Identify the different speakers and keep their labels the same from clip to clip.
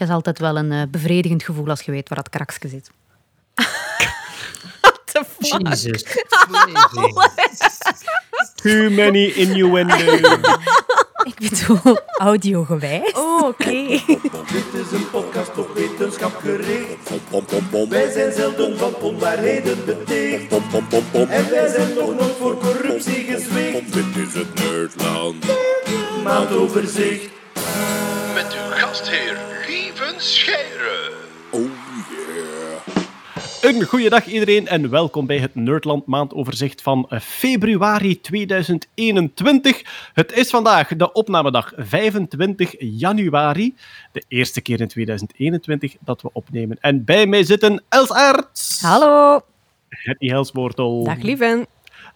Speaker 1: Het is altijd wel een uh, bevredigend gevoel als je weet waar dat kraksje zit.
Speaker 2: What the fuck? Jesus.
Speaker 3: Too many innuendos.
Speaker 1: Ik bedoel, audiogewijs.
Speaker 2: Oh, oké.
Speaker 4: Dit is een podcast op wetenschap gericht. Wij zijn zelden van onwaarheden beticht. En wij zijn nog nooit voor corruptie gezwicht.
Speaker 5: Dit is het Nerdland.
Speaker 4: Maandoverzicht.
Speaker 5: Met uw gastheer Scheire.
Speaker 3: Oh yeah. Een goede dag iedereen en welkom bij het Nerdland maandoverzicht van eh, februari 2021. Het is vandaag de opnamedag 25 januari. De eerste keer in 2021 dat we opnemen. En bij mij zitten Els Aerts.
Speaker 2: Hallo.
Speaker 3: Hetty Helswortel.
Speaker 2: Dag lieven.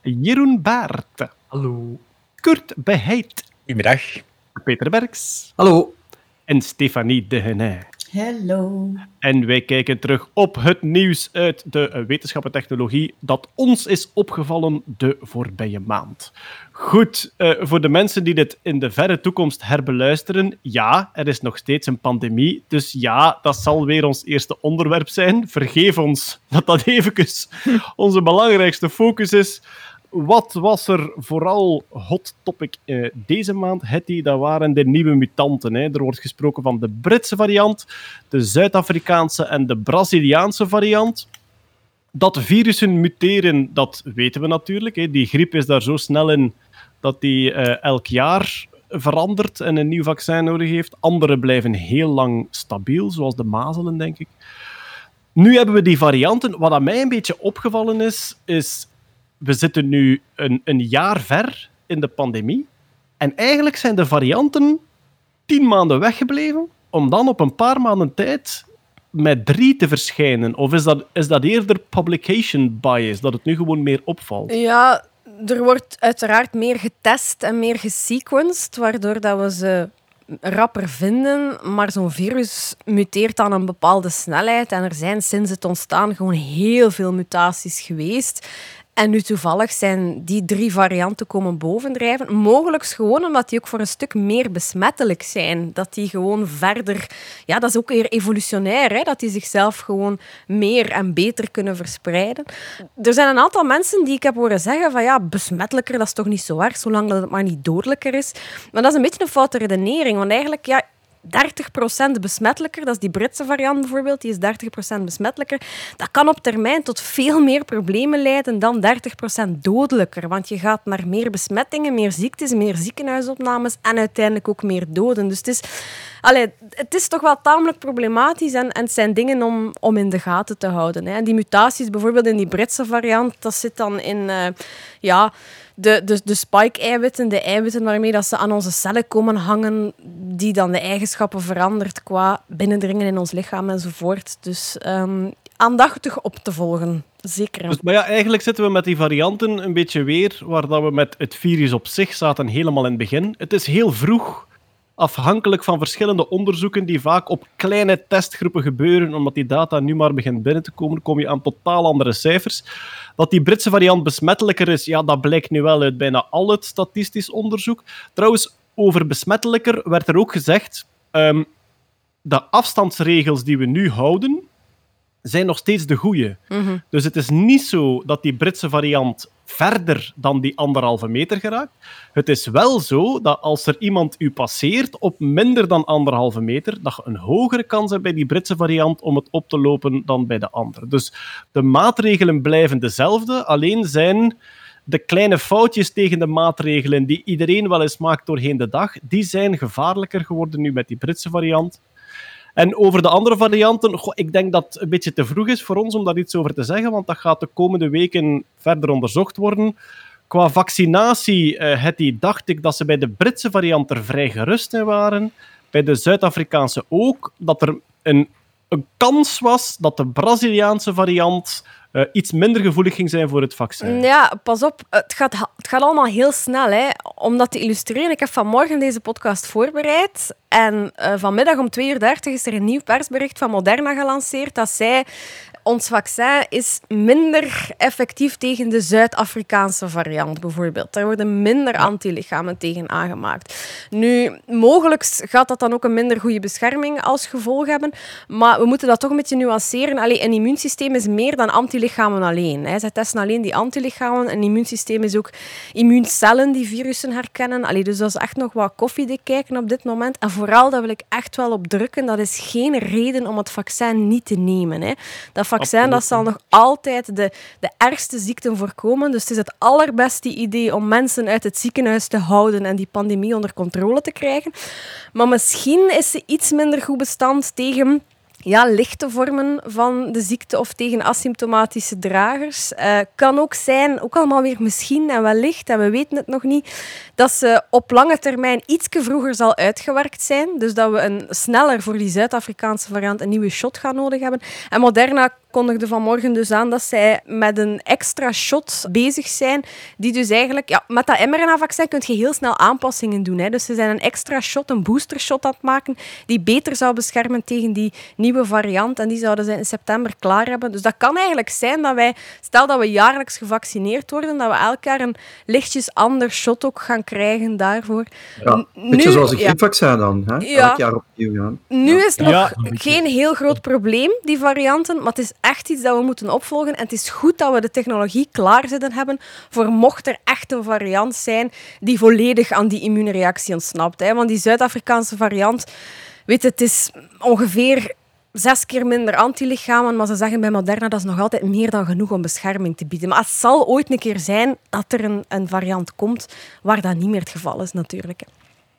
Speaker 3: Jeroen Baert.
Speaker 6: Hallo.
Speaker 3: Kurt Beheid.
Speaker 6: Goedemiddag.
Speaker 3: Peter Berks.
Speaker 6: Hallo.
Speaker 3: En Stefanie De Henay.
Speaker 7: Hallo.
Speaker 3: En wij kijken terug op het nieuws uit de wetenschap en technologie dat ons is opgevallen de voorbije maand. Goed, uh, voor de mensen die dit in de verre toekomst herbeluisteren, ja, er is nog steeds een pandemie, dus ja, dat zal weer ons eerste onderwerp zijn. Vergeef ons dat dat even onze belangrijkste focus is. Wat was er vooral hot topic uh, deze maand, Hetty? Dat waren de nieuwe mutanten. Hè. Er wordt gesproken van de Britse variant, de Zuid-Afrikaanse en de Braziliaanse variant. Dat virussen muteren, dat weten we natuurlijk. Hè. Die griep is daar zo snel in dat die uh, elk jaar verandert en een nieuw vaccin nodig heeft. Andere blijven heel lang stabiel, zoals de mazelen, denk ik. Nu hebben we die varianten. Wat aan mij een beetje opgevallen is, is we zitten nu een, een jaar ver in de pandemie. En eigenlijk zijn de varianten tien maanden weggebleven, om dan op een paar maanden tijd met drie te verschijnen. Of is dat, is dat eerder publication bias, dat het nu gewoon meer opvalt?
Speaker 2: Ja, er wordt uiteraard meer getest en meer gesequenced, waardoor dat we ze rapper vinden. Maar zo'n virus muteert aan een bepaalde snelheid. En er zijn sinds het ontstaan gewoon heel veel mutaties geweest. En nu toevallig zijn die drie varianten komen bovendrijven. Mogelijk gewoon omdat die ook voor een stuk meer besmettelijk zijn. Dat die gewoon verder... Ja, dat is ook weer evolutionair, hè? dat die zichzelf gewoon meer en beter kunnen verspreiden. Er zijn een aantal mensen die ik heb horen zeggen van ja, besmettelijker, dat is toch niet zo erg, zolang dat het maar niet dodelijker is. Maar dat is een beetje een foute redenering, want eigenlijk, ja, 30% besmettelijker. Dat is die Britse variant bijvoorbeeld, die is 30% besmettelijker. Dat kan op termijn tot veel meer problemen leiden dan 30% dodelijker. Want je gaat naar meer besmettingen, meer ziektes, meer ziekenhuisopnames en uiteindelijk ook meer doden. Dus het is, allee, het is toch wel tamelijk problematisch en, en het zijn dingen om, om in de gaten te houden. Hè. En die mutaties, bijvoorbeeld in die Britse variant, dat zit dan in... Uh, ja, de, de, de spike-eiwitten, de eiwitten waarmee dat ze aan onze cellen komen hangen, die dan de eigenschappen verandert qua binnendringen in ons lichaam enzovoort. Dus um, aandachtig op te volgen. Zeker.
Speaker 3: Dus, maar ja, eigenlijk zitten we met die varianten een beetje weer waar dat we met het virus op zich zaten helemaal in het begin. Het is heel vroeg afhankelijk van verschillende onderzoeken die vaak op kleine testgroepen gebeuren, omdat die data nu maar begint binnen te komen, kom je aan totaal andere cijfers. Dat die Britse variant besmettelijker is, ja, dat blijkt nu wel uit bijna al het statistisch onderzoek. Trouwens, over besmettelijker werd er ook gezegd, um, de afstandsregels die we nu houden, zijn nog steeds de goede.
Speaker 2: Mhm.
Speaker 3: Dus het is niet zo dat die Britse variant verder dan die anderhalve meter geraakt. Het is wel zo dat als er iemand u passeert op minder dan anderhalve meter, dat je een hogere kans hebt bij die Britse variant om het op te lopen dan bij de andere. Dus de maatregelen blijven dezelfde, alleen zijn de kleine foutjes tegen de maatregelen die iedereen wel eens maakt doorheen de dag, die zijn gevaarlijker geworden nu met die Britse variant. En over de andere varianten, ik denk dat het een beetje te vroeg is voor ons om daar iets over te zeggen, want dat gaat de komende weken verder onderzocht worden. Qua vaccinatie, uh, dacht ik dat ze bij de Britse variant er vrij gerust in waren. Bij de Zuid-Afrikaanse ook. Dat er een, een kans was dat de Braziliaanse variant uh, iets minder gevoelig ging zijn voor het vaccin.
Speaker 2: Ja, pas op. Het gaat, het gaat allemaal heel snel. Hè. Om dat te illustreren, ik heb vanmorgen deze podcast voorbereid. En uh, vanmiddag om 2.30 uur is er een nieuw persbericht van Moderna gelanceerd dat zij ons vaccin is minder effectief tegen de Zuid-Afrikaanse variant, bijvoorbeeld. Er worden minder antilichamen tegen aangemaakt. Nu, mogelijk gaat dat dan ook een minder goede bescherming als gevolg hebben, maar we moeten dat toch een beetje nuanceren. Allee, een immuunsysteem is meer dan antilichamen alleen. Hè. Zij testen alleen die antilichamen. Een immuunsysteem is ook immuuncellen die virussen herkennen. Allee, dus dat is echt nog wat koffiedik kijken op dit moment. En vooral, dat wil ik echt wel op drukken, dat is geen reden om het vaccin niet te nemen. Hè. Dat vaccin dat zal nog altijd de, de ergste ziekten voorkomen. Dus het is het allerbeste idee om mensen uit het ziekenhuis te houden en die pandemie onder controle te krijgen. Maar misschien is ze iets minder goed bestand tegen ja, lichte vormen van de ziekte of tegen asymptomatische dragers. Uh, kan ook zijn, ook allemaal weer misschien en wellicht, en we weten het nog niet, dat ze op lange termijn iets vroeger zal uitgewerkt zijn. Dus dat we een sneller voor die Zuid-Afrikaanse variant een nieuwe shot gaan nodig hebben. En Moderna kondigde vanmorgen dus aan dat zij met een extra shot bezig zijn, die dus eigenlijk... Ja, met dat mRNA-vaccin kun je heel snel aanpassingen doen. Hè. Dus ze zijn een extra shot, een booster shot aan het maken, die beter zou beschermen tegen die nieuwe variant. En die zouden ze in september klaar hebben. Dus dat kan eigenlijk zijn dat wij, stel dat we jaarlijks gevaccineerd worden, dat we elk jaar een lichtjes ander shot ook gaan krijgen daarvoor.
Speaker 6: Ja, beetje zoals een griepvaccin dan. Hè?
Speaker 2: Ja.
Speaker 6: Elk jaar opnieuw gaan.
Speaker 2: Nu is het nog
Speaker 3: Ja.
Speaker 2: geen heel groot probleem, die varianten, maar het is echt iets dat we moeten opvolgen. En het is goed dat we de technologie klaarzitten hebben voor mocht er echt een variant zijn die volledig aan die immuunreactie ontsnapt. Hè. Want die Zuid-Afrikaanse variant, weet het is ongeveer zes keer minder antilichamen, maar ze zeggen bij Moderna dat is nog altijd meer dan genoeg om bescherming te bieden. Maar het zal ooit een keer zijn dat er een, een variant komt waar dat niet meer het geval is, natuurlijk.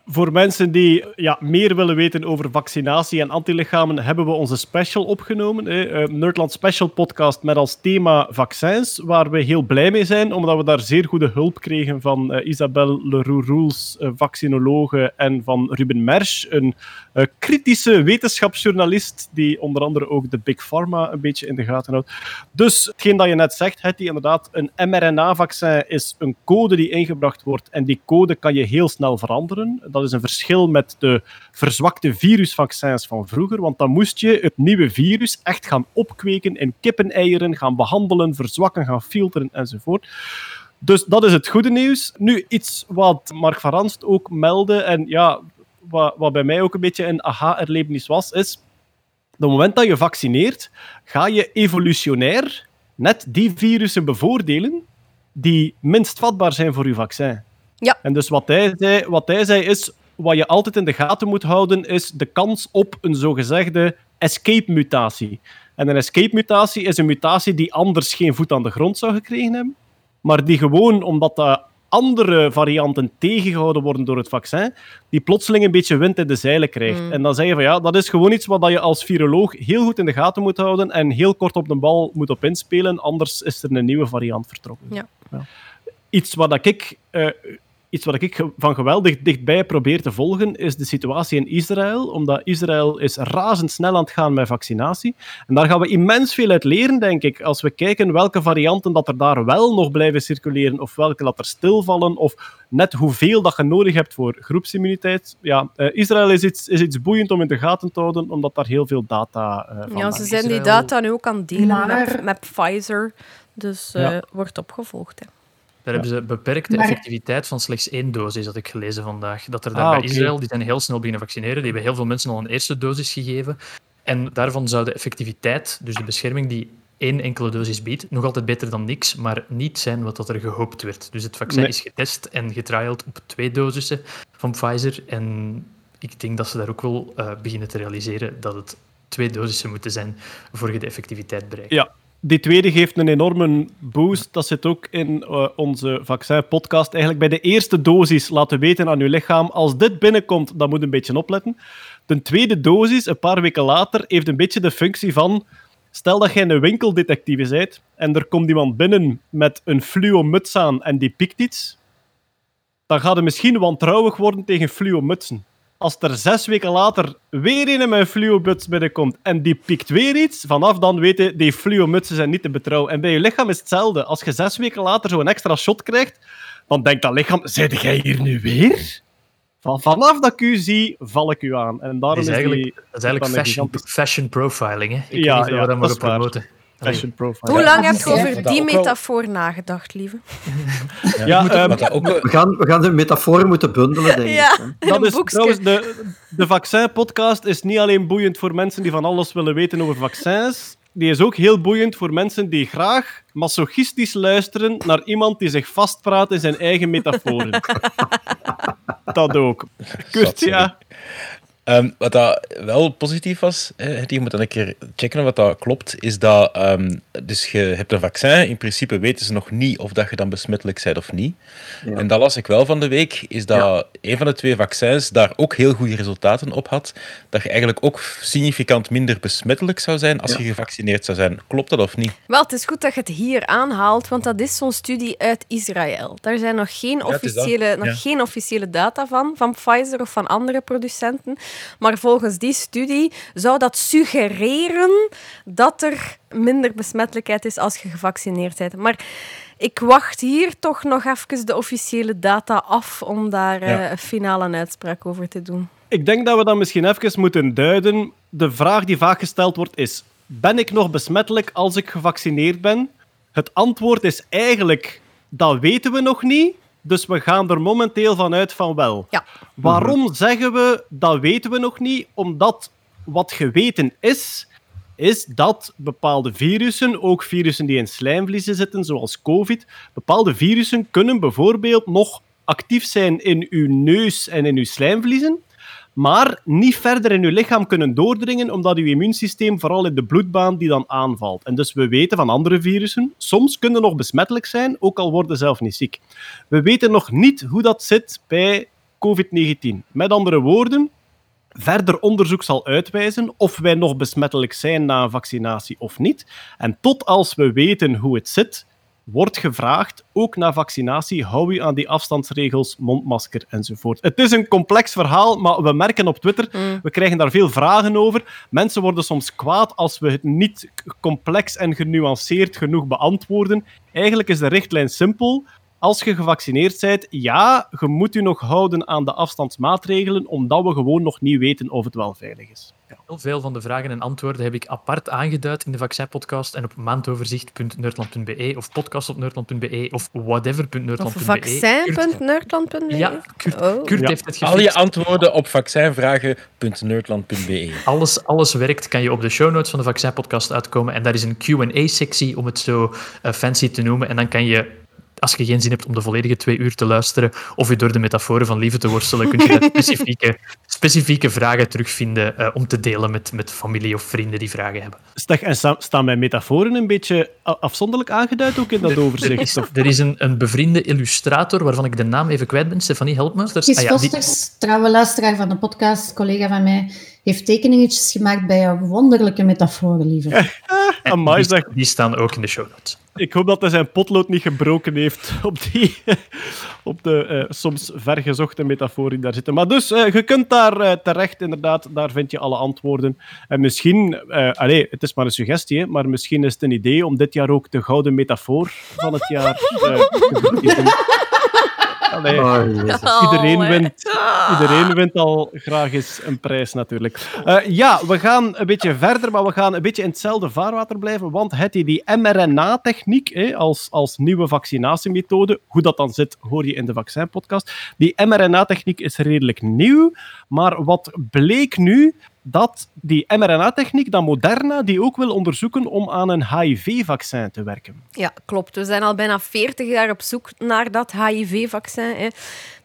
Speaker 3: Voor mensen die ja, meer willen weten over vaccinatie en antilichamen, hebben we onze special opgenomen. Eh, Nerdland Special Podcast met als thema vaccins, waar we heel blij mee zijn, omdat we daar zeer goede hulp kregen van eh, Isabelle Leroux-Roels, eh, vaccinologe, en van Ruben Mersch, een eh, kritische wetenschapsjournalist, die onder andere ook de Big Pharma een beetje in de gaten houdt. Dus hetgeen dat je net zegt, Hetty, inderdaad, een mRNA-vaccin is een code die ingebracht wordt en die code kan je heel snel veranderen. Dat is een verschil met de verzwakte virusvaccins van vroeger, want dan moest je het nieuwe virus echt gaan opkweken in kippeneieren, gaan behandelen, verzwakken, gaan filteren enzovoort. Dus dat is het goede nieuws. Nu, iets wat Mark van Ranst ook meldde, en ja, wat, wat bij mij ook een beetje een aha-erlevenis was, is op het moment dat je vaccineert, ga je evolutionair net die virussen bevoordelen die minst vatbaar zijn voor je vaccin.
Speaker 2: Ja.
Speaker 3: En dus wat hij zei, wat hij zei is, wat je altijd in de gaten moet houden, is de kans op een zogezegde escape-mutatie. En een escape-mutatie is een mutatie die anders geen voet aan de grond zou gekregen hebben, maar die gewoon, omdat de andere varianten tegengehouden worden door het vaccin, die plotseling een beetje wind in de zeilen krijgt.
Speaker 2: Mm.
Speaker 3: En dan zeg je van ja, dat is gewoon iets wat je als viroloog heel goed in de gaten moet houden en heel kort op de bal moet op inspelen, anders is er een nieuwe variant vertrokken.
Speaker 2: Ja.
Speaker 3: Iets wat ik... eh, Iets wat ik van geweldig dichtbij probeer te volgen, is de situatie in Israël. Omdat Israël is razendsnel aan het gaan met vaccinatie. En daar gaan we immens veel uit leren, denk ik. Als we kijken welke varianten dat er daar wel nog blijven circuleren, of welke dat er stilvallen, of net hoeveel dat je nodig hebt voor groepsimmuniteit. Ja, eh, Israël is iets, is iets boeiend om in de gaten te houden, omdat daar heel veel data eh van
Speaker 2: Ja, ze zijn die data nu ook aan het delen met, met Pfizer. Dus eh,
Speaker 3: Ja.
Speaker 2: wordt opgevolgd. Hè.
Speaker 7: Daar hebben ze beperkte Maar- effectiviteit van slechts één dosis, had ik gelezen vandaag. Dat er daar
Speaker 3: Ah,
Speaker 7: bij. Israël, die zijn heel snel beginnen vaccineren, die hebben heel veel mensen al een eerste dosis gegeven. En daarvan zou de effectiviteit, dus de bescherming die één enkele dosis biedt, nog altijd beter dan niks, maar niet zijn wat dat er gehoopt werd. Dus het vaccin
Speaker 3: Nee.
Speaker 7: is getest en getriald op twee dosissen van Pfizer. En ik denk dat ze daar ook wel eh, beginnen te realiseren dat het twee dosissen moeten zijn voor je de effectiviteit bereikt.
Speaker 3: Ja, die tweede geeft een enorme boost. Dat zit ook in eh, onze vaccin-podcast. Eigenlijk bij de eerste dosis laten weten aan uw lichaam, als dit binnenkomt, dan moet je een beetje opletten. De tweede dosis, een paar weken later, heeft een beetje de functie van... Stel dat jij een winkeldetectieve bent en er komt iemand binnen met een fluo muts aan en die pikt iets, dan gaat je misschien wantrouwig worden tegen fluo mutsen. Als er zes weken later weer een met een fluo muts binnenkomt en die pikt weer iets, vanaf dan weten die fluo mutsen zijn niet te betrouwen. En bij je lichaam is hetzelfde. Als je zes weken later zo'n extra shot krijgt, dan denkt dat lichaam, zit jij hier nu weer? Van, vanaf dat ik u zie, val ik u aan. En daarom
Speaker 7: Dat
Speaker 3: is,
Speaker 7: is eigenlijk,
Speaker 3: die...
Speaker 7: dat is eigenlijk fashion, fashion profiling. Hè? Ik
Speaker 3: Ja,
Speaker 7: weet niet
Speaker 3: ja,
Speaker 7: we dat mogen promoten.
Speaker 3: Fashion profile.
Speaker 2: Hoe lang
Speaker 8: Ja,
Speaker 2: heb je
Speaker 8: die
Speaker 2: over die metafoor nagedacht, lieve?
Speaker 3: Ja, ehm,
Speaker 8: eh,
Speaker 6: We gaan, we gaan de metaforen moeten bundelen, denk ik.
Speaker 2: Ja,
Speaker 3: Dat is trouwens, de, de vaccin-podcast is niet alleen boeiend voor mensen die van alles willen weten over vaccins. Die is ook heel boeiend voor mensen die graag masochistisch luisteren naar iemand die zich vastpraat in zijn eigen metaforen. dat ook. Kurt, ja.
Speaker 8: Ehm, wat dat wel positief was, hè, je moet dan een keer checken of wat dat klopt, is dat ehm, dus je hebt een vaccin, in principe weten ze nog niet of dat je dan besmettelijk bent of niet.
Speaker 6: Ja.
Speaker 8: En dat las ik wel van de week, is dat een van de twee vaccins daar ook heel goede resultaten op had, dat je eigenlijk ook significant minder besmettelijk zou zijn als
Speaker 6: Ja.
Speaker 8: je gevaccineerd zou zijn. Klopt dat of niet?
Speaker 2: Wel, het is goed dat je het hier aanhaalt, want dat is zo'n studie uit Israël. Daar zijn nog geen officiële, nog
Speaker 8: Ja.
Speaker 2: geen officiële data van, van Pfizer of van andere producenten. Maar volgens die studie zou dat suggereren dat er minder besmettelijkheid is als je gevaccineerd bent. Maar ik wacht hier toch nog even de officiële data af om daar eh,
Speaker 8: Ja.
Speaker 2: een finale uitspraak over te doen.
Speaker 3: Ik denk dat we dat misschien even moeten duiden. De vraag die vaak gesteld wordt is: ben ik nog besmettelijk als ik gevaccineerd ben? Het antwoord is eigenlijk: dat weten we nog niet. Dus we gaan er momenteel van uit van wel.
Speaker 2: Ja.
Speaker 3: Waarom zeggen we dat weten we nog niet? Omdat wat geweten is, is dat bepaalde virussen, ook virussen die in slijmvliezen zitten, zoals COVID, bepaalde virussen kunnen bijvoorbeeld nog actief zijn in uw neus en in uw slijmvliezen, maar niet verder in uw lichaam kunnen doordringen, omdat uw immuunsysteem vooral in de bloedbaan die dan aanvalt. En dus we weten van andere virussen, soms kunnen nog besmettelijk zijn, ook al worden ze zelf niet ziek. We weten nog niet hoe dat zit bij COVID-19. Met andere woorden, verder onderzoek zal uitwijzen of wij nog besmettelijk zijn na een vaccinatie of niet. En tot als we weten hoe het zit, wordt gevraagd, ook na vaccinatie, hou u aan die afstandsregels, mondmasker enzovoort. Het is een complex verhaal, maar we merken op Twitter, we krijgen daar veel vragen over. Mensen worden soms kwaad als we het niet complex en genuanceerd genoeg beantwoorden. Eigenlijk is de richtlijn simpel. Als je gevaccineerd bent, ja, je moet u nog houden aan de afstandsmaatregelen, omdat we gewoon nog niet weten of het wel veilig is.
Speaker 7: Heel veel van de vragen en antwoorden heb ik apart aangeduid in de vaccinpodcast en op maandoverzicht.nerdland.be of podcast op nerdland.be of
Speaker 2: Of
Speaker 7: whatever.nerdland.be.
Speaker 2: vaccin.nerdland.be.
Speaker 7: Ja, Kurt,
Speaker 2: Oh.
Speaker 7: Kurt
Speaker 3: Ja.
Speaker 7: heeft het
Speaker 8: Al je
Speaker 7: gefixt.
Speaker 8: antwoorden op vaccinvragen.nerdland.be.
Speaker 7: Alles, alles werkt, kan je op de show notes van de vaccinpodcast uitkomen. En daar is een Q&A-sectie, om het zo eh, fancy te noemen. En dan kan je, als je geen zin hebt om de volledige twee uur te luisteren, of je door de metaforen van liefde te worstelen, kun je daar specifieke, specifieke vragen terugvinden eh, om te delen met, met familie of vrienden die vragen hebben.
Speaker 3: Zeg, en sta- staan mijn metaforen een beetje afzonderlijk aangeduid ook in dat
Speaker 7: Er
Speaker 3: overzicht?
Speaker 7: is, er is een, een bevriende illustrator, waarvan ik de naam even kwijt ben. Stefanie, help me. Ah ja, die-
Speaker 9: trouwe luisteraar van de podcast, collega van mij, heeft tekeningetjes gemaakt bij jouw wonderlijke metaforen, lieve.
Speaker 3: Amai,
Speaker 7: die, die staan ook in de show notes.
Speaker 3: Ik hoop dat hij zijn potlood niet gebroken heeft op, die, op de eh, soms vergezochte metafoor die daar zitten. Maar dus, eh, je kunt daar eh, terecht, inderdaad. Daar vind je alle antwoorden. En misschien, eh allee, het is maar een suggestie, hè, maar misschien is het een idee om dit jaar ook de gouden metafoor van het jaar eh, te verkiezen. Allee.
Speaker 6: Oh.
Speaker 3: Iedereen
Speaker 2: Oh,
Speaker 3: wint, iedereen wint al graag eens een prijs, natuurlijk. Eh, ja, we gaan een beetje verder, maar we gaan een beetje in hetzelfde vaarwater blijven. Want het die mRNA-techniek als, als nieuwe vaccinatiemethode, hoe dat dan zit, hoor je in de vaccinpodcast. Die mRNA-techniek is redelijk nieuw, maar wat bleek nu? Dat die mRNA-techniek, dat Moderna, die ook wil onderzoeken om aan een HIV-vaccin te werken.
Speaker 2: Ja, klopt. We zijn al bijna 40 jaar op zoek naar dat HIV-vaccin.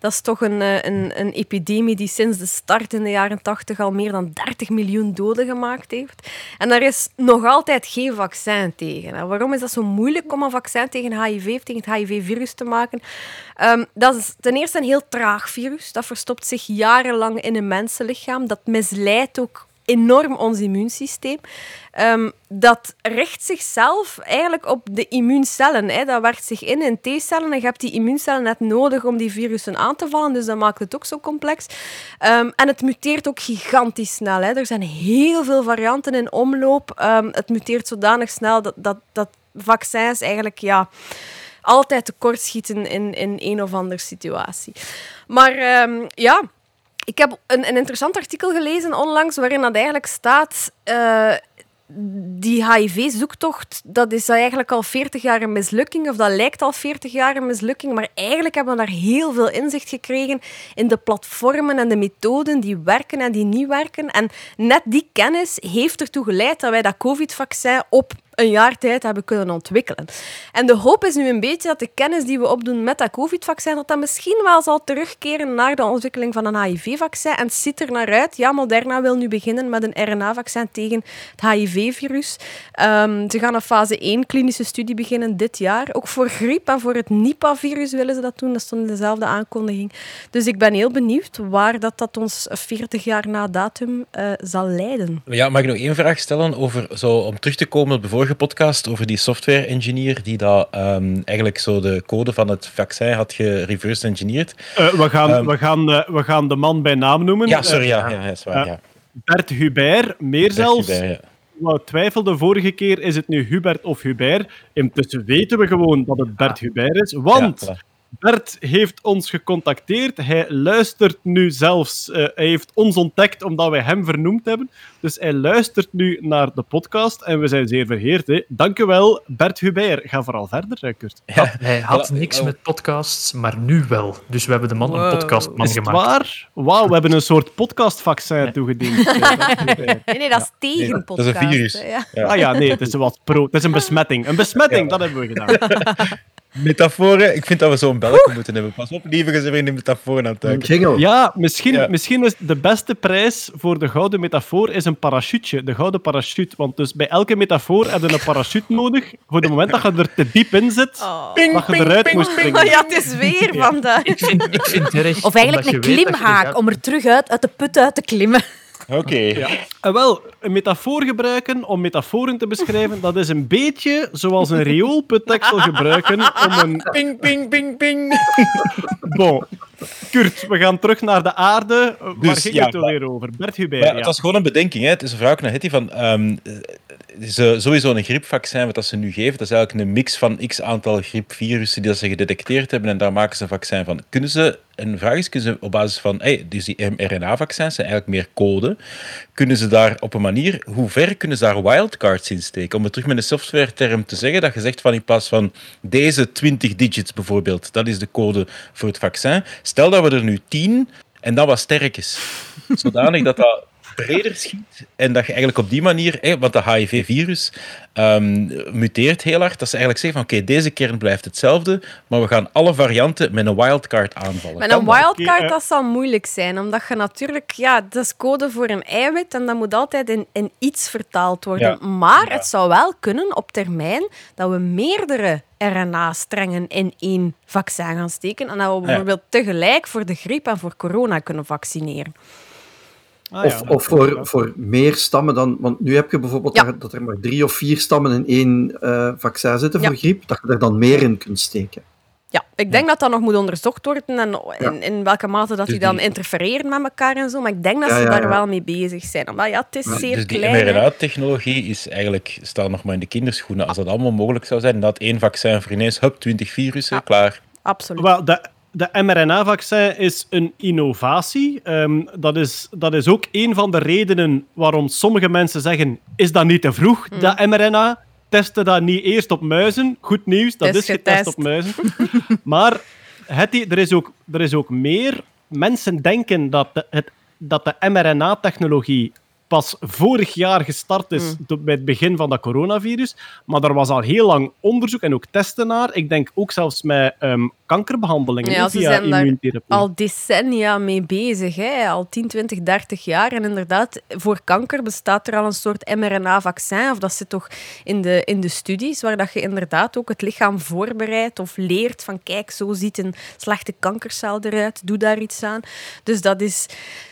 Speaker 2: Dat is toch een, eh, een, een epidemie die sinds de start in de jaren 80 al meer dan 30 miljoen doden gemaakt heeft. En daar is nog altijd geen vaccin tegen. En waarom is dat zo moeilijk om een vaccin tegen HIV, tegen het HIV-virus te maken? Ehm, dat is ten eerste een heel traag virus. Dat verstopt zich jarenlang in een mensenlichaam. Dat misleidt ook enorm ons immuunsysteem. Ehm, dat richt zichzelf eigenlijk op de immuuncellen. Hè. Dat werkt zich in in T-cellen en je hebt die immuuncellen net nodig om die virussen aan te vallen. Dus dat maakt het ook zo complex. Ehm, en het muteert ook gigantisch snel. Hè. Er zijn heel veel varianten in omloop. Ehm, het muteert zodanig snel dat, dat, dat vaccins eigenlijk... Ja, altijd tekortschieten in, in een of andere situatie. Maar ja, ik heb een, een interessant artikel gelezen onlangs waarin dat eigenlijk staat... eh, die HIV-zoektocht, dat is eigenlijk al 40 jaar een mislukking, of dat lijkt al 40 jaar een mislukking, maar eigenlijk hebben we daar heel veel inzicht gekregen in de platformen en de methoden die werken en die niet werken. En net die kennis heeft ertoe geleid dat wij dat COVID-vaccin op een jaar tijd hebben kunnen ontwikkelen. En de hoop is nu een beetje dat de kennis die we opdoen met dat COVID-vaccin, dat dat misschien wel zal terugkeren naar de ontwikkeling van een HIV-vaccin. En het ziet er naar uit. Ja, Moderna wil nu beginnen met een RNA-vaccin tegen het HIV-virus. Ehm, ze gaan een fase 1 klinische studie beginnen dit jaar. Ook voor griep en voor het Nipah-virus willen ze dat doen. Dat stond in dezelfde aankondiging. Dus ik ben heel benieuwd waar dat, dat ons 40 jaar na datum eh, zal leiden.
Speaker 8: Ja, mag ik nog één vraag stellen over, zo, om terug te komen op de vorige podcast over die software engineer die dat, ehm, eigenlijk zo de code van het vaccin had gereverse engineerd.
Speaker 3: Eh, we, gaan,
Speaker 8: Ehm.
Speaker 3: we, gaan, we gaan de man bij naam noemen.
Speaker 8: Ja, sorry, ja, ja, ja, is waar,
Speaker 3: eh,
Speaker 8: ja.
Speaker 3: Bert Hubert, meer zelfs.
Speaker 8: Hubert.
Speaker 3: Nou, twijfelde vorige keer, is het nu Hubert of Hubert? Intussen weten we gewoon dat het Bert Hubert is, want. Bert heeft ons gecontacteerd. Hij luistert nu zelfs. eh, hij heeft ons ontdekt omdat wij hem vernoemd hebben. Dus hij luistert nu naar de podcast en we zijn zeer verheerd. Hè. Dank u wel, Bert Hubert. Ga vooral verder, eh, Kurt.
Speaker 8: Ja.
Speaker 7: Hij had niks met podcasts, maar nu wel. Dus we hebben de man een
Speaker 2: Wow.
Speaker 7: podcastman
Speaker 3: Is het
Speaker 7: gemaakt.
Speaker 3: waar? Wauw, we hebben een soort podcastvaccin toegediend. eh, Bert Hubert.
Speaker 2: Nee, nee, dat is tegen
Speaker 8: dat is
Speaker 2: podcast.
Speaker 8: een virus.
Speaker 2: hè, Ja.
Speaker 8: Ja.
Speaker 3: Ah ja, nee, het is wat pro. Het is een besmetting. Een besmetting, dat hebben we gedaan.
Speaker 8: Metaforen, ik vind dat we zo'n belken moeten hebben. Pas op, lieve, zijn we in de metaforen aan het duiken.
Speaker 3: Ja, misschien,
Speaker 8: Ja.
Speaker 3: misschien is de beste prijs voor de gouden metafoor is een parachutje. De gouden parachute. Want dus bij elke metafoor heb je een parachute nodig. Voor het moment dat je er te diep in zit,
Speaker 2: Oh.
Speaker 3: dat je eruit moest springen.
Speaker 2: Oh ja, het is weer vandaag.
Speaker 7: Ik vind, ik vind het erg.
Speaker 1: Of eigenlijk een klimhaak
Speaker 7: gaat-
Speaker 1: om er terug uit, uit de put uit te klimmen.
Speaker 8: Oké.
Speaker 3: En wel, een metafoor gebruiken om metaforen te beschrijven, dat is een beetje zoals een rioolputdeksel gebruiken om een...
Speaker 8: Ping, ping, ping, ping.
Speaker 3: Bon. Kurt, we gaan terug naar de aarde. Waar
Speaker 8: Dus,
Speaker 3: ging
Speaker 8: ja,
Speaker 3: het alweer over? Bert Hubert,
Speaker 8: Ja,
Speaker 3: ja.
Speaker 8: het was gewoon een bedenking. Hè. Het is een vraag naar Hetty van... ze, sowieso een griepvaccin, wat dat ze nu geven, dat is eigenlijk een mix van x aantal griepvirussen die dat ze gedetecteerd hebben en daar maken ze een vaccin van. Kunnen ze, een vraag is, kunnen ze op basis van, hey, dus die mRNA-vaccins zijn eigenlijk meer code, kunnen ze daar op een manier, hoe ver kunnen ze daar wildcards in steken? Om het terug met een software-term te zeggen, dat je zegt van in plaats van deze 20 digits bijvoorbeeld, dat is de code voor het vaccin, stel dat we er nu 10 en dat wat sterk is. Zodanig dat dat breder schiet en dat je eigenlijk op die manier, hè, want de HIV-virus ehm, muteert heel hard, dat ze eigenlijk zeggen van oké, deze kern blijft hetzelfde, maar we gaan alle varianten met een wildcard aanvallen.
Speaker 2: Met een wildcard, dat zal moeilijk zijn. Omdat je natuurlijk... Ja, dat is code voor een eiwit en dat moet altijd in, in iets vertaald worden.
Speaker 8: Ja.
Speaker 2: Maar
Speaker 8: Ja.
Speaker 2: het zou wel kunnen op termijn dat we meerdere RNA-strengen in één vaccin gaan steken. En dat we bijvoorbeeld tegelijk voor de griep en voor corona kunnen vaccineren.
Speaker 3: Ah,
Speaker 6: Of,
Speaker 3: ja.
Speaker 6: of voor, voor meer stammen dan... Want nu heb je bijvoorbeeld
Speaker 2: Ja.
Speaker 6: dat- dat er maar drie of vier stammen in één eh, vaccin zitten voor
Speaker 2: Ja.
Speaker 6: griep, dat je er dan meer in kunt steken.
Speaker 2: Ja, ik denk dat dat nog moet onderzocht worden en in, in welke mate dat
Speaker 8: Dus
Speaker 2: die dan
Speaker 8: die-
Speaker 2: interfereren met elkaar en zo. Maar ik denk dat
Speaker 6: Ja,
Speaker 2: ze
Speaker 6: ja,
Speaker 2: daar wel mee bezig zijn. Omdat ja, het is zeer
Speaker 8: Dus die
Speaker 2: klein. hè.
Speaker 8: mRNA-technologie is eigenlijk, staat nog maar in de kinderschoenen. Als dat allemaal mogelijk zou zijn, dat één vaccin voor ineens, hup, 20 virussen,
Speaker 2: Ja.
Speaker 8: klaar.
Speaker 2: Absoluut.
Speaker 3: Wel, de, de mRNA-vaccin is een innovatie. Ehm, dat, is, dat is ook een van de redenen waarom sommige mensen zeggen: is dat niet te vroeg,
Speaker 2: Hmm.
Speaker 3: dat mRNA? Testen dat niet eerst op muizen. Goed nieuws, dat
Speaker 2: Is
Speaker 3: is, getest
Speaker 2: getest.
Speaker 3: op muizen. maar Hetty, er, is ook, er is ook meer. Mensen denken dat de, het, dat de mRNA-technologie pas vorig jaar gestart is do- bij het begin van dat coronavirus. Maar er was al heel lang onderzoek en ook testen naar. Ik denk ook zelfs met ehm, kankerbehandelingen
Speaker 2: Ja,
Speaker 3: hè,
Speaker 2: ze
Speaker 3: via
Speaker 2: zijn daar al decennia mee bezig. Hè? Al 10, 20, 30 jaar. En inderdaad, voor kanker bestaat er al een soort mRNA-vaccin. Of dat zit toch in de, in de studies, waar dat je inderdaad ook het lichaam voorbereidt of leert van kijk, zo ziet een slechte kankercel eruit, doe daar iets aan. Dus dat is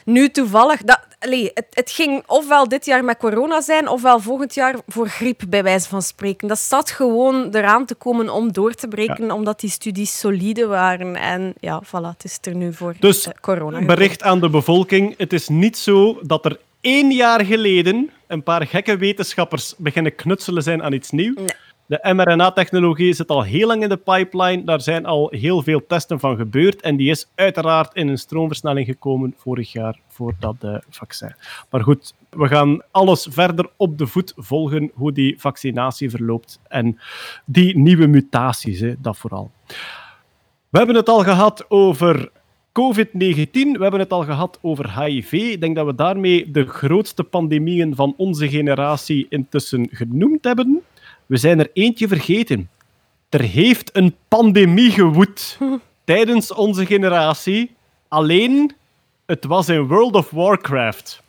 Speaker 2: nu toevallig... Dat, allee, het, het ging ofwel dit jaar met corona zijn, ofwel volgend jaar voor griep, bij wijze van spreken. Dat zat gewoon eraan te komen om door te breken, omdat die studies solide waren. En ja, voilà, het is er nu voor
Speaker 3: Dus
Speaker 2: eh, corona.
Speaker 3: bericht aan de bevolking: het is niet zo dat er één jaar geleden een paar gekke wetenschappers beginnen knutselen zijn aan iets nieuws.
Speaker 2: Nee.
Speaker 3: De mRNA-technologie zit al heel lang in de pipeline. Daar zijn al heel veel testen van gebeurd. En die is uiteraard in een stroomversnelling gekomen vorig jaar voor dat eh, vaccin. Maar goed, we gaan alles verder op de voet volgen hoe die vaccinatie verloopt. En die nieuwe mutaties, hè, dat vooral. We hebben het al gehad over COVID-19, we hebben het al gehad over HIV. Ik denk dat we daarmee de grootste pandemieën van onze generatie intussen genoemd hebben. We zijn er eentje vergeten. Er heeft een pandemie gewoed tijdens onze generatie. Alleen, het was in World of Warcraft.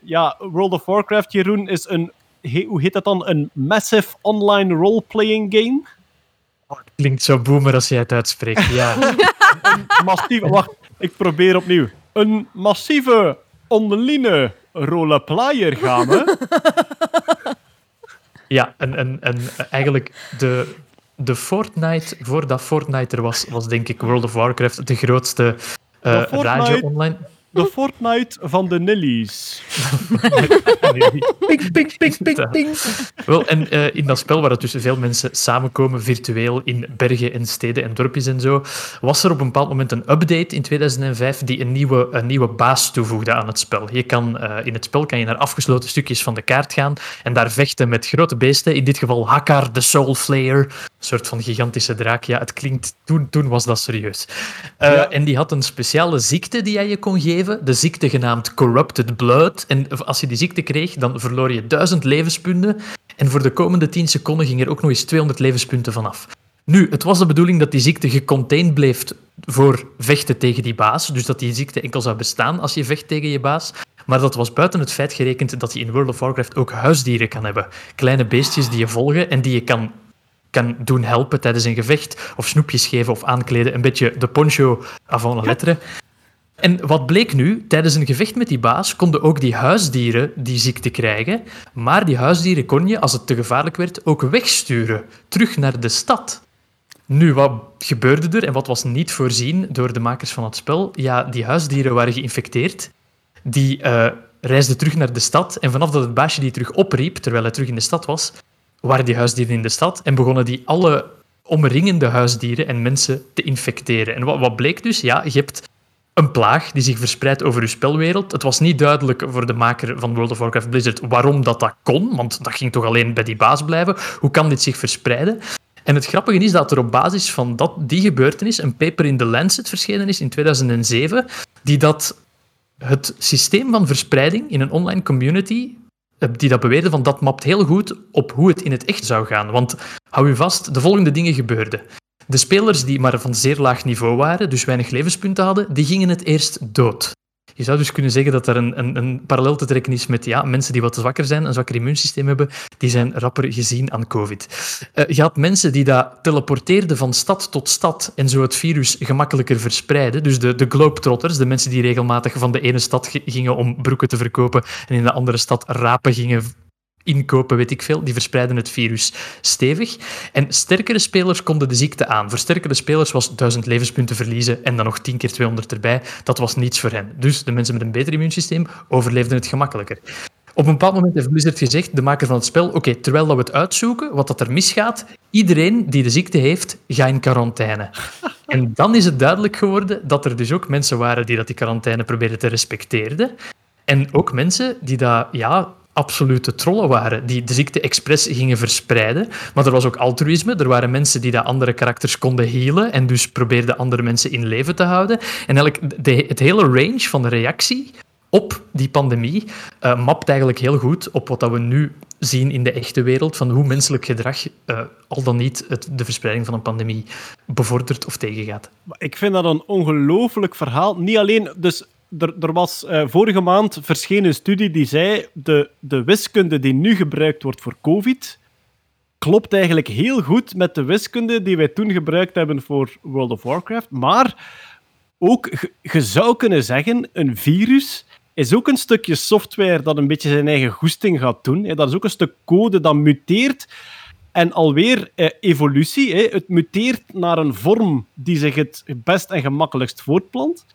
Speaker 3: Ja, World of Warcraft, Jeroen, is een... he- Hoe heet dat dan? Een massive online role-playing game?
Speaker 7: Klinkt zo boomer als jij het uitspreekt. Ja.
Speaker 3: massieve... Wacht, ik probeer opnieuw. Een massieve online roleplayer gaan we.
Speaker 7: Ja, en, en, en eigenlijk de, de Fortnite, voordat Fortnite er was, was denk ik World of Warcraft de grootste eh,
Speaker 3: De Fortnite-
Speaker 7: radio online.
Speaker 3: De Fortnite van de Nillies.
Speaker 7: ping, ping, ping, ping, ping. Wel, en eh, in dat spel waar het dus veel mensen samenkomen, virtueel in bergen en steden en dorpjes en zo, was er op een bepaald moment een update in 2005 die een nieuwe, een nieuwe baas toevoegde aan het spel. Je kan, eh, in het spel kan je naar afgesloten stukjes van de kaart gaan en daar vechten met grote beesten. In dit geval Hakkar, de Soul Slayer, een soort van gigantische draak. Ja, het klinkt... Toen, toen was dat serieus. Eh,
Speaker 3: Ja.
Speaker 7: En die had een speciale ziekte die hij je kon geven, de ziekte genaamd Corrupted Blood. En als je die ziekte kreeg, dan verloor je duizend levenspunten. En voor de komende 10 seconden ging er ook nog eens 200 levenspunten vanaf. Nu, het was de bedoeling dat die ziekte gecontained bleef voor vechten tegen die baas. Dus dat die ziekte enkel zou bestaan als je vecht tegen je baas. Maar dat was buiten het feit gerekend dat je in World of Warcraft ook huisdieren kan hebben. Kleine beestjes die je volgen en die je kan, kan doen helpen tijdens een gevecht. Of snoepjes geven of aankleden. Een beetje de poncho avant la lettre. En wat bleek nu? Tijdens een gevecht met die baas konden ook die huisdieren die ziekte krijgen. Maar die huisdieren kon je, als het te gevaarlijk werd, ook wegsturen. Terug naar de stad. Nu, wat gebeurde er en wat was niet voorzien door de makers van het spel? Ja, die huisdieren waren geïnfecteerd. Die eh, reisden terug naar de stad. En vanaf dat het baasje die terug opriep, terwijl hij terug in de stad was, waren die huisdieren in de stad en begonnen die alle omringende huisdieren en mensen te infecteren. En wat, wat bleek dus? Ja, je hebt een plaag die zich verspreidt over je spelwereld. Het was niet duidelijk voor de maker van World of Warcraft Blizzard waarom dat, dat kon, want dat ging toch alleen bij die baas blijven. Hoe kan dit zich verspreiden? En het grappige is dat er op basis van dat, die gebeurtenis een paper in The Lancet verschenen is in 2007, die dat het systeem van verspreiding in een online community, eh, die dat beweerde van dat mapt heel goed op hoe het in het echt zou gaan. Want hou u vast, de volgende dingen gebeurden. De spelers die maar van zeer laag niveau waren, dus weinig levenspunten hadden, die gingen het eerst dood. Je zou dus kunnen zeggen dat er een, een, een parallel te trekken is met ja, mensen die wat zwakker zijn, een zwakker immuunsysteem hebben, die zijn rapper gezien aan COVID. Eh, je had mensen die dat teleporteerden van stad tot stad en zo het virus gemakkelijker verspreiden. Dus de, de globetrotters, de mensen die regelmatig van de ene stad gi- gingen om broeken te verkopen en in de andere stad rapen gingen inkopen, weet ik veel. Die verspreiden het virus stevig. En sterkere spelers konden de ziekte aan. Voor sterkere spelers was 1000 levenspunten verliezen en dan nog 10 keer 200 erbij. Dat was niets voor hen. Dus de mensen met een beter immuunsysteem overleefden het gemakkelijker. Op een bepaald moment heeft Blizzard gezegd, de maker van het spel, oké, terwijl dat we het uitzoeken, wat dat er misgaat, iedereen die de ziekte heeft, ga in quarantaine. En dan is het duidelijk geworden dat er dus ook mensen waren die dat die quarantaine probeerden te respecteren. En ook mensen die dat, ja, absolute trollen waren, die de ziekte expres gingen verspreiden. Maar er was ook altruïsme. Er waren mensen die dat andere karakters konden healen en dus probeerden andere mensen in leven te houden. En eigenlijk de, het hele range van de reactie op die pandemie eh, mapt eigenlijk heel goed op wat dat we nu zien in de echte wereld, van hoe menselijk gedrag eh, al dan niet het, de verspreiding van een pandemie bevordert of tegengaat.
Speaker 3: Ik vind dat een ongelooflijk verhaal. Niet alleen, dus er, was eh, vorige maand verscheen een studie die zei de, de wiskunde die nu gebruikt wordt voor COVID klopt eigenlijk heel goed met de wiskunde die wij toen gebruikt hebben voor World of Warcraft. Maar ook, je- zou kunnen zeggen, een virus is ook een stukje software dat een beetje zijn eigen goesting gaat doen. Dat is ook een stuk code dat muteert. En alweer eh, evolutie. Hè. Het muteert naar een vorm die zich het best en gemakkelijkst voortplant.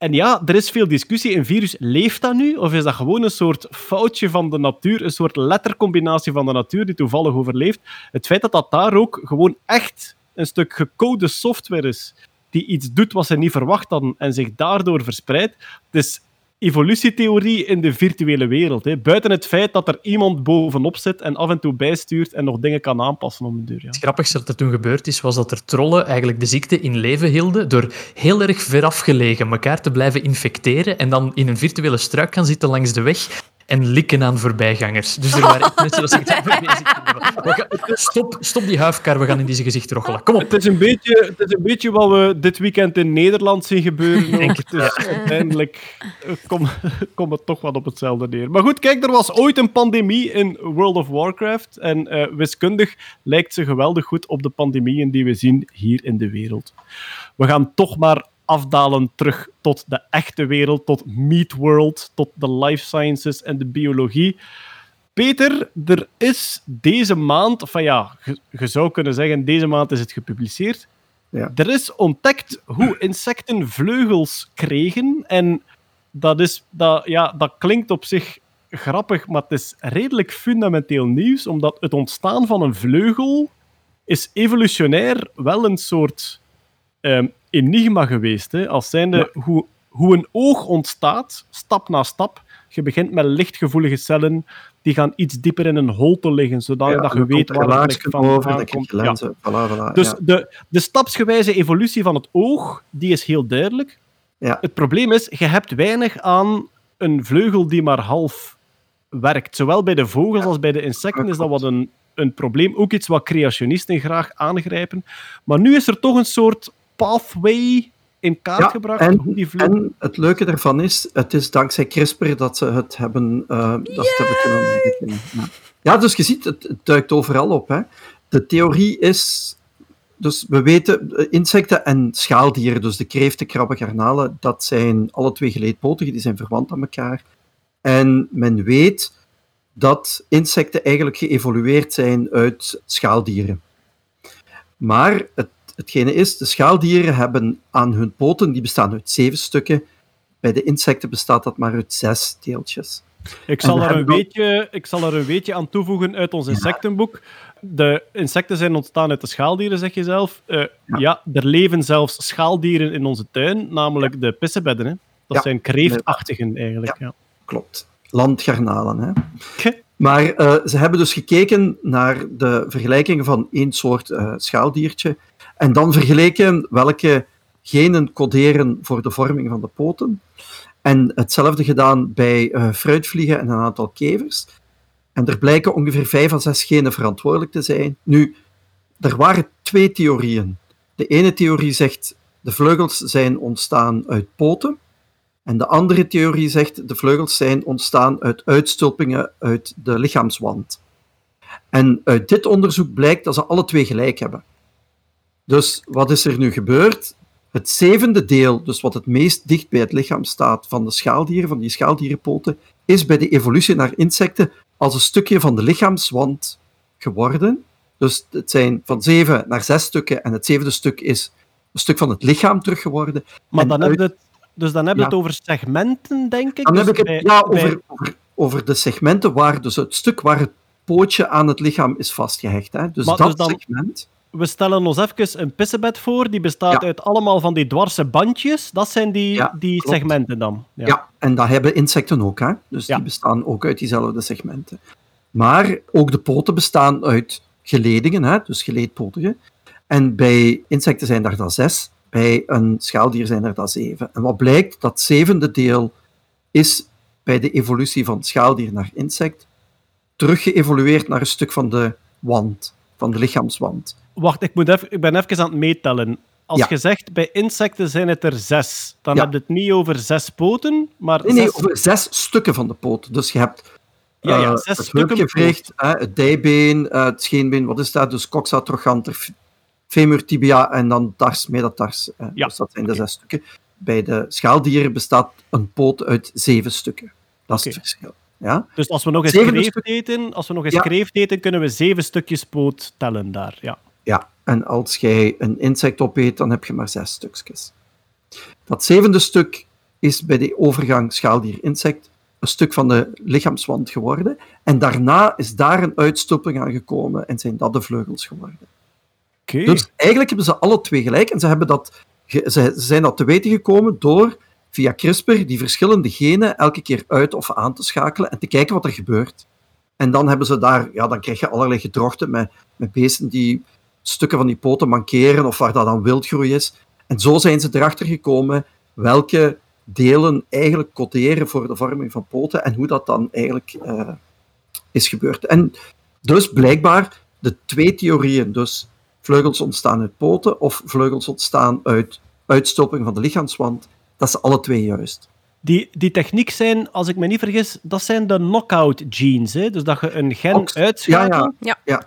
Speaker 3: En ja, er is veel discussie. Een virus, leeft dat nu? Of is dat gewoon een soort foutje van de natuur, een soort lettercombinatie van de natuur die toevallig overleeft? Het feit dat dat daar ook gewoon echt een stuk gecode software is, die iets doet wat ze niet verwacht hadden en zich daardoor verspreidt, het is evolutietheorie in de virtuele wereld. Hè. Buiten het feit dat er iemand bovenop zit en af en toe bijstuurt en nog dingen kan aanpassen om een deur. Ja.
Speaker 7: Het grappigste dat er toen gebeurd is, was dat er trollen eigenlijk de ziekte in leven hielden door heel erg veraf gelegen elkaar te blijven infecteren en dan in een virtuele struik gaan zitten langs de weg en likken aan voorbijgangers. Dus er waren echt mensen dat zich daarmee bezig Stop, stop die huifkar, we gaan in deze gezicht roggelen. Kom op.
Speaker 3: Het is, een beetje, het is een beetje wat we dit weekend in Nederland zien gebeuren.
Speaker 7: Denk het,
Speaker 3: Dus uiteindelijk eh, kom- komt het toch wat op hetzelfde neer. Maar goed, kijk, er was ooit een pandemie in World of Warcraft. En eh, wiskundig lijkt ze geweldig goed op de pandemieën die we zien hier in de wereld. We gaan toch maar afdalen terug tot de echte wereld, tot Meat World, tot de life sciences en de biologie. Peter, er is deze maand, of ja, je, je zou kunnen zeggen, deze maand is het gepubliceerd.
Speaker 6: Ja.
Speaker 3: Er is ontdekt hoe insecten vleugels kregen. En dat, is, dat, ja, dat klinkt op zich grappig, maar het is redelijk fundamenteel nieuws, omdat het ontstaan van een vleugel is evolutionair wel een soort ehm, enigma geweest. Hè? Als zijnde hoe, hoe een oog ontstaat, stap na stap. Je begint met lichtgevoelige cellen, die gaan iets dieper in een holte liggen, zodat
Speaker 6: Ja,
Speaker 3: dat je weet
Speaker 6: komt
Speaker 3: waar het van
Speaker 6: over, je
Speaker 3: Ja.
Speaker 6: lenzen. Voilà, voilà,
Speaker 3: Dus de, de stapsgewijze evolutie van het oog, die is heel duidelijk.
Speaker 6: Ja.
Speaker 3: Het probleem is, je hebt weinig aan een vleugel die maar half werkt. Zowel bij de vogels als bij de insecten is dat wat een, een probleem. Ook iets wat creationisten graag aangrijpen. Maar nu is er toch een soort pathway in kaart
Speaker 6: Ja,
Speaker 3: gebracht.
Speaker 6: en,
Speaker 3: hoe die vleugel...
Speaker 6: en het leuke daarvan is, het is dankzij CRISPR dat ze het hebben, eh, dat ze hebben kunnen ontwikkelen. Ja. ja, dus je ziet, het, het duikt overal op. Hè. De theorie is, dus we weten, eh, insecten en schaaldieren, dus de kreeften, krabben, garnalen, dat zijn alle twee geleedpotigen, die zijn verwant aan elkaar. En men weet dat insecten eigenlijk geëvolueerd zijn uit schaaldieren. Maar het, hetgene is, de schaaldieren hebben aan hun poten, die bestaan uit zeven stukken. Bij de insecten bestaat dat maar uit zes deeltjes.
Speaker 3: Ik zal, er een weetje, ik zal er een weetje aan toevoegen uit ons insectenboek. De insecten zijn ontstaan uit de schaaldieren, zeg je zelf. Eh, ja. er leven zelfs schaaldieren in onze tuin, namelijk de pissebedden. Hè. Dat
Speaker 6: Ja.
Speaker 3: zijn kreeftachtigen eigenlijk. Ja.
Speaker 6: Klopt. Landgarnalen. Hè? Maar eh, ze hebben dus gekeken naar de vergelijkingen van één soort eh, schaaldiertje en dan vergeleken welke genen coderen voor de vorming van de poten. En hetzelfde gedaan bij eh, fruitvliegen en een aantal kevers. En er blijken ongeveer vijf à zes genen verantwoordelijk te zijn. Nu, er waren twee theorieën. De ene theorie zegt de vleugels zijn ontstaan uit poten. En de andere theorie zegt de vleugels zijn ontstaan uit uitstulpingen uit de lichaamswand. En uit dit onderzoek blijkt dat ze alle twee gelijk hebben. Dus wat is er nu gebeurd? Het zevende deel, dus wat het meest dicht bij het lichaam staat van de schaaldieren, van die schaaldierenpoten, is bij de evolutie naar insecten als een stukje van de lichaamswand geworden. Dus het zijn van zeven naar zes stukken en het zevende stuk is een stuk van het lichaam terug geworden.
Speaker 3: Maar
Speaker 6: En
Speaker 3: dan
Speaker 6: uit-
Speaker 3: heb je het, dus dan heb je
Speaker 6: Ja.
Speaker 3: het over segmenten, denk ik.
Speaker 6: Dan
Speaker 3: Dus
Speaker 6: heb ik het
Speaker 3: bij-
Speaker 6: ja,
Speaker 3: bij-
Speaker 6: over, over, over de segmenten waar, dus het stuk waar het pootje aan het lichaam is vastgehecht. Hè. Dus
Speaker 3: Maar
Speaker 6: dat
Speaker 3: dus dan-
Speaker 6: segment.
Speaker 3: We stellen ons even een pissebed voor. Die bestaat
Speaker 6: Ja.
Speaker 3: uit allemaal van die dwarse bandjes. Dat zijn die,
Speaker 6: Ja,
Speaker 3: die
Speaker 6: klopt.
Speaker 3: segmenten dan.
Speaker 6: Ja. en dat hebben insecten ook. Hè. Dus
Speaker 3: Ja.
Speaker 6: die bestaan ook uit diezelfde segmenten. Maar ook de poten bestaan uit geledingen, hè, dus geleedpotigen. En bij insecten zijn er dan zes, bij een schaaldier zijn er dan zeven. En wat blijkt, dat zevende deel is bij de evolutie van schaaldier naar insect teruggeëvolueerd naar een stuk van de wand, van de lichaamswand.
Speaker 3: Wacht, ik, moet even, ik ben even aan het meetellen. Als
Speaker 6: Ja.
Speaker 3: je zegt, bij insecten zijn het er zes, dan
Speaker 6: Ja.
Speaker 3: heb je het niet over zes poten, maar
Speaker 6: Nee, nee,
Speaker 3: zes...
Speaker 6: over zes stukken van de poot. Dus je hebt
Speaker 3: Ja, ja,
Speaker 6: eh, het
Speaker 3: stukken
Speaker 6: heupgewricht, hè, het dijbeen, eh, het scheenbeen, wat is dat? Dus coxa, trochanter, femur, tibia en dan tars, metatars. hè.
Speaker 3: Ja,
Speaker 6: Dus dat zijn de zes stukken. Bij de schaaldieren bestaat een poot uit zeven stukken. Dat is het verschil. Ja?
Speaker 3: Dus als we nog eens kreeft eten, als we nog eens
Speaker 6: Ja.
Speaker 3: kreeft eten, kunnen we zeven stukjes poot tellen daar. Ja.
Speaker 6: ja, en als jij een insect opeet, dan heb je maar zes stukjes. Dat zevende stuk is bij de overgang schaaldier-insect een stuk van de lichaamswand geworden. En daarna is daar een uitstopping aan gekomen en zijn dat de vleugels geworden.
Speaker 3: Oké.
Speaker 6: Dus eigenlijk hebben ze alle twee gelijk. En ze, hebben dat, ze zijn dat te weten gekomen door via CRISPR die verschillende genen elke keer uit of aan te schakelen en te kijken wat er gebeurt. En dan hebben ze daar, ja, dan krijg je allerlei gedrochten met, met beesten die stukken van die poten mankeren of waar dat dan wildgroei is. En zo zijn ze erachter gekomen welke delen eigenlijk coderen voor de vorming van poten en hoe dat dan eigenlijk eh, is gebeurd. En dus blijkbaar de twee theorieën, dus vleugels ontstaan uit poten of vleugels ontstaan uit uitstopping van de lichaamswand, dat is alle twee juist.
Speaker 3: Die, die techniek zijn, als ik me niet vergis, dat zijn de knockout genes. Hè? Dus dat je een gen uitschakelt.
Speaker 6: Ja, ja.
Speaker 2: Ja.
Speaker 6: ja.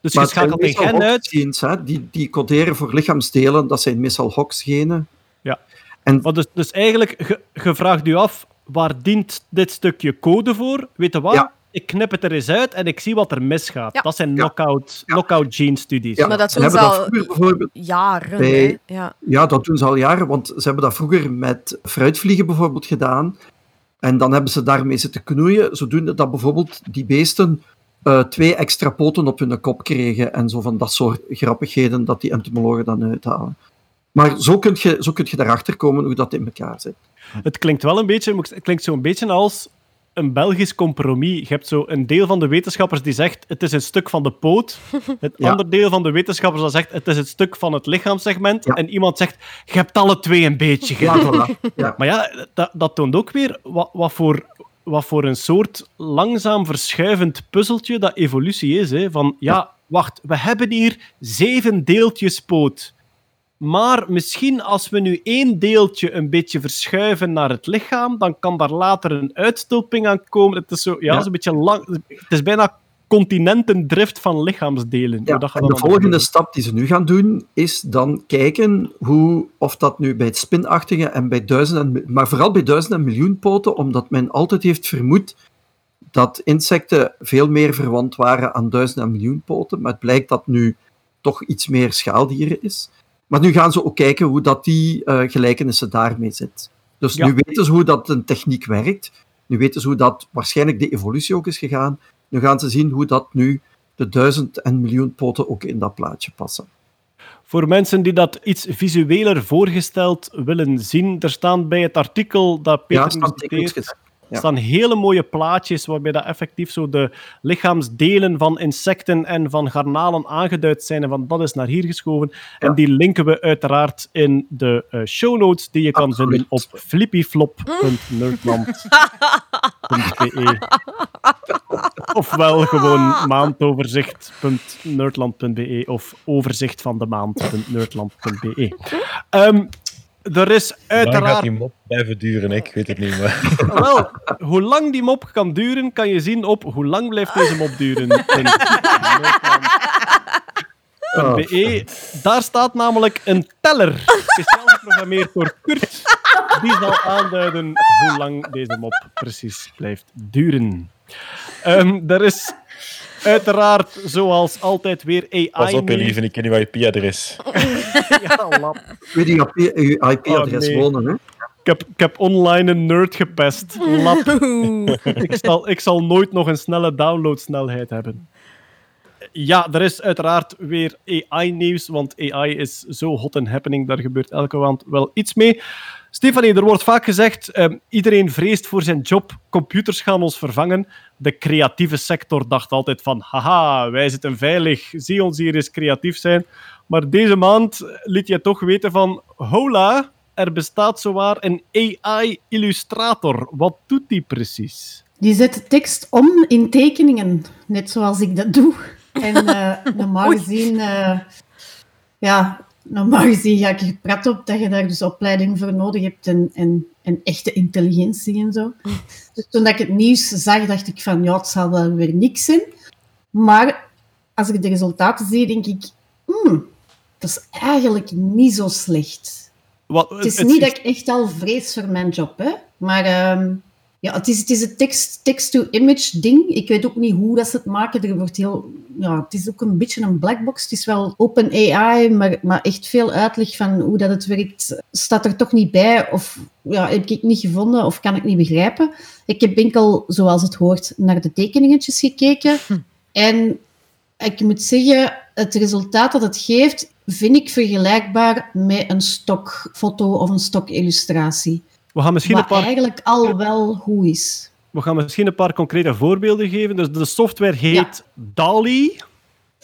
Speaker 3: Dus
Speaker 6: Maar
Speaker 3: je
Speaker 6: zijn
Speaker 3: schakelt een gen uit.
Speaker 6: Hè, die, die coderen voor lichaamsdelen, dat zijn meestal Hox-genen.
Speaker 3: Ja.
Speaker 6: En
Speaker 3: Maar dus, dus eigenlijk, je, je vraagt je af, waar dient dit stukje code voor? Weet je wat?
Speaker 6: Ja.
Speaker 3: Ik knip het er eens uit en ik zie wat er misgaat.
Speaker 2: Ja.
Speaker 3: Dat zijn knockout,
Speaker 6: Ja.
Speaker 3: knockout gene studies.
Speaker 6: ja,
Speaker 2: Maar dat doen ze
Speaker 6: hebben dat
Speaker 2: al-
Speaker 6: vroeger bijvoorbeeld
Speaker 2: Jaren,
Speaker 6: Bij-
Speaker 2: hè. Ja.
Speaker 6: Ja, dat doen ze al jaren, want ze hebben dat vroeger met fruitvliegen bijvoorbeeld gedaan. En dan hebben ze daarmee zitten knoeien, zodoende dat bijvoorbeeld die beesten eh, twee extra poten op hun kop kregen en zo van dat soort grappigheden dat die entomologen dan uithalen. Maar zo kun je, zo kun je daarachter komen hoe dat in elkaar zit.
Speaker 3: Het klinkt wel een beetje, het klinkt zo'n beetje als een Belgisch compromis. Je hebt zo een deel van de wetenschappers die zegt het is een stuk van de poot. Het
Speaker 6: Ja.
Speaker 3: andere deel van de wetenschappers dat zegt het is het stuk van het lichaamssegment.
Speaker 6: Ja.
Speaker 3: En iemand zegt je hebt alle twee een beetje gedaan.
Speaker 6: Ja.
Speaker 3: Maar ja, dat, dat toont ook weer wat, wat, voor, wat voor een soort langzaam verschuivend puzzeltje dat evolutie is. Hè? Van ja, wacht, we hebben hier zeven deeltjes poot. Maar misschien als we nu één deeltje een beetje verschuiven naar het lichaam, dan kan daar later een uitstulping aan komen. Het is, zo, ja,
Speaker 6: Ja.
Speaker 3: zo'n beetje lang. Het is bijna continentendrift van lichaamsdelen.
Speaker 6: Ja,
Speaker 3: dat
Speaker 6: en de volgende stap die ze nu gaan doen, is dan kijken hoe, of dat nu bij het spinachtige en bij duizenden, en- maar vooral bij duizenden en miljoen poten, omdat men altijd heeft vermoed dat insecten veel meer verwant waren aan duizenden en miljoen poten, maar het blijkt dat nu toch iets meer schaaldieren is. Maar nu gaan ze ook kijken hoe dat die eh, gelijkenissen daarmee zit. Dus
Speaker 3: Ja.
Speaker 6: nu weten ze hoe dat een techniek werkt, nu weten ze hoe dat waarschijnlijk de evolutie ook is gegaan, nu gaan ze zien hoe dat nu de duizend en miljoen poten ook in dat plaatje passen.
Speaker 3: Voor mensen die dat iets visueler voorgesteld willen zien, er staan bij het artikel dat Peter
Speaker 6: Ja, Ja.
Speaker 3: staan hele mooie plaatjes waarbij dat effectief zo de lichaamsdelen van insecten en van garnalen aangeduid zijn. En van dat is naar hier geschoven. En die linken we uiteraard in de eh, show notes die je kan
Speaker 6: Absoluut.
Speaker 3: vinden op flippyflop.nerdland.be. Ofwel gewoon maandoverzicht.nerdland.be of overzicht van de maand.nerdland.be. er is
Speaker 8: Lang gaat
Speaker 3: uiteraard
Speaker 8: die mop blijven duren, ik weet het niet. Maar...
Speaker 3: wel, hoe lang die mop kan duren, kan je zien op hoe lang blijft deze mop duren. In Noordland.be. Daar staat namelijk een teller, speciaal geprogrammeerd door Kurt. Die zal aanduiden hoe lang deze mop precies blijft duren. Ehm, er is uiteraard, zoals altijd, weer AI.
Speaker 8: Pas op, lieve, ik ken uw IP-adres.
Speaker 3: Ja, lap.
Speaker 6: Weet je IP uw IP-adres
Speaker 3: Oh, nee.
Speaker 6: wonen, hè?
Speaker 3: Ik heb, ik heb online een nerd gepest. Lap. ik, zal, ik zal nooit nog een snelle downloadsnelheid hebben. Ja, er is uiteraard weer AI-nieuws, want AI is zo hot and happening. Daar gebeurt elke maand wel iets mee. Stefanie, er wordt vaak gezegd, ehm, iedereen vreest voor zijn job, computers gaan ons vervangen. De creatieve sector dacht altijd van, haha, wij zitten veilig, zie ons hier eens creatief zijn. Maar deze maand liet je toch weten van, hola, er bestaat zowaar een AI-illustrator. Wat doet die precies?
Speaker 9: Die zet de tekst om in tekeningen, net zoals ik dat doe. En eh, normaal gezien, eh, ja, normaal gezien ga ik er prat op dat je daar dus opleiding voor nodig hebt en, en, en echte intelligentie en zo. Dus toen ik het nieuws zag, dacht ik van, ja, het zal wel weer niks zijn. Maar als ik de resultaten zie, denk ik, hmm, dat is eigenlijk niet zo slecht.
Speaker 3: Wat,
Speaker 9: Het is niet dat ik echt al vrees voor mijn job, hè. Maar ehm, Ja, het is, het is een text- text-to-image ding. Ik weet ook niet hoe dat ze het maken. Er wordt heel, ja, het is ook een beetje een blackbox. Het is wel open AI, maar, maar echt veel uitleg van hoe dat het werkt staat er toch niet bij. Of ja, heb ik niet gevonden of kan ik niet begrijpen. Ik heb enkel, zoals het hoort, naar de tekeningetjes gekeken. En ik moet zeggen, het resultaat dat het geeft, vind ik vergelijkbaar met een stokfoto of een stokillustratie.
Speaker 3: We gaan misschien een
Speaker 9: Wat
Speaker 3: paar
Speaker 9: eigenlijk al wel goed is.
Speaker 3: We gaan misschien een paar concrete voorbeelden geven. Dus de software heet DALI.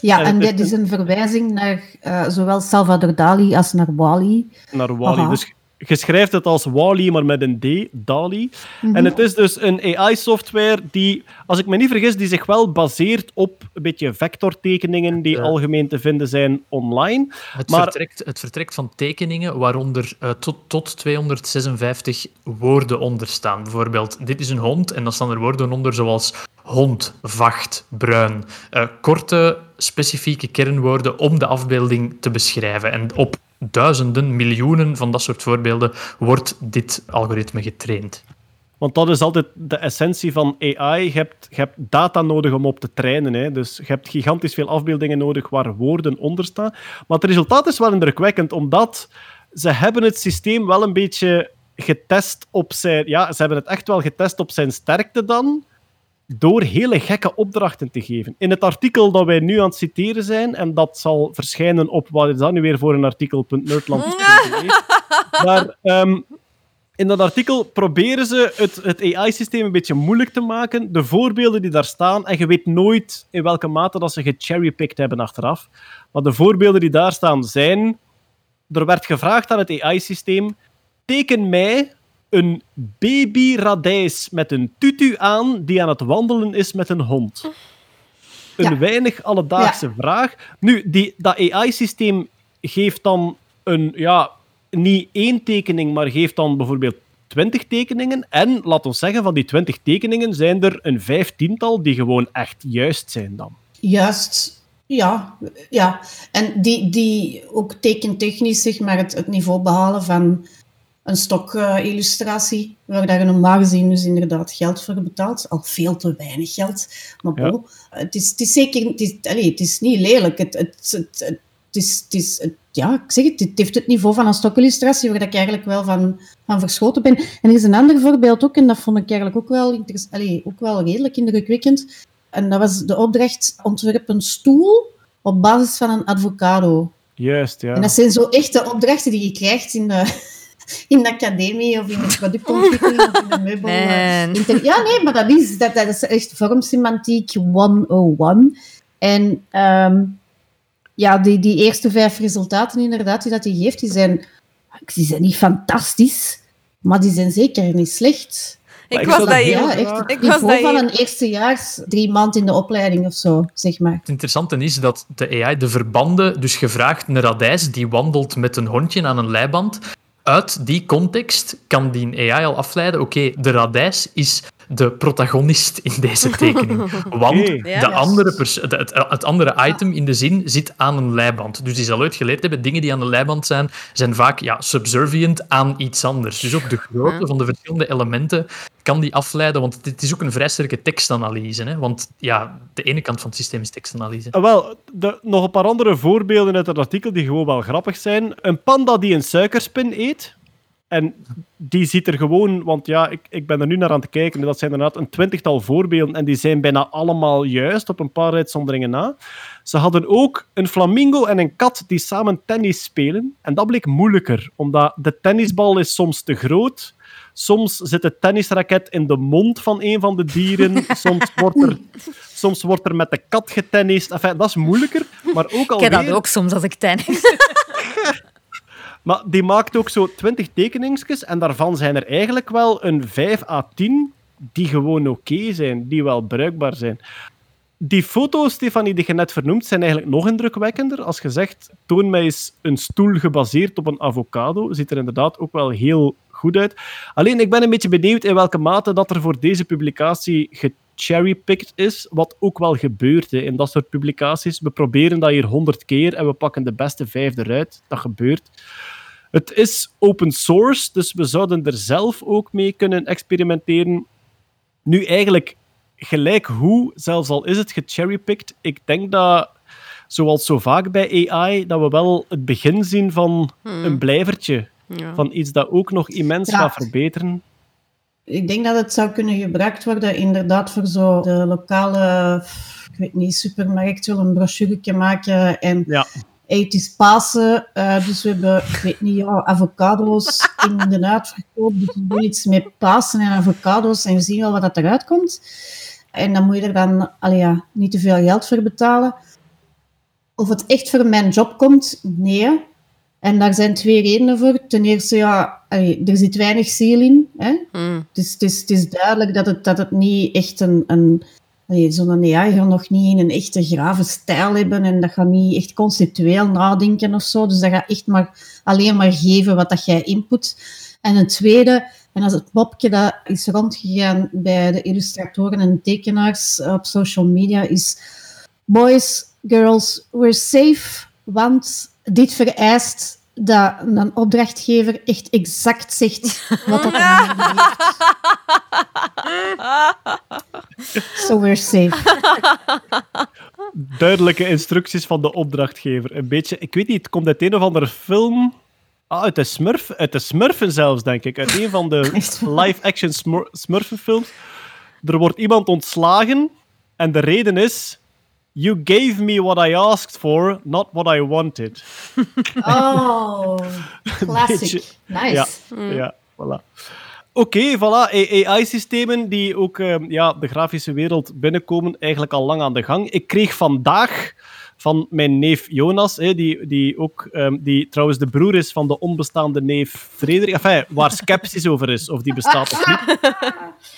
Speaker 9: Ja,
Speaker 3: En
Speaker 9: dit is een verwijzing naar eh, zowel Salvador Dali als naar Wally.
Speaker 3: Naar.
Speaker 9: Aha.
Speaker 3: Dus je schrijft het als Wally, maar met een D, DALI. En het is dus een AI-software die, als ik me niet vergis, die zich wel baseert op een beetje vectortekeningen die
Speaker 7: Ja.
Speaker 3: algemeen te vinden zijn online.
Speaker 7: Het,
Speaker 3: Maar-
Speaker 7: vertrekt, het vertrekt van tekeningen waaronder eh, tot, tot 256 woorden onder staan. Bijvoorbeeld, dit is een hond en dan staan er woorden onder zoals hond, vacht, bruin. Eh, korte, specifieke kernwoorden om de afbeelding te beschrijven. En op duizenden, miljoenen van dat soort voorbeelden wordt dit algoritme getraind.
Speaker 3: Want dat is altijd de essentie van AI. Je hebt, je hebt data nodig om op te trainen. Hè. Dus je hebt gigantisch veel afbeeldingen nodig waar woorden onder staan. Maar het resultaat is wel indrukwekkend, omdat ze hebben het systeem wel een beetje getest op zijn... Ja, ze hebben het echt wel getest op zijn sterkte dan, door hele gekke opdrachten te geven. In het artikel dat wij nu aan het citeren zijn, en dat zal verschijnen op... Wat is dat nu weer voor een artikel.nerdland? maar... ehm, in dat artikel proberen ze het, het AI-systeem een beetje moeilijk te maken. De voorbeelden die daar staan, en je weet nooit in welke mate dat ze gecherrypicked hebben achteraf. Maar de voorbeelden die daar staan zijn... Er werd gevraagd aan het AI-systeem... Teken mij een baby-radijs met een tutu aan die aan het wandelen is met een hond. Een
Speaker 9: Ja.
Speaker 3: weinig alledaagse vraag. Nu, die, dat AI-systeem geeft dan een, ja, niet één tekening, maar geeft dan bijvoorbeeld twintig tekeningen. En, laat ons zeggen, van die twintig tekeningen zijn er een vijftiental die gewoon echt juist zijn dan.
Speaker 9: Juist, ja. ja. En die, die ook tekentechnisch zeg maar, het, het niveau behalen van een stok-illustratie, waar daar normaal gezien dus inderdaad geld voor betaalt. Al veel te weinig geld. Maar
Speaker 3: Ja.
Speaker 9: bon, het, is, het is zeker het is, allee, het is niet lelijk. Het, het, het, het, is, het is, het- ja, ik zeg het, het heeft het niveau van een stokillustratie, waar ik eigenlijk wel van, van verschoten ben. En er is een ander voorbeeld ook, en dat vond ik eigenlijk ook wel, allee, ook wel redelijk indrukwekkend. En dat was de opdracht ontwerp een stoel op basis van een avocado.
Speaker 3: Juist, ja.
Speaker 9: En dat zijn zo echte opdrachten die je krijgt in de, in de academie of in de productontwikkeling of in de meubel.
Speaker 1: Man.
Speaker 9: Ja, nee, maar dat is, dat, dat is echt vormsemantiek 101. En ehm, ja, die, die eerste vijf resultaten inderdaad die dat hij geeft, die zijn, die zijn niet fantastisch, maar die zijn zeker niet slecht.
Speaker 2: Ik
Speaker 3: ik
Speaker 2: was dat hier.
Speaker 9: Ja,
Speaker 3: heel
Speaker 9: echt
Speaker 2: Ik was dat
Speaker 9: van een eerstejaars, drie maanden in de opleiding of zo, zeg maar.
Speaker 7: Het interessante is dat de AI de verbanden, dus gevraagd een radijs die wandelt met een hondje aan een leiband, uit die context kan die AI al afleiden, oké, de radijs is de protagonist in deze tekening. Want de andere pers- het, het, het andere item in de zin zit aan een leiband. Dus die zal ooit geleerd hebben, dingen die aan de leiband zijn, zijn vaak ja, subservient aan iets anders. Dus ook de grootte van de verschillende elementen kan die afleiden, want het is ook een vrij sterke tekstanalyse. Hè? Want ja, de ene kant van het systeem is tekstanalyse.
Speaker 3: Ah, wel, de, nog een paar andere voorbeelden uit het artikel die gewoon wel grappig zijn. Een panda die een suikerspin eet. En die ziet er gewoon, want ja, ik, ik ben er nu naar aan het kijken. en Dat zijn inderdaad een twintigtal voorbeelden. En die zijn bijna allemaal juist, op een paar uitzonderingen na. Ze hadden ook een flamingo en een kat die samen tennis spelen. En dat bleek moeilijker, omdat de tennisbal is soms te groot. Soms zit het tennisraket in de mond van een van de dieren. Soms wordt er, soms wordt er met de kat getennist. Enfin, dat is moeilijker. Maar ook
Speaker 1: Ik heb dat
Speaker 3: alweer...
Speaker 1: ook soms als ik tennis.
Speaker 3: Maar die maakt ook zo 20 tekeningsjes en daarvan zijn er eigenlijk wel een 5 à 10 die gewoon oké zijn, die wel bruikbaar zijn. Die foto's, Stefanie, die je net vernoemt, zijn eigenlijk nog indrukwekkender. Als je zegt, toon mij eens een stoel gebaseerd op een avocado, ziet er inderdaad ook wel heel goed uit. Alleen, ik ben een beetje benieuwd in welke mate dat er voor deze publicatie gecherrypicked is, wat ook wel gebeurt in dat soort publicaties. We proberen dat hier honderd keer en we pakken de beste vijf eruit. Dat gebeurt. Het is open source, dus we zouden er zelf ook mee kunnen experimenteren. Nu eigenlijk, gelijk hoe, zelfs al is het gecherrypicked, ik denk dat, zoals zo vaak bij AI, dat we wel het begin zien van een blijvertje.
Speaker 2: Ja.
Speaker 3: Van iets dat ook nog immens
Speaker 9: Ja.
Speaker 3: gaat verbeteren.
Speaker 9: Ik denk dat het zou kunnen gebruikt worden inderdaad voor zo de lokale, ik weet niet, supermarkt wil een brochuretje maken en
Speaker 3: Ja.
Speaker 9: Is Pasen, eh, dus we hebben, ik weet niet, ja, avocado's in de uitverkoop, dus we doen iets met Pasen en avocado's en we zien wel wat dat eruit komt. En dan moet je er dan allee, ja, niet te veel geld voor betalen. Of het echt voor mijn job komt, nee. En daar zijn twee redenen voor. Ten eerste, ja, allee, er zit weinig ziel in. Hè?
Speaker 2: Mm.
Speaker 9: Het, is, het, is, het is duidelijk dat het, dat het niet echt een... een allee, Zo'n AI gaat nog niet in een echte grave stijl hebben en dat gaat niet echt conceptueel nadenken of zo. Dus dat gaat echt maar alleen maar geven wat dat jij input. En een tweede, en als het mopje dat is rondgegaan bij de illustratoren en tekenaars op social media, is boys, girls, we're safe, want dit vereist dat een opdrachtgever echt exact zegt wat dat aan heeft. So we're safe.
Speaker 3: Duidelijke instructies van de opdrachtgever. Een beetje, ik weet niet, het komt uit een of andere film. Ah, uit de, Smurf, uit de Smurfen zelfs, denk ik. Uit een van de live-action Smur- Smurfenfilms. Er wordt iemand ontslagen en de reden is... You gave me what I asked for, not what I wanted.
Speaker 9: Oh, classic. Nice.
Speaker 3: Ja, ja voilà. Oké, voilà. AI-systemen die ook eh, ja, de grafische wereld binnenkomen, eigenlijk al lang aan de gang. Ik kreeg vandaag van mijn neef Jonas, hè, die, die, ook, ehm, die trouwens de broer is van de onbestaande neef Frederik, enfin, waar sceptisch over is, of die bestaat of niet.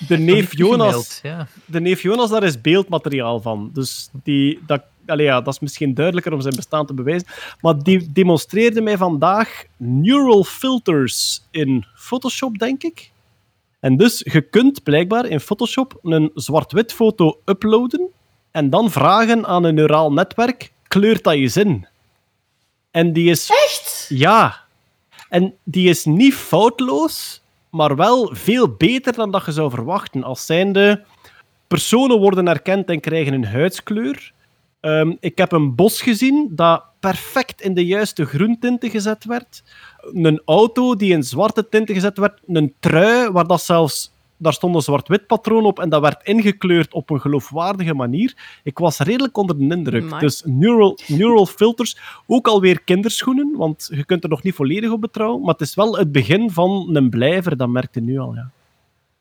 Speaker 3: De neef Jonas, de neef Jonas, daar is beeldmateriaal van. Dus die, dat, allee, ja, dat is misschien duidelijker om zijn bestaan te bewijzen. Maar die demonstreerde mij vandaag neural filters in Photoshop, denk ik. En dus, je kunt blijkbaar in Photoshop een zwart-wit foto uploaden en dan vragen aan een neuraal netwerk, kleurt dat je zin? En die is...
Speaker 9: Echt?
Speaker 3: Ja. En die is niet foutloos, maar wel veel beter dan dat je zou verwachten. Als zijnde, personen worden herkend en krijgen een huidskleur. Ehm, ik heb een bos gezien dat perfect in de juiste groentinten gezet werd. Een auto die in zwarte tinten gezet werd. Een trui waar dat zelfs... Daar stond een zwart-wit patroon op en dat werd ingekleurd op een geloofwaardige manier. Ik was redelijk onder de indruk.
Speaker 2: Amai.
Speaker 3: Dus neural, neural filters, ook alweer kinderschoenen, want je kunt er nog niet volledig op betrouwen. Maar het is wel het begin van een blijver, dat merkte nu al. Ja.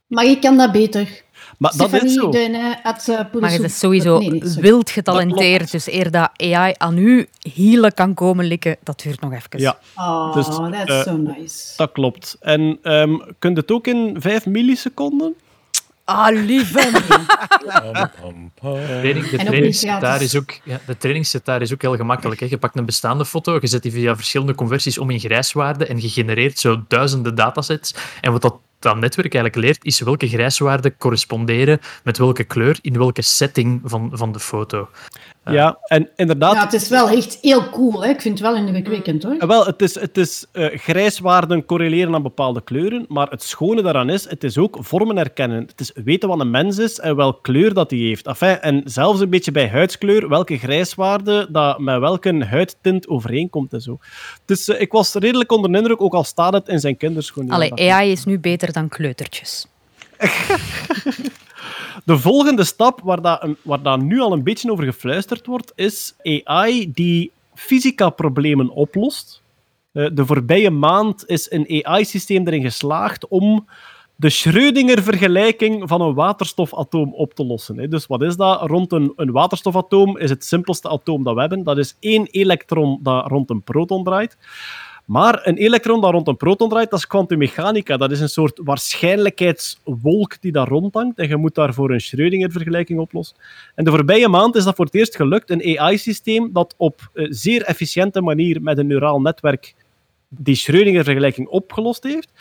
Speaker 9: Maar ik kan dat beter.
Speaker 3: Maar dat is zo.
Speaker 9: Had uh,
Speaker 1: Maar het is sowieso
Speaker 9: Nee, nee, sorry.
Speaker 1: wild getalenteerd. Dus eer dat AI aan u hielen kan komen likken, dat duurt nog even.
Speaker 3: Ja,
Speaker 9: Oh,
Speaker 3: Dus,
Speaker 9: that's
Speaker 3: eh,
Speaker 9: so nice.
Speaker 3: dat klopt. En ehm kun je het ook in 5 milliseconden?
Speaker 1: Ah, lieve.
Speaker 7: De,
Speaker 9: En ook
Speaker 7: training
Speaker 9: niet
Speaker 7: zit
Speaker 9: gratis.
Speaker 7: daar is ook, ja, de training zit daar is ook heel gemakkelijk. Hè. Je pakt een bestaande foto, je zet die via verschillende conversies om in grijswaarde en je genereert zo duizenden datasets. En wat dat, dat netwerk eigenlijk leert, is welke grijswaarden corresponderen met welke kleur in welke setting van, van de foto.
Speaker 3: Ja, en inderdaad...
Speaker 9: Ja, het is wel echt heel cool. Hè? Ik vind het wel indrukwekkend hoor.
Speaker 3: Wel, het is, het is eh, grijswaarden correleren aan bepaalde kleuren, maar het schone daaraan is, het is ook vormen herkennen. Het is weten wat een mens is en welke kleur dat hij heeft. Enfin, en zelfs een beetje bij huidskleur, welke grijswaarde dat met welke huidtint overeenkomt en zo. Dus eh, ik was redelijk onder de indruk, ook al staat het in zijn kinderschoenen.
Speaker 1: Allee, AI is nu beter dan kleutertjes.
Speaker 3: De volgende stap, waar, dat, waar dat nu al een beetje over gefluisterd wordt, is AI die fysica-problemen oplost. Eh, de voorbije maand is een AI-systeem erin geslaagd om de Schrödinger-vergelijking van een waterstofatoom op te lossen. Dus wat is dat? Rond een, een waterstofatoom is het simpelste atoom dat we hebben. Dat is één elektron dat rond een proton draait. Maar een elektron dat rond een proton draait, dat is kwantummechanica. Dat is een soort waarschijnlijkheidswolk die daar rondhangt. En je moet daarvoor een Schrödinger-vergelijking oplossen. En de voorbije maand is dat voor het eerst gelukt. Een AI-systeem dat op een zeer efficiënte manier met een neuraal netwerk die Schrödinger-vergelijking opgelost heeft.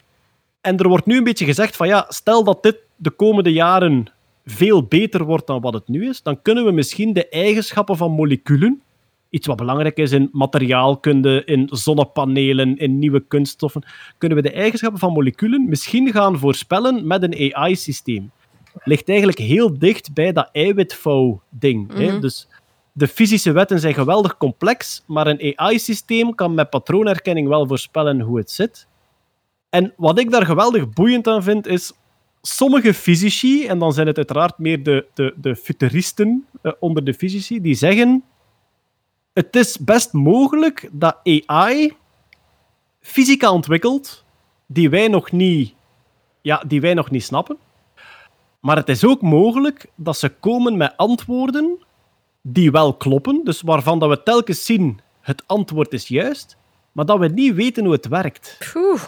Speaker 3: En er wordt nu een beetje gezegd van ja, stel dat dit de komende jaren veel beter wordt dan wat het nu is, dan kunnen we misschien de eigenschappen van moleculen, iets wat belangrijk is in materiaalkunde, in zonnepanelen, in nieuwe kunststoffen, kunnen we de eigenschappen van moleculen misschien gaan voorspellen met een AI-systeem. ligt eigenlijk heel dicht bij dat eiwitvouw-ding.
Speaker 2: Mhm.
Speaker 3: Dus de fysische wetten zijn geweldig complex, maar een AI-systeem kan met patroonherkenning wel voorspellen hoe het zit. En wat ik daar geweldig boeiend aan vind, is sommige fysici, en dan zijn het uiteraard meer de, de, de futuristen eh, onder de fysici, die zeggen het is best mogelijk dat AI fysica ontwikkelt die wij nog niet, ja, die wij nog niet snappen. Maar het is ook mogelijk dat ze komen met antwoorden die wel kloppen, dus waarvan dat we telkens zien het antwoord is juist, maar dat we niet weten hoe het werkt.
Speaker 2: Oeh.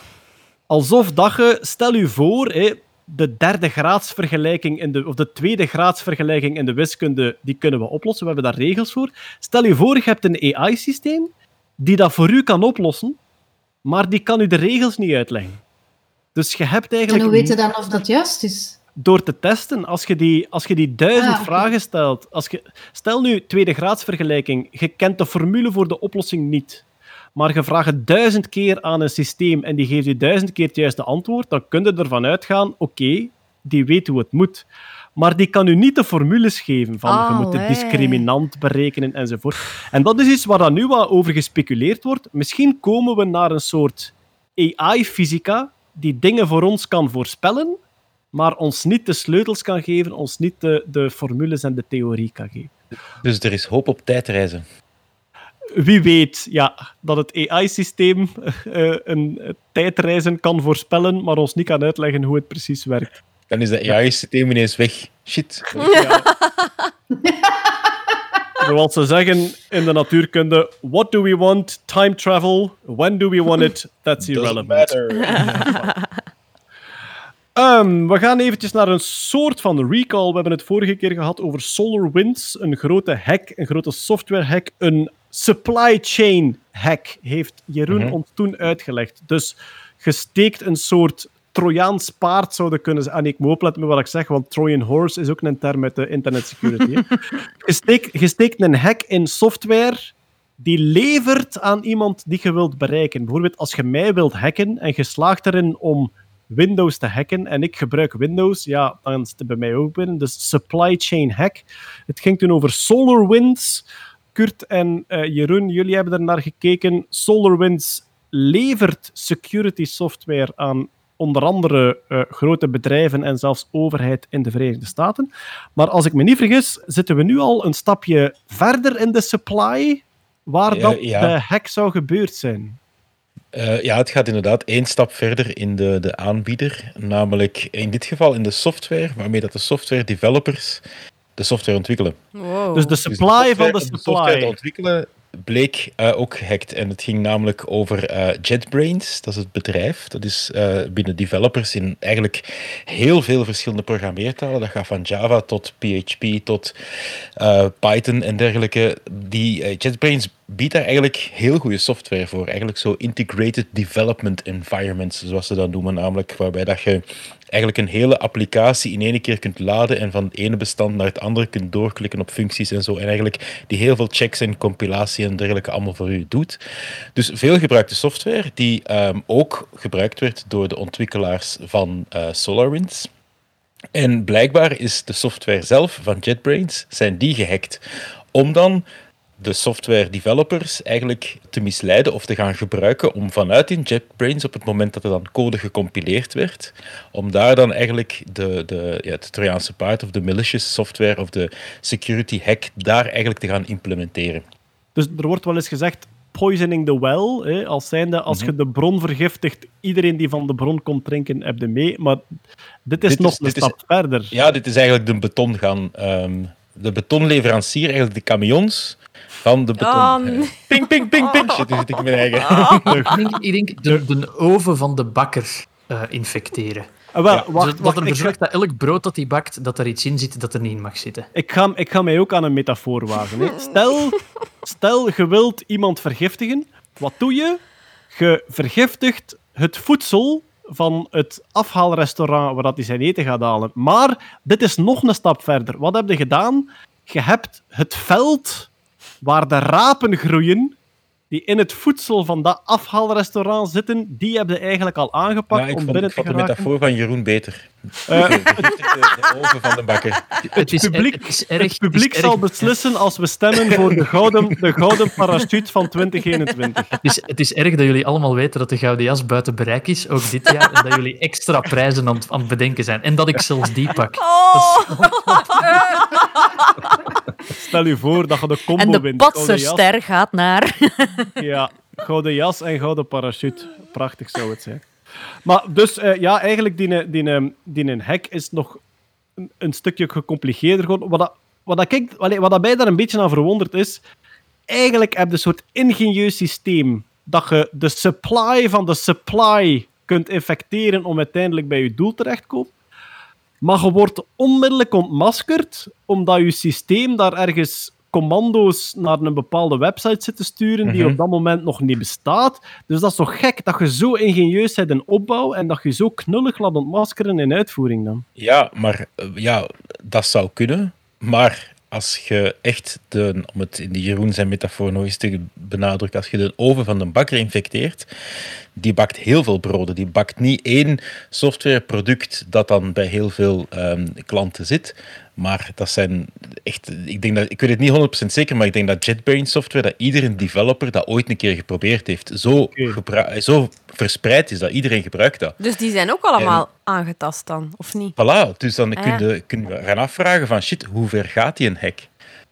Speaker 3: Alsof dat je, stel u voor, hè, de derde graadsvergelijking in de, of de tweede graadsvergelijking in de wiskunde, die kunnen we oplossen. We hebben daar regels voor. Stel je voor, je hebt een AI-systeem die dat voor u kan oplossen, maar die kan u de regels niet uitleggen. Dus je hebt
Speaker 9: En
Speaker 3: eigenlijk
Speaker 9: hoe weet je dan of dat juist is?
Speaker 3: door te testen, als je die, als je die duizend
Speaker 9: Ah,
Speaker 3: vragen stelt. Als je, stel nu tweede graadsvergelijking, je kent de formule voor de oplossing niet. Maar je vraagt het duizend keer aan een systeem en die geeft je duizend keer het juiste antwoord, dan kun je ervan uitgaan, oké, die weet hoe het moet. Maar die kan u niet de formules geven van je moet de discriminant berekenen enzovoort. En dat is iets waar dan nu wat over gespeculeerd wordt. Misschien komen we naar een soort AI-fysica die dingen voor ons kan voorspellen, maar ons niet de sleutels kan geven, ons niet de, de formules en de theorie kan geven.
Speaker 8: Dus er is hoop op tijdreizen.
Speaker 3: Wie weet ja, dat het AI-systeem eh, een tijdreizen kan voorspellen, maar ons niet kan uitleggen hoe het precies werkt.
Speaker 8: Dan is dat AI-systeem ineens weg. Shit.
Speaker 3: Zoals ze zeggen in de natuurkunde: What do we want? Time travel. When do we want it? That's irrelevant. Ehm, we gaan eventjes naar een soort van recall. We hebben het vorige keer gehad over SolarWinds, een grote hack, een grote software hack, een supply chain hack, heeft Jeroen
Speaker 8: Mhm.
Speaker 3: ons toen uitgelegd. Dus je steekt een soort Trojaans paard, zouden kunnen zijn. Ah, nee, ik moet opletten met wat ik zeg, want Trojan horse is ook een term uit de internet security. hè. je, steekt, je steekt een hack in software die levert aan iemand die je wilt bereiken. Bijvoorbeeld als je mij wilt hacken en je slaagt erin om Windows te hacken en ik gebruik Windows, ja, dan is het bij mij ook binnen. Dus supply chain hack. Het ging toen over SolarWinds. Kurt en eh, Jeroen, jullie hebben er naar gekeken. SolarWinds levert security software aan onder andere eh, grote bedrijven en zelfs overheid in de Verenigde Staten. Maar als ik me niet vergis, zitten we nu al een stapje verder in de supply waar dat
Speaker 8: ja.
Speaker 3: de hack zou gebeurd zijn.
Speaker 8: Eh, ja, het gaat inderdaad één stap verder in de, de aanbieder. Namelijk in dit geval in de software, waarmee dat de software developers de software ontwikkelen.
Speaker 2: Wow.
Speaker 3: Dus de
Speaker 8: Dus
Speaker 3: supply
Speaker 8: software-
Speaker 3: van de
Speaker 8: software
Speaker 3: supply.
Speaker 8: ontwikkelen bleek eh, ook gehackt. En het ging namelijk over eh, JetBrains, dat is het bedrijf. Dat is eh, binnen developers in eigenlijk heel veel verschillende programmeertalen. Dat gaat van Java tot PHP tot eh, Python en dergelijke. Die JetBrains biedt daar eigenlijk heel goede software voor. Eigenlijk zo integrated development environments, zoals ze dat noemen. Namelijk waarbij dat je eigenlijk een hele applicatie in één keer kunt laden en van het ene bestand naar het andere kunt doorklikken op functies en zo. En eigenlijk die heel veel checks en compilatie en dergelijke allemaal voor u doet. Dus veel gebruikte software die ehm, ook gebruikt werd door de ontwikkelaars van eh, SolarWinds. En blijkbaar is de software zelf van JetBrains, zijn die gehackt. Om dan de software developers eigenlijk te misleiden of te gaan gebruiken om vanuit in JetBrains op het moment dat er dan code gecompileerd werd, om daar dan eigenlijk de, de, ja, het Trojaanse paard of de malicious software of de security hack daar eigenlijk te gaan implementeren.
Speaker 3: Dus er wordt wel eens gezegd poisoning the well, hè, als zijnde als je de bron vergiftigt, iedereen die van de bron komt drinken, heb je mee. Maar dit is
Speaker 8: Dit
Speaker 3: nog
Speaker 8: is-
Speaker 3: een
Speaker 8: is-
Speaker 3: stap verder.
Speaker 8: Ja, dit is eigenlijk de beton gaan. ehm, de betonleverancier, eigenlijk de camions van de beton.
Speaker 2: Oh.
Speaker 8: Ping, ping, ping, ping. Shit, nu zit ik in mijn eigen.
Speaker 7: Ik denk, ik denk de, de oven van de bakker eh, infecteren.
Speaker 3: Ah, wel,
Speaker 8: Ja,
Speaker 3: wacht,
Speaker 7: dat er
Speaker 3: ik,
Speaker 7: ervoor
Speaker 3: ga,
Speaker 7: zorgt dat elk brood dat hij bakt, dat er iets in zit dat er niet in mag zitten.
Speaker 3: ik, ga, ik ga mij ook aan een metafoor wagen. Hè. Stel, stel, je wilt iemand vergiftigen. Wat doe je? Je vergiftigt het voedsel van het afhaalrestaurant waar dat hij zijn eten gaat halen. Maar dit is nog een stap verder. Wat heb je gedaan? Je hebt het veld waar de rapen groeien die in het voedsel van dat afhaalrestaurant zitten, die hebben je eigenlijk al aangepakt
Speaker 8: Ja, ik
Speaker 3: om
Speaker 8: vond,
Speaker 3: binnen
Speaker 8: ik
Speaker 3: te
Speaker 8: vond de metafoor van Jeroen beter.
Speaker 3: Eh,
Speaker 8: de, de oven van de bakker.
Speaker 7: Het is,
Speaker 3: publiek-
Speaker 7: het is erg,
Speaker 3: het publiek
Speaker 7: het
Speaker 3: zal
Speaker 7: erg-
Speaker 3: beslissen als we stemmen voor de gouden, de gouden parachute van 2021.
Speaker 7: Het is, het is erg dat jullie allemaal weten dat de Gouden Jas buiten bereik is, ook dit jaar, en dat jullie extra prijzen aan, het- aan het bedenken zijn. En dat ik zelfs die pak.
Speaker 3: Stel je voor dat je de combo
Speaker 1: En de
Speaker 3: wint. Gouden jas,
Speaker 1: potserster gaat naar...
Speaker 3: Ja, gouden jas en gouden parachute. Prachtig zou het zijn. Maar dus, eh, ja, eigenlijk die, die, die, die een hack is nog een, een stukje gecompliceerder. Wat, dat, wat, dat ik, wat dat mij daar een beetje aan verwonderd is, eigenlijk heb je een soort ingenieus systeem dat je de supply van de supply kunt infecteren om uiteindelijk bij je doel terecht te komen. Maar je wordt onmiddellijk ontmaskerd, omdat je systeem daar ergens commando's naar een bepaalde website zit te sturen die
Speaker 8: Mhm.
Speaker 3: op dat moment nog niet bestaat. Dus dat is toch gek dat je zo ingenieus bent in opbouw en dat je zo knullig laat ontmaskeren in uitvoering dan.
Speaker 8: Ja, maar eh, ja, dat zou kunnen. Maar als je echt, de, om het in die Jeroen zijn metafoor nog eens te benadrukken, als je de oven van de bakker infecteert, die bakt heel veel broden. Die bakt niet één softwareproduct dat dan bij heel veel ehm, klanten zit. Maar dat zijn echt, ik denk dat, ik weet het niet 100% zeker, maar ik denk dat JetBrains software, dat iedere developer dat ooit een keer geprobeerd heeft, zo, zo verspreid is dat iedereen gebruikt dat.
Speaker 2: Dus die zijn ook allemaal aangetast dan, of niet?
Speaker 8: Voilà, dus dan
Speaker 2: Ah,
Speaker 8: kun,
Speaker 2: ja.
Speaker 8: kun je gaan afvragen van shit, hoe ver gaat die een hack?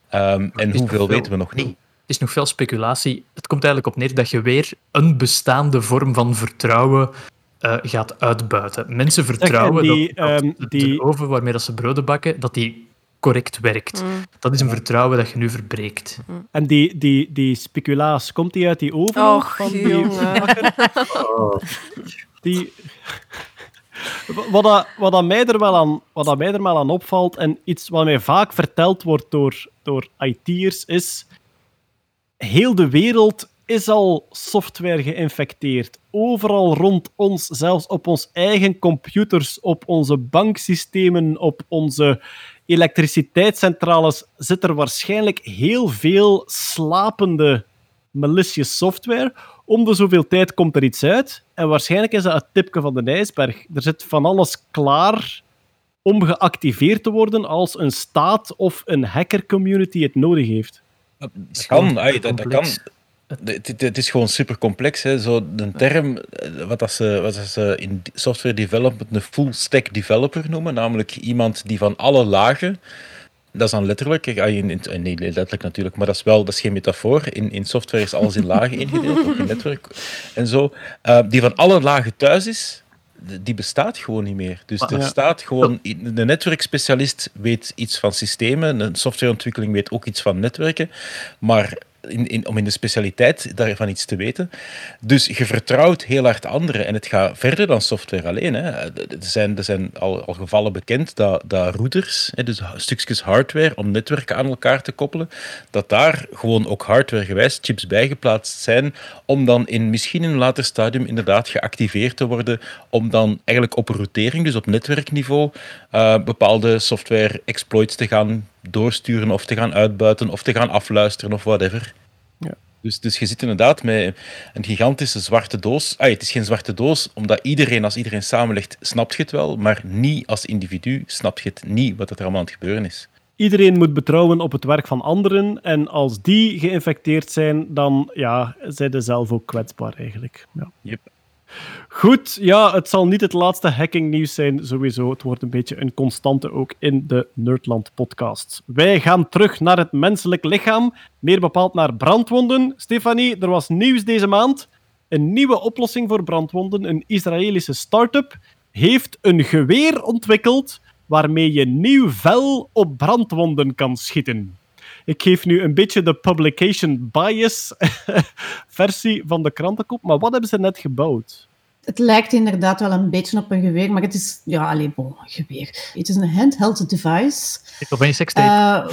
Speaker 8: Ehm, en hoeveel weten we nog niet?
Speaker 7: Het is nog veel speculatie. Het komt eigenlijk op neer dat je weer een bestaande vorm van vertrouwen eh, gaat uitbuiten. Mensen vertrouwen
Speaker 3: en die,
Speaker 7: dat, dat
Speaker 3: ehm,
Speaker 7: de-
Speaker 3: die-
Speaker 7: de oven waarmee dat ze broden bakken, dat die correct werkt. Dat is een vertrouwen dat je nu verbreekt.
Speaker 3: En die, die, die speculaas, komt die uit die oven?
Speaker 2: Och,
Speaker 3: van die
Speaker 2: jongen.
Speaker 3: Die... Wat, dat, wat, dat mij er wel aan, wat dat mij er wel aan opvalt, en iets wat mij vaak verteld wordt door, door IT'ers, is... Heel de wereld is al software geïnfecteerd. Overal rond ons, zelfs op ons eigen computers, op onze banksystemen, op onze elektriciteitscentrales, zit er waarschijnlijk heel veel slapende malicious software. Om de zoveel tijd komt er iets uit. En waarschijnlijk is dat het tipje van de ijsberg. Er zit van alles klaar om geactiveerd te worden als een staat of een hacker-community het nodig heeft.
Speaker 8: Dat kan, ai, dat, dat kan. Het, het- het is gewoon super complex. Hè. Zo, de term, eh, wat, dat ze, wat dat ze in software development een full stack developer noemen, namelijk iemand die van alle lagen, dat is dan letterlijk, eh, ai, in, in- eh, nee, letterlijk natuurlijk, maar dat is wel, dat is geen metafoor. In, in software is alles in lagen ingedeeld, ook in netwerk en zo. Eh, die van alle lagen thuis is, die bestaat gewoon niet meer. Dus
Speaker 7: Maar-
Speaker 8: er
Speaker 3: Ja.
Speaker 8: staat gewoon, de netwerkspecialist weet iets van systemen, een softwareontwikkeling weet ook iets van netwerken, maar in, in, om in de specialiteit daarvan iets te weten. Dus je vertrouwt heel hard anderen en het gaat verder dan software alleen. Hè. Er zijn, er zijn al, al gevallen bekend dat, dat routers, hè, dus stukjes hardware om netwerken aan elkaar te koppelen, dat daar gewoon ook hardwaregewijs chips bijgeplaatst zijn om dan in misschien in een later stadium inderdaad geactiveerd te worden om dan eigenlijk op routering, dus op netwerkniveau, eh, bepaalde software exploits te gaan doorsturen of te gaan uitbuiten of te gaan afluisteren of whatever.
Speaker 3: Ja.
Speaker 8: Dus, dus je zit inderdaad met een gigantische zwarte doos. Ah, het is geen zwarte doos, omdat iedereen, als iedereen samenlegt, snapt je het wel, maar niet als individu snapt je het niet wat er allemaal aan het gebeuren is.
Speaker 3: Iedereen moet betrouwen op het werk van anderen. En als die geïnfecteerd zijn, dan ja, zijn ze zelf ook kwetsbaar eigenlijk. Ja.
Speaker 8: Yep.
Speaker 3: Goed, ja, het zal niet het laatste hackingnieuws zijn, sowieso. Het wordt een beetje een constante ook in de Nerdland podcast. Wij gaan terug naar het menselijk lichaam, meer bepaald naar brandwonden. Stefanie, er was nieuws deze maand. Een nieuwe oplossing voor brandwonden. Een Israëlische start-up heeft een geweer ontwikkeld waarmee je nieuw vel op brandwonden kan schieten. Ik geef nu een beetje de publication bias versie van de krantenkop, maar wat hebben ze net gebouwd?
Speaker 9: Het lijkt inderdaad wel een beetje op een geweer, maar het is, ja, alleen bon, een geweer. Het is een handheld device.
Speaker 7: Ik op een sekstape.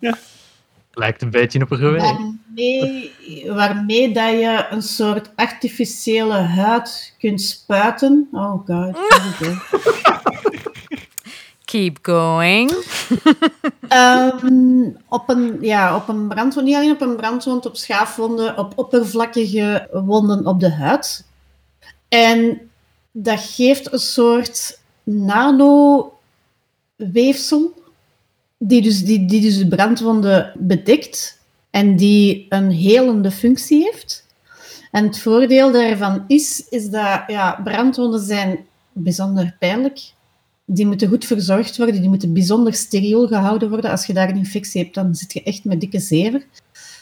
Speaker 9: eh,
Speaker 7: Lijkt een beetje op een geweer.
Speaker 9: waarmee, waarmee dat je een soort artificiële huid kunt spuiten. Oh god.
Speaker 1: Keep going.
Speaker 9: Ehm, op, een, ja, op een brandwond, niet alleen op een brandwond, op schaafwonden, op oppervlakkige wonden op de huid. En dat geeft een soort nano-weefsel, die dus, die, die dus de brandwonden bedekt en die een helende functie heeft. En het voordeel daarvan is, is dat ja, brandwonden zijn bijzonder pijnlijk. Die moeten goed verzorgd worden, die moeten bijzonder steriel gehouden worden. Als je daar een infectie hebt, dan zit je echt met dikke zever.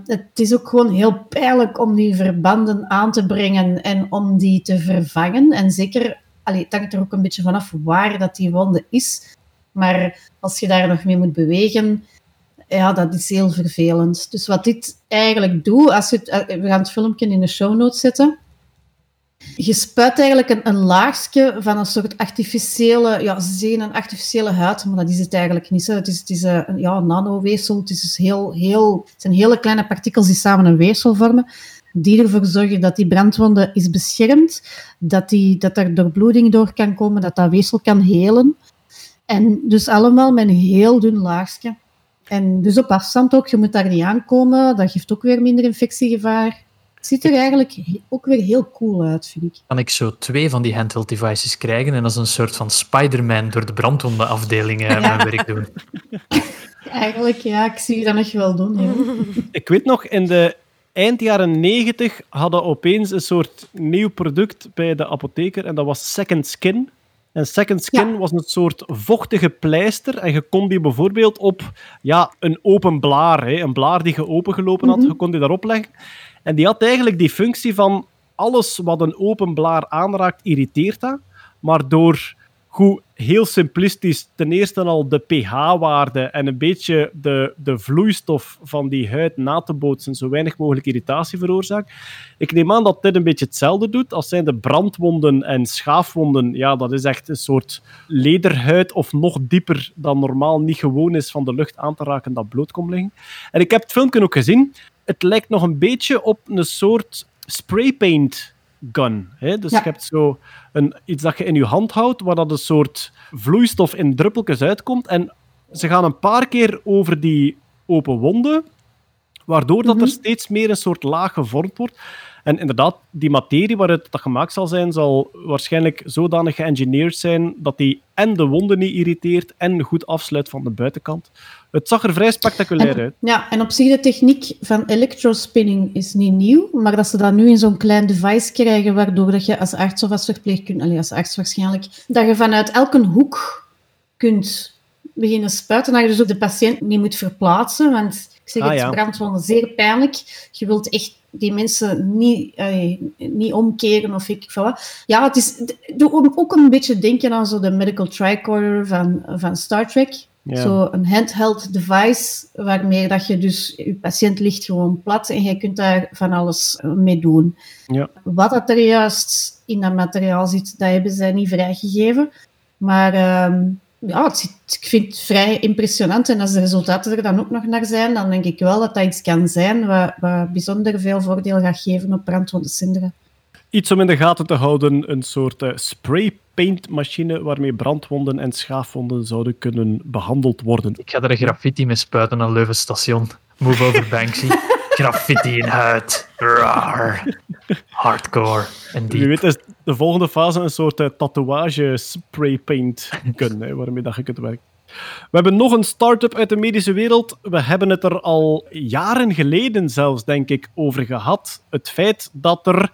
Speaker 9: Het is ook gewoon heel pijnlijk om die verbanden aan te brengen en om die te vervangen. En zeker, allee, het hangt er ook een beetje vanaf waar dat die wonde is. Maar als je daar nog mee moet bewegen, ja, dat is heel vervelend. Dus wat dit eigenlijk doet, als het, eh, we gaan het filmpje in de show notes zetten. Je spuit eigenlijk een, een laagje van een soort artificiële, ja, ze een artificiële huid, maar dat is het eigenlijk niet. Hè. Het is, het is een, ja, een nanoweefsel, het, is dus heel, heel, het zijn hele kleine partikels die samen een weefsel vormen, die ervoor zorgen dat die brandwonde is beschermd, dat, die, dat er doorbloeding door kan komen, dat dat weefsel kan helen. En dus allemaal met een heel dun laagje. En dus op afstand ook, je moet daar niet aankomen, dat geeft ook weer minder infectiegevaar. Het ziet er eigenlijk ook weer heel cool uit, vind ik.
Speaker 7: Kan ik zo twee van die handheld devices krijgen en als een soort van Spider-Man door de brandwondenafdeling eh, mijn werk doen?
Speaker 9: Eigenlijk, ja, ik zie je dat nog wel doen. Ja.
Speaker 3: Ik weet nog, in de eind jaren 90 hadden opeens een soort nieuw product bij de apotheker en dat was Second Skin. En Second Skin
Speaker 9: Ja.
Speaker 3: was een soort vochtige pleister en je kon die bijvoorbeeld op ja, een open blaar, hè, een blaar die je opengelopen had, je kon die daarop leggen. En die had eigenlijk die functie van alles wat een open blaar aanraakt, irriteert dat. Maar door goed, heel simplistisch, ten eerste al de pH-waarde en een beetje de, de vloeistof van die huid na te bootsen, zo weinig mogelijk irritatie veroorzaakt. Ik neem aan dat dit een beetje hetzelfde doet. Als zijn de brandwonden en schaafwonden, ja, dat is echt een soort lederhuid of nog dieper dan normaal niet gewoon is van de lucht aan te raken dat bloot komt liggen. En ik heb het filmpje ook gezien. Het lijkt nog een beetje op een soort spraypaint gun. Hè? Dus
Speaker 9: Ja.
Speaker 3: je hebt zo een, iets dat je in je hand houdt, waar dat een soort vloeistof in druppeltjes uitkomt. En ze gaan een paar keer over die open wonden, waardoor dat er steeds meer een soort laag gevormd wordt. En inderdaad, die materie waaruit dat gemaakt zal zijn, zal waarschijnlijk zodanig geëngineerd zijn dat die en de wonden niet irriteert en goed afsluit van de buitenkant. Het zag er vrij spectaculair uit.
Speaker 9: Ja, en op zich de techniek van electrospinning is niet nieuw, maar dat ze dat nu in zo'n klein device krijgen, waardoor dat je als arts of als verpleegkundige, als arts waarschijnlijk, dat je vanuit elke hoek kunt beginnen spuiten, dat je dus ook de patiënt niet moet verplaatsen, want ik zeg
Speaker 3: Ah,
Speaker 9: het,
Speaker 3: ja.
Speaker 9: brandwonden zeer pijnlijk. Je wilt echt die mensen niet, allee, niet omkeren of ik wat. Ja, het is ook een beetje denken aan zo de medical tricorder van, van Star Trek.
Speaker 3: Ja.
Speaker 9: Zo een handheld device waarmee dat je dus, je patiënt ligt gewoon plat en je kunt daar van alles mee doen.
Speaker 3: Ja.
Speaker 9: Wat dat er juist in dat materiaal zit, dat hebben zij niet vrijgegeven. Maar ehm, ja, het zit, ik vind het vrij impressionant. En als de resultaten er dan ook nog naar zijn, dan denk ik wel dat dat iets kan zijn wat, wat bijzonder veel voordeel gaat geven op brandwondensinderen.
Speaker 3: Iets om in de gaten te houden, een soort eh, spray paintmachine waarmee brandwonden en schaafwonden zouden kunnen behandeld worden.
Speaker 7: Ik ga er een graffiti mee spuiten aan Leuven station. Move over Banksy. graffiti in huid. Raar. Hardcore. En die.
Speaker 3: weet is de volgende fase een soort eh, tatoeage spray paint gun, hè, waarmee dat je kunt werken. We hebben nog een start-up uit de medische wereld. We hebben het er al jaren geleden zelfs, denk ik, over gehad. Het feit dat er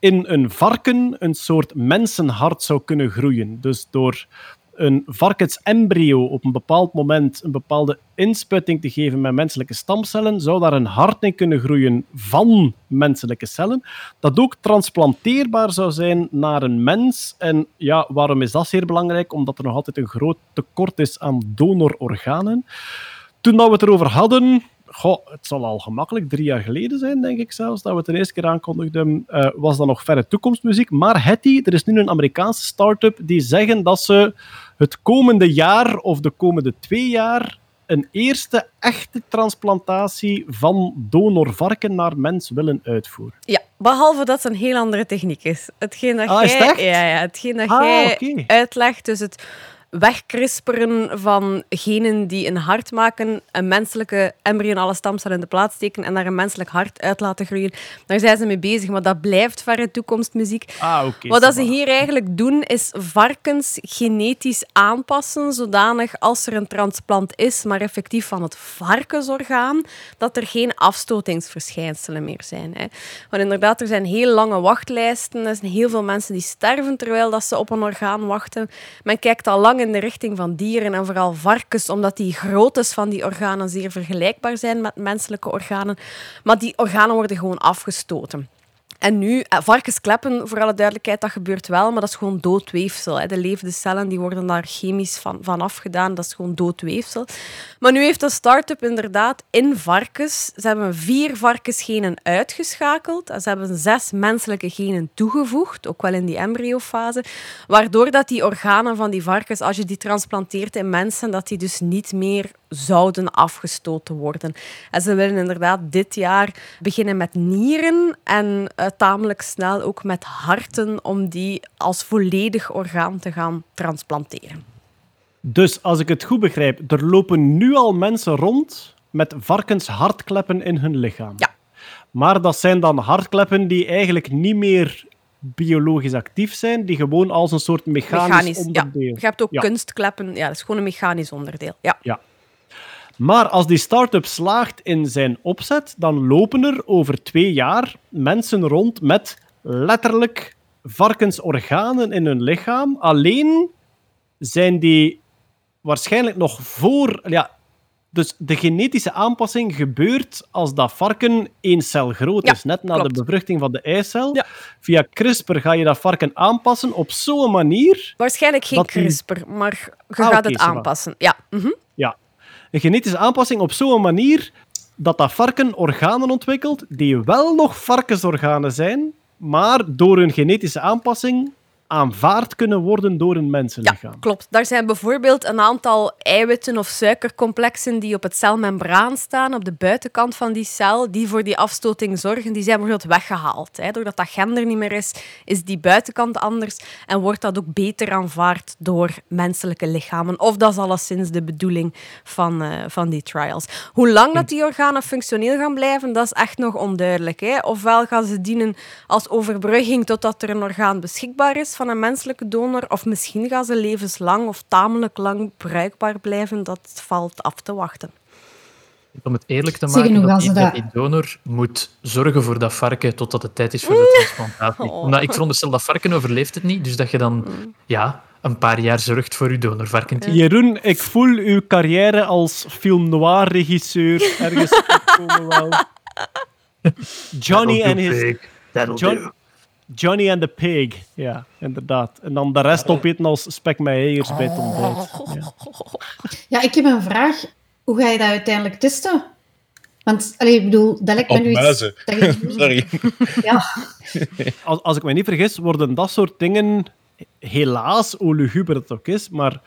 Speaker 3: in een varken een soort mensenhart zou kunnen groeien. Dus door een varkensembryo op een bepaald moment een bepaalde inspuiting te geven met menselijke stamcellen, zou daar een hart in kunnen groeien van menselijke cellen, dat ook transplanteerbaar zou zijn naar een mens. En ja, waarom is dat zeer belangrijk? Omdat er nog altijd een groot tekort is aan donororganen. Toen dat we het erover hadden, goh, het zal al gemakkelijk drie jaar geleden zijn, denk ik zelfs, dat we het de eerste keer aankondigden, eh, was dat nog verre toekomstmuziek. Maar Hetty, er is nu een Amerikaanse start-up die zeggen dat ze het komende jaar of de komende twee jaar een eerste echte transplantatie van donorvarken naar mens willen uitvoeren.
Speaker 2: Ja, behalve dat het een heel andere techniek is. Hetgeen dat
Speaker 3: Ah, is
Speaker 2: jij, ja, ja, hetgeen dat
Speaker 3: Ah,
Speaker 2: jij uitlegt, dus het, wegkrisperen van genen die een hart maken, een menselijke embryonale stamcel in de plaats steken en daar een menselijk hart uit laten groeien. Daar zijn ze mee bezig, maar dat blijft verre toekomstmuziek.
Speaker 3: Ah.
Speaker 2: Wat dat ze hier eigenlijk doen, is varkens genetisch aanpassen, zodanig als er een transplant is, maar effectief van het varkensorgaan, dat er geen afstotingsverschijnselen meer zijn. Hè. Want inderdaad, er zijn heel lange wachtlijsten. Er zijn heel veel mensen die sterven terwijl dat ze op een orgaan wachten. Men kijkt al lang in de richting van dieren en vooral varkens, omdat die groottes van die organen zeer vergelijkbaar zijn met menselijke organen. Maar die organen worden gewoon afgestoten. En nu, eh, varkenskleppen, voor alle duidelijkheid, dat gebeurt wel, maar dat is gewoon dood weefsel. Hè. De levende cellen die worden daar chemisch van, van afgedaan, dat is gewoon dood weefsel. Maar nu heeft de start-up inderdaad in varkens, ze hebben vier varkensgenen uitgeschakeld en ze hebben zes menselijke genen toegevoegd, ook wel in die embryofase, waardoor dat die organen van die varkens, als je die transplanteert in mensen, dat die dus niet meer zouden afgestoten worden. En ze willen inderdaad dit jaar beginnen met nieren en eh, tamelijk snel ook met harten om die als volledig orgaan te gaan transplanteren.
Speaker 3: Dus als ik het goed begrijp, er lopen nu al mensen rond met varkenshartkleppen in hun lichaam.
Speaker 2: Ja.
Speaker 3: Maar dat zijn dan hartkleppen die eigenlijk niet meer biologisch actief zijn, die gewoon als een soort mechanisch,
Speaker 2: Mechanisch, ja.
Speaker 3: onderdeel.
Speaker 2: Je hebt ook
Speaker 3: Ja.
Speaker 2: kunstkleppen, ja, dat is gewoon een mechanisch onderdeel. Ja.
Speaker 3: Maar als die start-up slaagt in zijn opzet, dan lopen er over twee jaar mensen rond met letterlijk varkensorganen in hun lichaam. Alleen zijn die waarschijnlijk nog voor. Ja, dus de genetische aanpassing gebeurt als dat varken één cel groot
Speaker 2: Ja,
Speaker 3: is, net na
Speaker 2: klopt.
Speaker 3: de bevruchting van de eicel.
Speaker 2: Ja.
Speaker 3: Via CRISPR ga je dat varken aanpassen op zo'n manier
Speaker 2: Waarschijnlijk geen
Speaker 3: die-
Speaker 2: CRISPR, maar je
Speaker 3: Ah,
Speaker 2: gaat het aanpassen. Ja. mhm.
Speaker 3: Ja. Een genetische aanpassing op zo'n manier dat dat varken organen ontwikkelt die wel nog varkensorganen zijn, maar door hun genetische aanpassing aanvaard kunnen worden door een
Speaker 2: Ja,
Speaker 3: mensenlichaam.
Speaker 2: klopt. Daar zijn bijvoorbeeld een aantal eiwitten of suikercomplexen die op het celmembraan staan, op de buitenkant van die cel, die voor die afstoting zorgen. Die zijn bijvoorbeeld weggehaald. Hè. Doordat dat gen er niet meer is, is die buitenkant anders en wordt dat ook beter aanvaard door menselijke lichamen. Of dat is alleszins de bedoeling van, eh, van die trials. Hoe lang dat die organen functioneel gaan blijven, dat is echt nog onduidelijk. Hè. Ofwel gaan ze dienen als overbrugging totdat er een orgaan beschikbaar is van een menselijke donor, of misschien gaan ze levenslang of tamelijk lang bruikbaar blijven. Dat valt af te wachten.
Speaker 7: Om het eerlijk te maken, dat die, dat donor moet zorgen voor dat varken totdat het tijd is voor de transplantatie.
Speaker 2: Oh.
Speaker 7: Omdat ik veronderstel dat varken overleeft het niet, dus dat je dan ja, een paar jaar zorgt voor je donorvarkentje.
Speaker 3: Jeroen, ik voel uw carrière als film noir regisseur ergens opkomen wel. Johnny en his John- Johnny and the Pig. Ja, inderdaad. En dan de rest opeten als spek met eiers bij het ontbijt. Ja.
Speaker 9: Ja, ik heb een vraag. Hoe ga je dat uiteindelijk testen? Want, allee, ik bedoel, dat lijkt me nu iets...
Speaker 8: Sorry.
Speaker 9: Ja,
Speaker 3: Als, als ik me niet vergis, worden dat soort dingen, helaas, hoe luguber het ook is, maar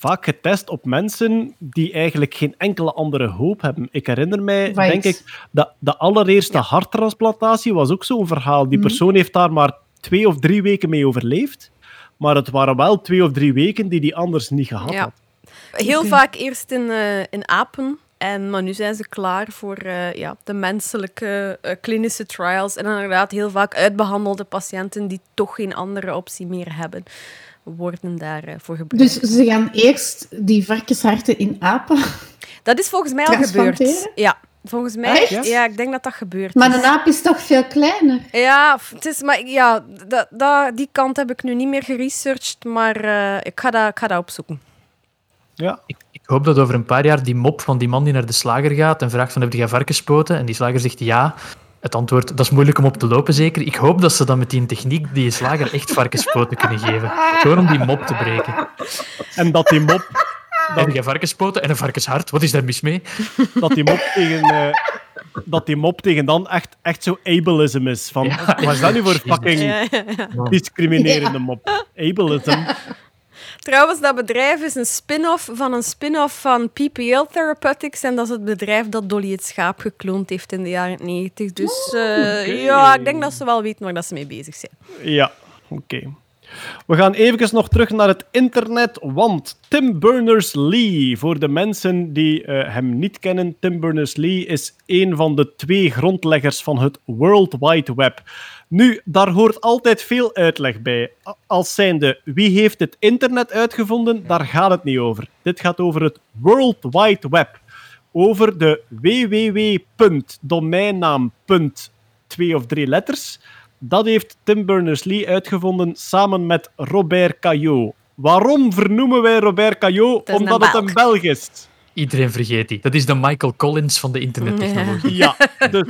Speaker 3: vaak getest op mensen die eigenlijk geen enkele andere hoop hebben. Ik herinner mij,
Speaker 9: Right.
Speaker 3: denk ik, dat de allereerste harttransplantatie was ook zo'n verhaal. Die persoon heeft daar maar twee of drie weken mee overleefd. Maar het waren wel twee of drie weken die die anders niet gehad
Speaker 2: Ja.
Speaker 3: had.
Speaker 2: Heel vaak eerst in, eh, in apen. En, maar nu zijn ze klaar voor eh, ja, de menselijke eh, klinische trials. En inderdaad, heel vaak uitbehandelde patiënten die toch geen andere optie meer hebben, worden daarvoor voor gebruikt.
Speaker 9: dus ze gaan eerst die varkensharten in apen.
Speaker 2: dat is volgens mij al gebeurd. Ja, volgens mij.
Speaker 9: Echt?
Speaker 2: Ja, ik denk dat dat gebeurt.
Speaker 9: Maar een aap is toch veel kleiner?
Speaker 2: Ja, het is, maar ja, dat, dat, die kant heb ik nu niet meer geresearched, maar eh, ik, ga dat, ik ga dat opzoeken.
Speaker 3: Ja.
Speaker 7: Ik, ik hoop dat over een paar jaar die mop van die man die naar de slager gaat en vraagt van heb je varkenspoten? En die slager zegt ja. Het antwoord, dat is moeilijk om op te lopen zeker. Ik hoop dat ze dan met die techniek die slager echt varkenspoten kunnen geven. Gewoon om die mop te breken.
Speaker 3: En dat die mop,
Speaker 7: Heb je varkenspoten en een varkenshart? Wat is daar mis mee?
Speaker 3: dat die mop tegen... eh, dat die mop tegen dan echt, echt zo ableism is. Van,
Speaker 7: Ja.
Speaker 3: wat is dat nu voor fucking discriminerende mop? Ableism.
Speaker 2: Trouwens, dat bedrijf is een spin-off van een spin-off van PPL Therapeutics. En dat is het bedrijf dat Dolly het schaap gekloond heeft in de jaren 90. Dus eh, ja, ik denk dat ze wel weten waar dat ze mee bezig zijn.
Speaker 3: Ja, oké. We gaan even nog terug naar het internet, want Tim Berners-Lee, voor de mensen die eh, hem niet kennen, Tim Berners-Lee is een van de twee grondleggers van het World Wide Web. Nu, daar hoort altijd veel uitleg bij. Als zijnde, wie heeft het internet uitgevonden, daar gaat het niet over. Dit gaat over het World Wide Web. Over de www.domeinnaam. twee of drie letters. Dat heeft Tim Berners-Lee uitgevonden samen met Robert Caillot. Waarom vernoemen wij Robert Caillot? Omdat het een Belg is.
Speaker 7: Iedereen vergeet die. Dat is de Michael Collins van de internettechnologie.
Speaker 3: Ja, dus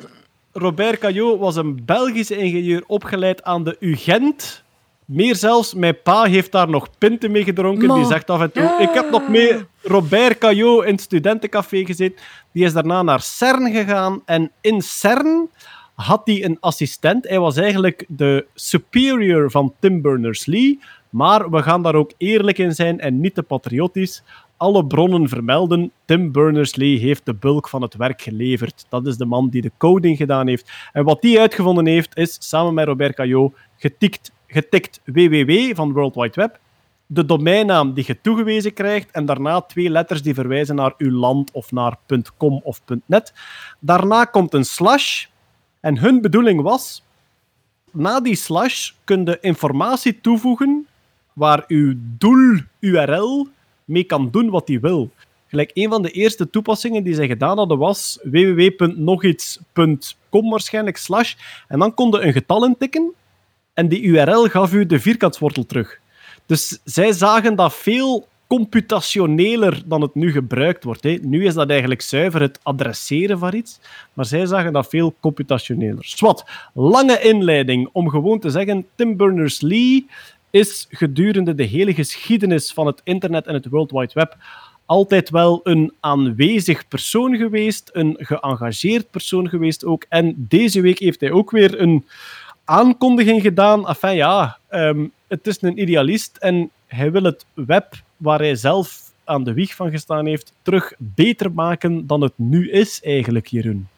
Speaker 3: Robert Caillot was een Belgische ingenieur opgeleid aan de UGent. Meer zelfs, mijn pa heeft daar nog pinten mee gedronken. Die zegt af en toe... Ik heb nog mee Robert Caillot in het studentencafé gezeten. Die is daarna naar CERN gegaan. En in CERN had hij een assistent. Hij was eigenlijk de superior van Tim Berners-Lee. Maar we gaan daar ook eerlijk in zijn en niet te patriotisch. Alle bronnen vermelden, Tim Berners-Lee heeft de bulk van het werk geleverd. Dat is de man die de coding gedaan heeft. En wat hij uitgevonden heeft, is samen met Robert Caillot getikt, getikt www van World Wide Web, de domeinnaam die je toegewezen krijgt en daarna twee letters die verwijzen naar uw land of naar .com of .net. Daarna komt een slash en hun bedoeling was, na die slash kun je informatie toevoegen waar uw doel URL mee kan doen wat hij wil. Gelijk een van de eerste toepassingen die zij gedaan hadden was www.nogiets.com waarschijnlijk slash en dan kon je een getal intikken en die URL gaf u de vierkantswortel terug. Dus zij zagen dat veel computationeler dan het nu gebruikt wordt. Hè. Nu is dat eigenlijk zuiver het adresseren van iets, maar zij zagen dat veel computationeler. Swat, lange inleiding om gewoon te zeggen, Tim Berners-Lee is gedurende de hele geschiedenis van het internet en het World Wide Web altijd wel een aanwezig persoon geweest, een geëngageerd persoon geweest ook. En deze week heeft hij ook weer een aankondiging gedaan. Enfin ja, ehm, het is een idealist en hij wil het web waar hij zelf aan de wieg van gestaan heeft, terug beter maken dan het nu is eigenlijk, Jeroen.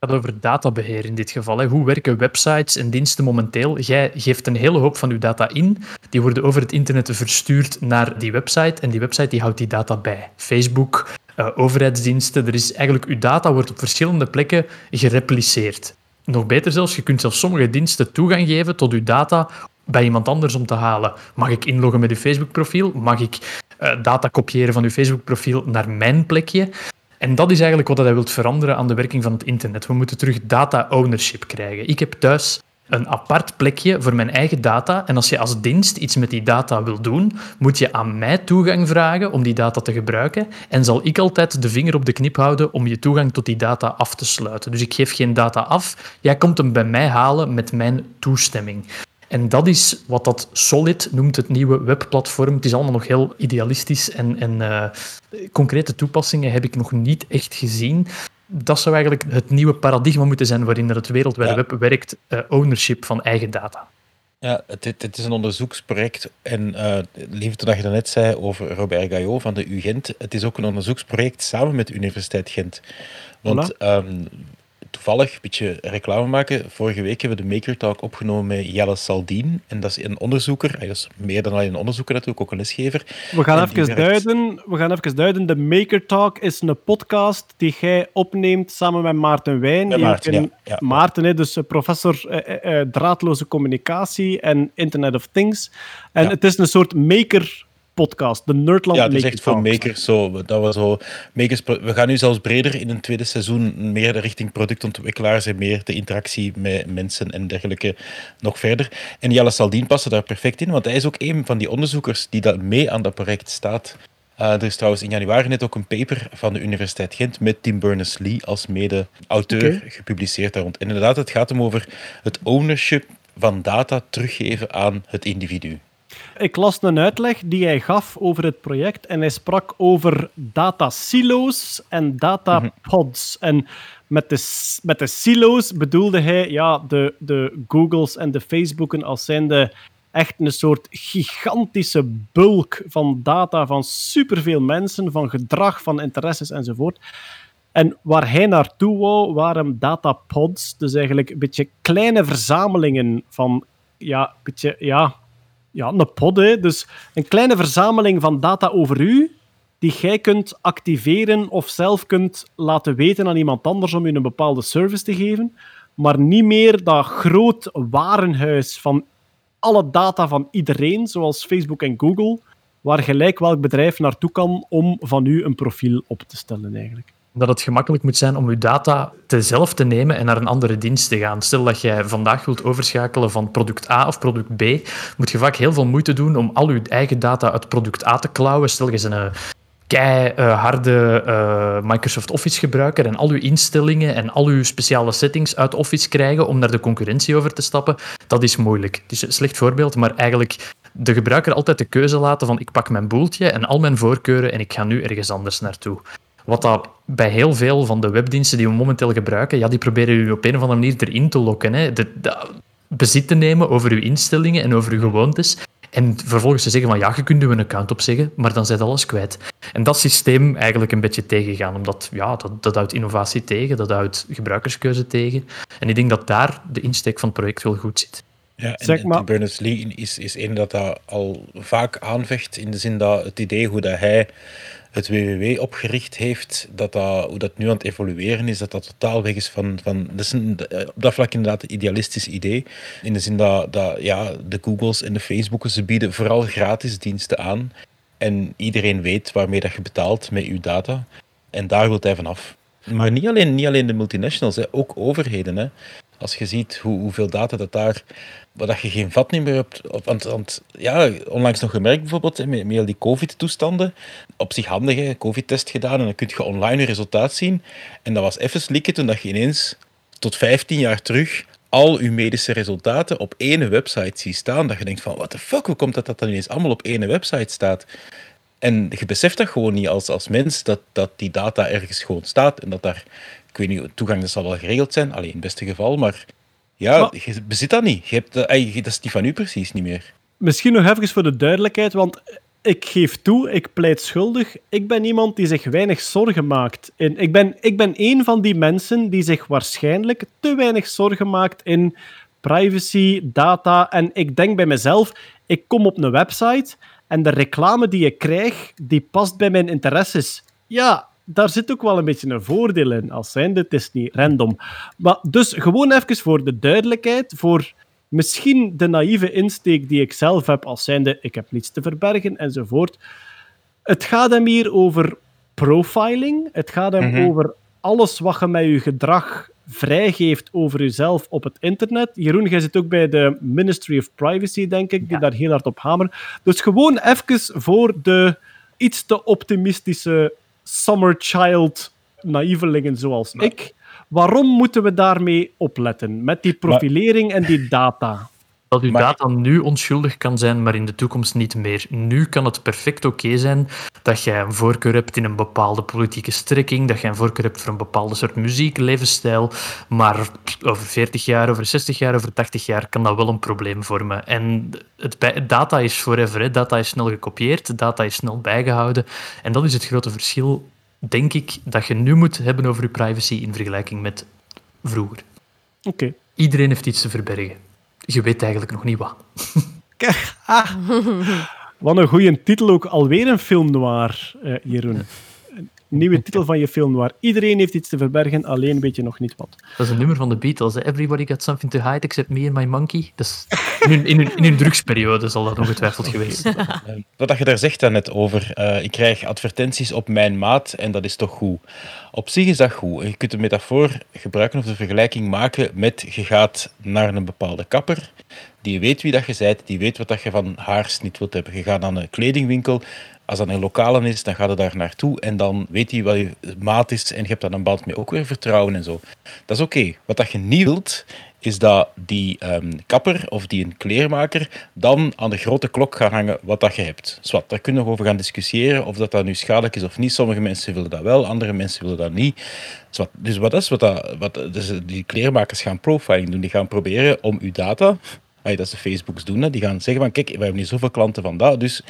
Speaker 7: Gaat over databeheer in dit geval. Hoe werken websites en diensten momenteel? Jij geeft een hele hoop van je data in. Die worden over het internet verstuurd naar die website. En die website die houdt die data bij. Facebook, eh, overheidsdiensten. Er is eigenlijk, je data wordt op verschillende plekken gerepliceerd. Nog beter zelfs, je kunt zelfs sommige diensten toegang geven tot je data bij iemand anders om te halen. Mag ik inloggen met uw Facebook-profiel? Mag ik eh, data kopiëren van uw Facebook-profiel naar mijn plekje? En dat is eigenlijk wat hij wil veranderen aan de werking van het internet. We moeten terug data ownership krijgen. Ik heb thuis een apart plekje voor mijn eigen data. En als je als dienst iets met die data wil doen, moet je aan mij toegang vragen om die data te gebruiken. En zal ik altijd de vinger op de knip houden om je toegang tot die data af te sluiten. Dus ik geef geen data af. Jij komt hem bij mij halen met mijn toestemming. En dat is wat dat Solid noemt, het nieuwe webplatform. Het is allemaal nog heel idealistisch en, en eh, concrete toepassingen heb ik nog niet echt gezien. Dat zou eigenlijk het nieuwe paradigma moeten zijn waarin er het wereldwijde
Speaker 8: Ja.
Speaker 7: web werkt, eh, ownership van eigen data.
Speaker 8: Ja, het, is een onderzoeksproject. En eh liefde dat je daarnet zei over Robert Gaillot van de UGent. Het is ook een onderzoeksproject samen met de Universiteit Gent. Want
Speaker 3: Voilà.
Speaker 8: ehm, toevallig, een beetje reclame maken. Vorige week hebben we de Maker Talk opgenomen met Jelle Saldien. En dat is een onderzoeker. Hij is meer dan alleen een onderzoeker natuurlijk, ook een lesgever.
Speaker 3: We gaan,
Speaker 8: En
Speaker 3: even
Speaker 8: werkt-
Speaker 3: duiden, we gaan even duiden. De Maker Talk is een podcast die jij opneemt samen met Maarten Wijn.
Speaker 8: Met Maarten, ja, ja.
Speaker 3: Maarten, hè, dus eh, professor eh, eh, eh, draadloze communicatie en Internet of Things. En
Speaker 8: Ja.
Speaker 3: het is een soort maker-podcast, de Nerdland
Speaker 8: Ja, het is echt voor makers zo. Dat was zo makers, we gaan nu zelfs breder in een tweede seizoen meer richting productontwikkelaars en meer de interactie met mensen en dergelijke nog verder. En Jelle Saldien paste daar perfect in, want hij is ook een van die onderzoekers die dat mee aan dat project staat. Eh, er is trouwens in januari net ook een paper van de Universiteit Gent met Tim Berners-Lee als mede-auteur gepubliceerd daar rond. En inderdaad, het gaat hem over het ownership van data teruggeven aan het individu.
Speaker 3: Ik las een uitleg die hij gaf over het project en hij sprak over data silo's en data pods. En met de, met de silo's bedoelde hij ja, de, de Googles en de Facebooken als zijnde echt een soort gigantische bulk van data van superveel mensen, van gedrag, van interesses enzovoort. En waar hij naartoe wou, waren datapods, dus eigenlijk een beetje kleine verzamelingen van, ja, beetje, ja, ja, een pod. Hè. Dus een kleine verzameling van data over u, die jij kunt activeren of zelf kunt laten weten aan iemand anders om je een bepaalde service te geven. Maar niet meer dat groot warenhuis van alle data van iedereen, zoals Facebook en Google, waar gelijk welk bedrijf naartoe kan om van u een profiel op te stellen eigenlijk.
Speaker 7: Dat het gemakkelijk moet zijn om je data te zelf te nemen en naar een andere dienst te gaan. Stel dat jij vandaag wilt overschakelen van product A of product B, moet je vaak heel veel moeite doen om al je eigen data uit product A te klauwen. Stel je een keiharde uh, Microsoft Office gebruiker en al uw instellingen en al uw speciale settings uit Office krijgen om naar de concurrentie over te stappen, dat is moeilijk. Het is een slecht voorbeeld, maar eigenlijk de gebruiker altijd de keuze laten van ik pak mijn boeltje en al mijn voorkeuren en ik ga nu ergens anders naartoe. Wat dat bij heel veel van de webdiensten die we momenteel gebruiken, ja, die proberen u op een of andere manier erin te lokken. Hè. De, de, bezit te nemen over uw instellingen en over uw gewoontes. En vervolgens te zeggen van ja, je kunt een account opzeggen, maar dan zit alles kwijt. En dat systeem eigenlijk een beetje tegengaan, omdat ja, dat, dat houdt innovatie tegen, dat houdt gebruikerskeuze tegen. En ik denk dat daar de insteek van het project wel goed zit.
Speaker 8: Ja, en, zeg maar. Berners-Lee is, is een dat dat al vaak aanvecht, in de zin dat het idee hoe dat hij het WWW opgericht heeft, dat dat, hoe dat nu aan het evolueren is, dat dat totaal weg is van... van dat is een, op dat vlak inderdaad een idealistisch idee. In de zin dat, dat ja, de Googles en de Facebook's, ze bieden vooral gratis diensten aan. En iedereen weet waarmee dat je betaalt met je data. En daar wil hij vanaf. Maar niet alleen, niet alleen de multinationals, hè, ook overheden. Hè. Als je ziet hoe, hoeveel data dat daar waar dat je geen vat meer hebt. Want, want ja, onlangs nog gemerkt bijvoorbeeld, met, met die COVID-toestanden. Op zich handig, COVID-test gedaan en dan kun je online je resultaat zien. En dat was even slikken toen dat je ineens tot 15 jaar terug al je medische resultaten op één website ziet staan. Dat je denkt van, what the fuck, hoe komt dat dat dan ineens allemaal op één website staat? En je beseft dat gewoon niet als, als mens, dat, dat die data ergens gewoon staat en dat daar, ik weet niet, toegang dat zal wel geregeld zijn, alleen in het beste geval, maar ja, je bezit dat niet. Je hebt, dat is niet van u precies niet meer.
Speaker 3: Misschien nog even voor de duidelijkheid, want ik geef toe, ik pleit schuldig. Ik ben iemand die zich weinig zorgen maakt. In, ik, ben, ik ben een van die mensen die zich waarschijnlijk te weinig zorgen maakt in privacy, data. En ik denk bij mezelf, ik kom op een website en de reclame die ik krijg, die past bij mijn interesses. Ja, daar zit ook wel een beetje een voordeel in. Als zijnde, het is niet random. Maar dus gewoon even voor de duidelijkheid, voor misschien de naïeve insteek die ik zelf heb als zijnde, ik heb niets te verbergen enzovoort. Het gaat hem hier over profiling. Het gaat hem mhm. over alles wat je met je gedrag vrijgeeft over jezelf op het internet. Jeroen, jij zit ook bij de Ministry of Privacy, denk ik, die daar heel hard op hameren. Dus gewoon even voor de iets te optimistische summer child naïvelingen zoals ik. Waarom moeten we daarmee opletten? Met die profilering en die data.
Speaker 7: Dat uw data nu onschuldig kan zijn, maar in de toekomst niet meer. Nu kan het perfect oké zijn dat jij een voorkeur hebt in een bepaalde politieke strekking, dat jij een voorkeur hebt voor een bepaalde soort muziek, levensstijl, maar over 40 jaar, over 60 jaar, over 80 jaar kan dat wel een probleem vormen. En het data is forever, hè. data is snel gekopieerd, data is snel bijgehouden. En dat is het grote verschil, denk ik, dat je nu moet hebben over je privacy in vergelijking met vroeger.
Speaker 3: Oké.
Speaker 7: Iedereen heeft iets te verbergen je weet eigenlijk nog niet wat.
Speaker 3: ah. Wat een goede titel ook. Alweer een film noir, uh, Jeroen. Een nieuwe titel van je film noir. Iedereen heeft iets te verbergen, alleen weet je nog niet wat.
Speaker 7: Dat is een nummer van de Beatles. Everybody got something to hide except me and my monkey. Dat in, hun, in, hun, in hun drugsperiode zal dat ongetwijfeld geweest zijn.
Speaker 8: Wat je daar zegt dan net over, uh, ik krijg advertenties op mijn maat en dat is toch goed. Op zich is dat goed. Je kunt de metafoor gebruiken of de vergelijking maken met je gaat naar een bepaalde kapper, die weet wie dat je bent, die weet wat dat je van haarsnit wilt hebben. Je gaat naar een kledingwinkel, als dat een lokale is, dan gaat je daar naartoe en dan weet hij wat je maat is en je hebt dan een band mee ook weer vertrouwen en zo. Dat is oké. Wat dat je niet wilt, is dat die um, kapper of die een kleermaker dan aan de grote klok gaat hangen wat dat je hebt. Zwat, daar kunnen we over gaan discussiëren of dat, dat nu schadelijk is of niet. Sommige mensen willen dat wel, andere mensen willen dat niet. Zwat, dus wat is wat, dat, wat dus die kleermakers gaan profiling doen? Die gaan proberen om uw data dat ze Facebooks doen, hè. die gaan zeggen van kijk, we hebben niet zoveel klanten van dat, dus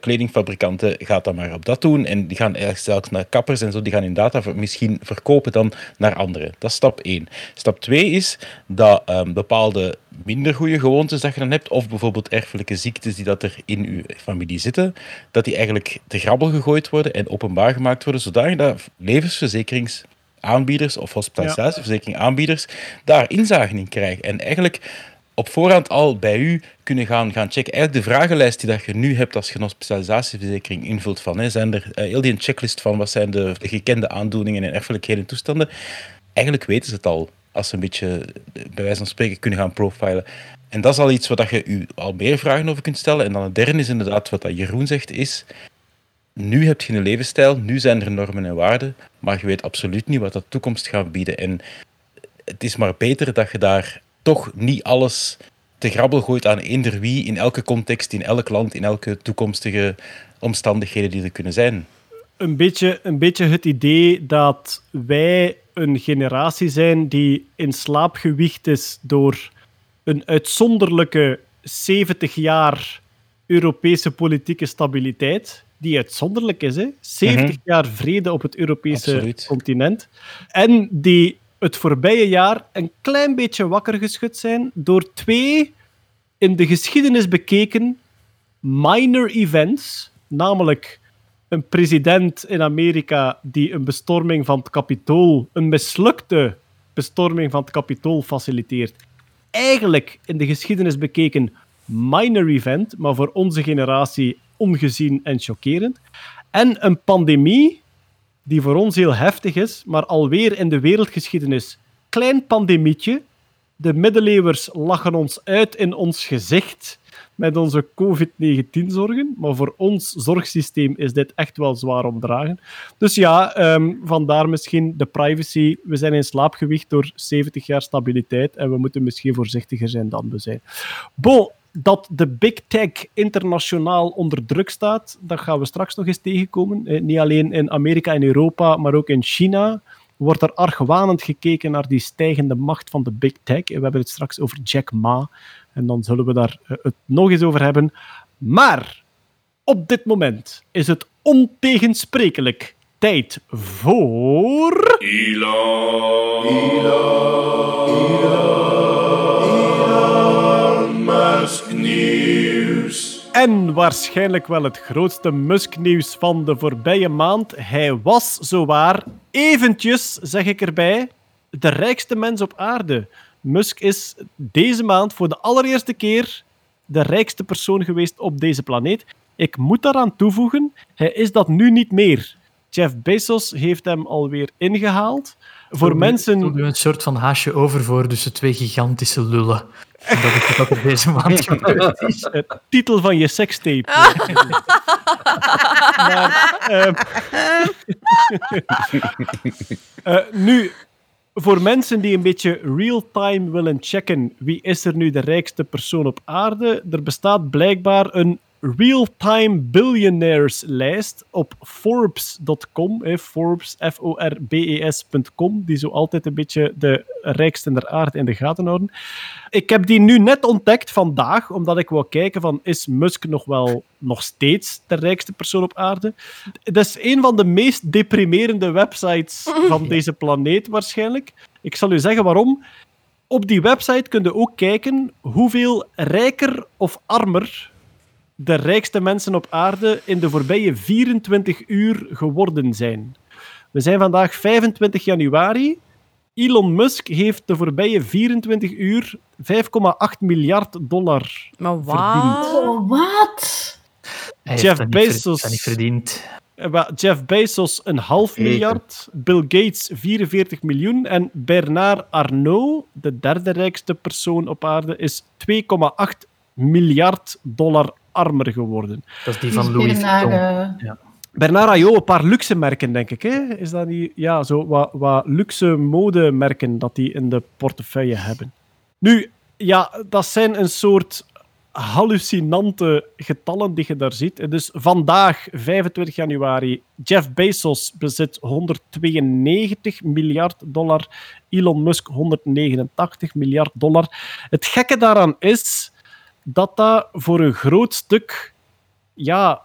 Speaker 8: kledingfabrikanten gaat dat maar op dat doen. En die gaan zelfs naar kappers en zo, die gaan hun data misschien verkopen dan naar anderen. Dat is stap 1. Stap 2 is dat ehm, bepaalde minder goede gewoontes dat je dan hebt, of bijvoorbeeld erfelijke ziektes die dat er in je familie zitten, dat die eigenlijk te grabbel gegooid worden en openbaar gemaakt worden, zodat dat levensverzekeringsaanbieders of hospitalisatieverzekeringaanbieders daar inzage in krijgen. En eigenlijk op voorhand al bij u kunnen gaan, gaan checken. Eigenlijk de vragenlijst die dat je nu hebt als je een hospitalisatieverzekering invult van, hè, zijn er eh, heel die checklist van wat zijn de, de gekende aandoeningen en erfelijkheden en toestanden. Eigenlijk weten ze het al, als ze een beetje, eh, bij wijze van spreken, kunnen gaan profilen. En dat is al iets waar dat je u al meer vragen over kunt stellen. En dan het derde is inderdaad wat dat Jeroen zegt, is nu heb je een levensstijl, nu zijn er normen en waarden, maar je weet absoluut niet wat de toekomst gaat bieden. En het is maar beter dat je daar toch niet alles te grabbel gooit aan eender wie, in elke context, in elk land, in elke toekomstige omstandigheden die er kunnen zijn.
Speaker 3: een beetje, een beetje het idee dat wij een generatie zijn die in slaap gewiegd is door een uitzonderlijke 70 jaar Europese politieke stabiliteit. Die uitzonderlijk is, hè? 70
Speaker 8: Mhm.
Speaker 3: jaar vrede op het Europese
Speaker 8: Absoluut.
Speaker 3: continent. En die het voorbije jaar een klein beetje wakker geschud zijn door twee in de geschiedenis bekeken minor events, namelijk een president in Amerika die een bestorming van het kapitool, een mislukte bestorming van het kapitool faciliteert. Eigenlijk in de geschiedenis bekeken minor event, maar voor onze generatie ongezien en chockerend. En een pandemie die voor ons heel heftig is, maar alweer in de wereldgeschiedenis klein pandemietje. De middeleeuwers lachen ons uit in ons gezicht met onze COVID-19-zorgen, maar voor ons zorgsysteem is dit echt wel zwaar omdragen. Dus ja, ehm, vandaar misschien de privacy. We zijn in slaap gewicht door 70 jaar stabiliteit en we moeten misschien voorzichtiger zijn dan we zijn. Bon, dat de big tech internationaal onder druk staat, dat gaan we straks nog eens tegenkomen. Eh, niet alleen in Amerika en Europa, maar ook in China wordt er argwanend gekeken naar die stijgende macht van de big tech. We hebben het straks over Jack Ma. En dan zullen we daar eh, het nog eens over hebben. Maar op dit moment is het ontegensprekelijk tijd voor... En waarschijnlijk wel het grootste Musk-nieuws van de voorbije maand. Hij was zowaar eventjes, zeg ik erbij, de rijkste mens op aarde. Musk is deze maand voor de allereerste keer de rijkste persoon geweest op deze planeet. Ik moet daaraan toevoegen, hij is dat nu niet meer. Jeff Bezos heeft hem alweer ingehaald. Voor mensen...
Speaker 7: Ik een soort van haasje over voor tussen twee gigantische lullen. Dat is wat er deze maand gebeurd is.
Speaker 3: Het titel van je sekstape. maar, ehm, eh, nu, voor mensen die een beetje real-time willen checken wie is er nu de rijkste persoon op aarde, er bestaat blijkbaar een real-time billionaires lijst op Forbes.com. hè, Forbes, F-O-R-B-E-S.com, die zo altijd een beetje de rijkste der aarde in de gaten houden. Ik heb die nu net ontdekt vandaag, omdat ik wou kijken van is Musk nog wel nog steeds de rijkste persoon op aarde. Dat is een van de meest deprimerende websites van deze planeet waarschijnlijk. Ik zal u zeggen waarom. Op die website kun je ook kijken hoeveel rijker of armer de rijkste mensen op aarde in de voorbije 24 uur geworden zijn. We zijn vandaag 25 januari. Elon Musk heeft de voorbije 24 uur 5,8 miljard dollar
Speaker 2: Maar
Speaker 3: verdiend.
Speaker 2: wat?
Speaker 9: Oh, wat?
Speaker 7: Hij heeft
Speaker 3: Jeff
Speaker 7: dat niet ver-
Speaker 3: Bezos.
Speaker 7: dat niet verdiend.
Speaker 3: Eh, Jeff Bezos een half miljard, Bill Gates 44 miljoen en Bernard Arnault, de derde rijkste persoon op aarde, is 2,8 miljard dollar armer geworden.
Speaker 7: Dat is die van Louis Vuitton.
Speaker 9: eh,
Speaker 3: Bernard Arnault, een paar luxe merken, denk ik. Hè? Is dat niet... Ja, zo wat, wat luxe modemerken dat die in de portefeuille hebben. Nu, ja, dat zijn een soort hallucinante getallen die je daar ziet. Dus vandaag, 25 januari, Jeff Bezos bezit 192 miljard dollar, Elon Musk 189 miljard dollar. Het gekke daaraan is dat dat voor een groot stuk ja,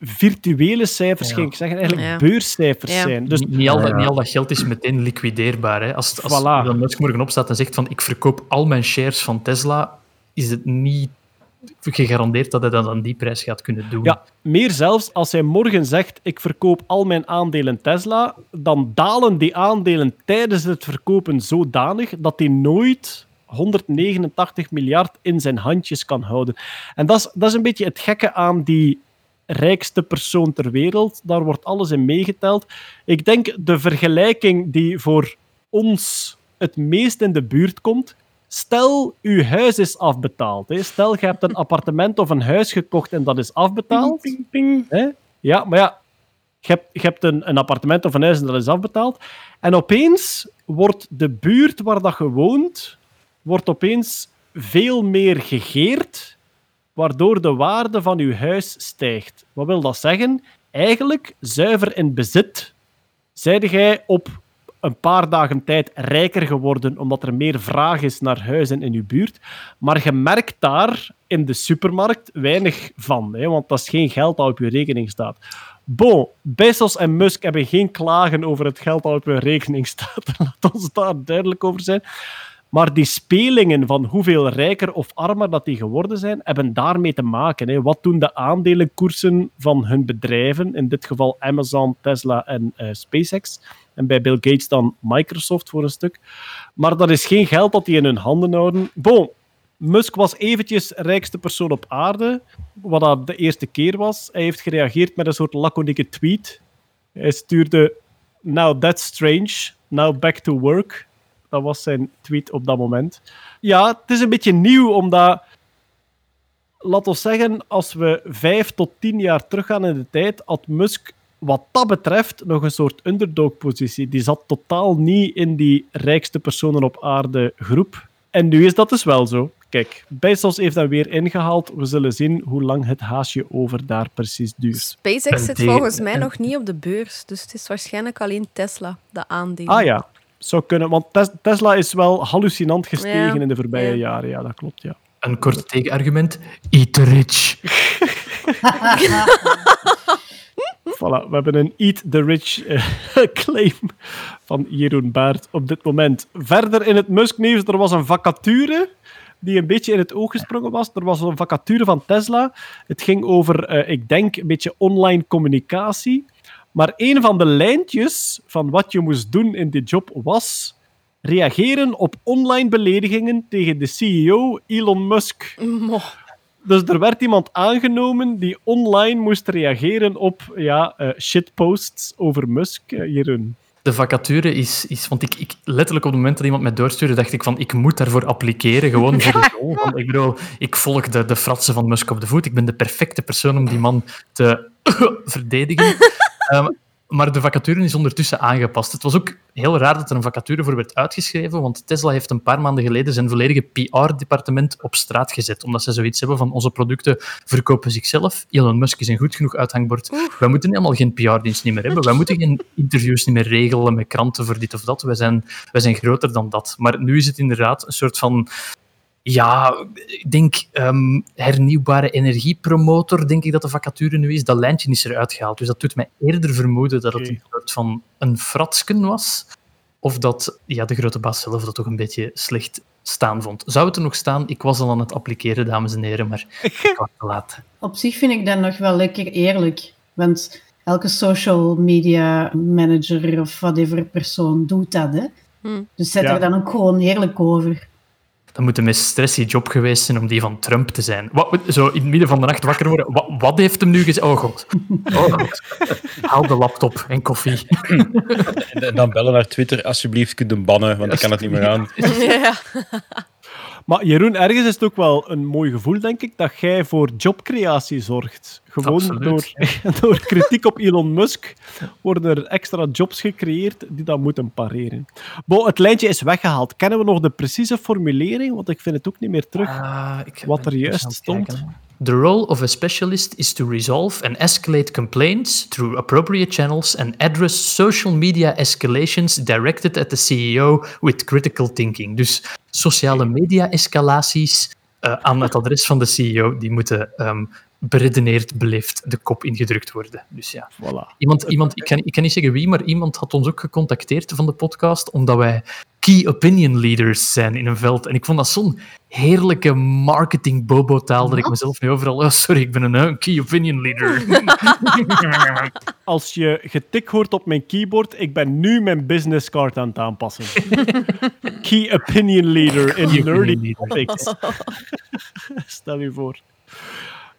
Speaker 3: virtuele cijfers,
Speaker 7: Ja.
Speaker 3: ging ik zeggen, eigenlijk
Speaker 2: Ja.
Speaker 3: beurscijfers
Speaker 2: Ja.
Speaker 3: zijn. Dus
Speaker 7: Niet, al dat, niet al dat geld is meteen liquideerbaar. Hè. Als, als
Speaker 3: Voilà.
Speaker 7: Elon Musk morgen opstaat en zegt van ik verkoop al mijn shares van Tesla, is het niet gegarandeerd dat hij dat aan die prijs gaat kunnen doen.
Speaker 3: Ja, meer zelfs, als hij morgen zegt: Ik verkoop al mijn aandelen Tesla, dan dalen die aandelen tijdens het verkopen zodanig dat hij nooit 189 miljard in zijn handjes kan houden. En dat is, dat is een beetje het gekke aan die rijkste persoon ter wereld. Daar wordt alles in meegeteld. Ik denk de vergelijking die voor ons het meest in de buurt komt. Stel, uw huis is afbetaald. Hè. Stel, je hebt een appartement of een huis gekocht en dat is afbetaald. Hè? Ja, maar ja, je hebt, je hebt een, een appartement of een huis en dat is afbetaald. En opeens wordt de buurt waar dat je woont, wordt opeens veel meer gegeerd, waardoor de waarde van uw huis stijgt. Wat wil dat zeggen? Eigenlijk, zuiver in bezit, zijde jij op een paar dagen tijd rijker geworden omdat er meer vraag is naar huizen in uw buurt. Maar je merkt daar in de supermarkt weinig van, hè, want dat is geen geld dat op je rekening staat. Bon, Bezos en Musk hebben geen klagen over het geld dat op hun rekening staat. Laat ons daar duidelijk over zijn. Maar die spelingen van hoeveel rijker of armer dat die geworden zijn, hebben daarmee te maken. Hè. Wat doen de aandelenkoersen van hun bedrijven, in dit geval Amazon, Tesla en eh, SpaceX, en bij Bill Gates dan Microsoft voor een stuk. Maar dat is geen geld dat die in hun handen houden. Bon, Musk was eventjes rijkste persoon op aarde, wat dat de eerste keer was. Hij heeft gereageerd met een soort laconieke tweet. Hij stuurde, now that's strange, now back to work. Dat was zijn tweet op dat moment. Ja, het is een beetje nieuw, omdat... Laat ons zeggen, als we vijf tot tien jaar teruggaan in de tijd, had Musk wat dat betreft nog een soort underdog-positie. Die zat totaal niet in die rijkste personen op aarde groep. En nu is dat dus wel zo. Kijk, Bezos heeft dat weer ingehaald. We zullen zien hoe lang het haasje over daar precies duurt.
Speaker 2: SpaceX zit volgens mij nog niet op de beurs. Dus het is waarschijnlijk alleen Tesla, de aandelen.
Speaker 3: Ah ja, zou kunnen. Want Tes- Tesla is wel hallucinant gestegen
Speaker 2: Ja,
Speaker 3: in de voorbije
Speaker 2: ja.
Speaker 3: jaren. Ja, dat klopt, ja.
Speaker 7: Een kort tegenargument. Eat the rich.
Speaker 3: Voilà, we hebben een Eat the Rich eh, claim van Jeroen Baert op dit moment. Verder in het Musk-nieuws, er was een vacature die een beetje in het oog gesprongen was. Er was een vacature van Tesla. Het ging over, eh, ik denk, een beetje online communicatie. Maar een van de lijntjes van wat je moest doen in die job was reageren op online beledigingen tegen de CEO Elon Musk.
Speaker 2: Mo.
Speaker 3: Dus er werd iemand aangenomen die online moest reageren op ja, eh, shitposts over Musk, eh, Jeroen.
Speaker 7: De vacature is, is want ik, ik letterlijk op het moment dat iemand mij doorstuurde, dacht ik van ik moet daarvoor appliceren, gewoon voor de rol. Want ik bedoel, ik volg de, de fratsen van Musk op de voet. Ik ben de perfecte persoon om die man te verdedigen. Ehm, maar de vacature is ondertussen aangepast. Het was ook heel raar dat er een vacature voor werd uitgeschreven, want Tesla heeft een paar maanden geleden zijn volledige PR-departement op straat gezet, omdat ze zoiets hebben van onze producten verkopen zichzelf. Elon Musk is een goed genoeg uithangbord. Wij moeten helemaal geen PR-dienst meer hebben. Wij moeten geen interviews niet meer regelen met kranten voor dit of dat. Wij zijn, wij zijn groter dan dat. Maar nu is het inderdaad een soort van ja, ik denk ehm, hernieuwbare energiepromotor, denk ik dat de vacature nu is. Dat lijntje is eruit gehaald. Dus dat doet mij eerder vermoeden dat het een soort van een fratsken was. Of dat ja, de grote baas zelf dat toch een beetje slecht staan vond. Zou het er nog staan? Ik was al aan het appliceren, dames en heren, maar ik was te laat.
Speaker 9: Op zich vind ik dat nog wel lekker eerlijk. Want elke social media manager of whatever persoon doet dat. Hè?
Speaker 2: Hmm.
Speaker 9: Dus zet
Speaker 3: Ja.
Speaker 9: er dan ook gewoon eerlijk over.
Speaker 7: Dat moet een meest stressy job geweest zijn om die van Trump te zijn. Wat, zo in het midden van de nacht wakker worden. Wat, wat heeft hem nu gezegd? Oh god. Oh god. Haal de laptop en koffie.
Speaker 8: En dan bellen naar Twitter, alsjeblieft, kunt hem bannen, want ik kan het niet meer aan.
Speaker 2: ja.
Speaker 3: Maar Jeroen, ergens is het ook wel een mooi gevoel, denk ik, dat jij voor jobcreatie zorgt. Gewoon
Speaker 7: Absoluut,
Speaker 3: door, door kritiek op Elon Musk worden er extra jobs gecreëerd die dat moeten pareren. Bo, het lijntje is weggehaald. Kennen we nog de precieze formulering? Want ik vind het ook niet meer terug.
Speaker 7: Ah,
Speaker 3: Wat er juist stond.
Speaker 7: kijken. The role of a specialist is to resolve and escalate complaints through appropriate channels and address social media escalations directed at the CEO with critical thinking. Dus sociale media-escalaties eh, aan het adres van de CEO, die moeten ehm beredeneerd, beleefd de kop ingedrukt worden. Dus ja.
Speaker 3: Voilà.
Speaker 7: Iemand, iemand ik, kan, ik kan niet zeggen wie, maar iemand had ons ook gecontacteerd van de podcast, omdat wij key opinion leaders zijn in een veld. En ik vond dat zo'n heerlijke marketing bobo-taal dat ik mezelf nu overal... Oh, sorry, ik ben een eh, key opinion leader.
Speaker 3: Als je getik hoort op mijn keyboard, ik ben nu mijn business card aan het aanpassen. Key opinion leader in nerdy
Speaker 7: leader.
Speaker 3: topics. Stel je voor.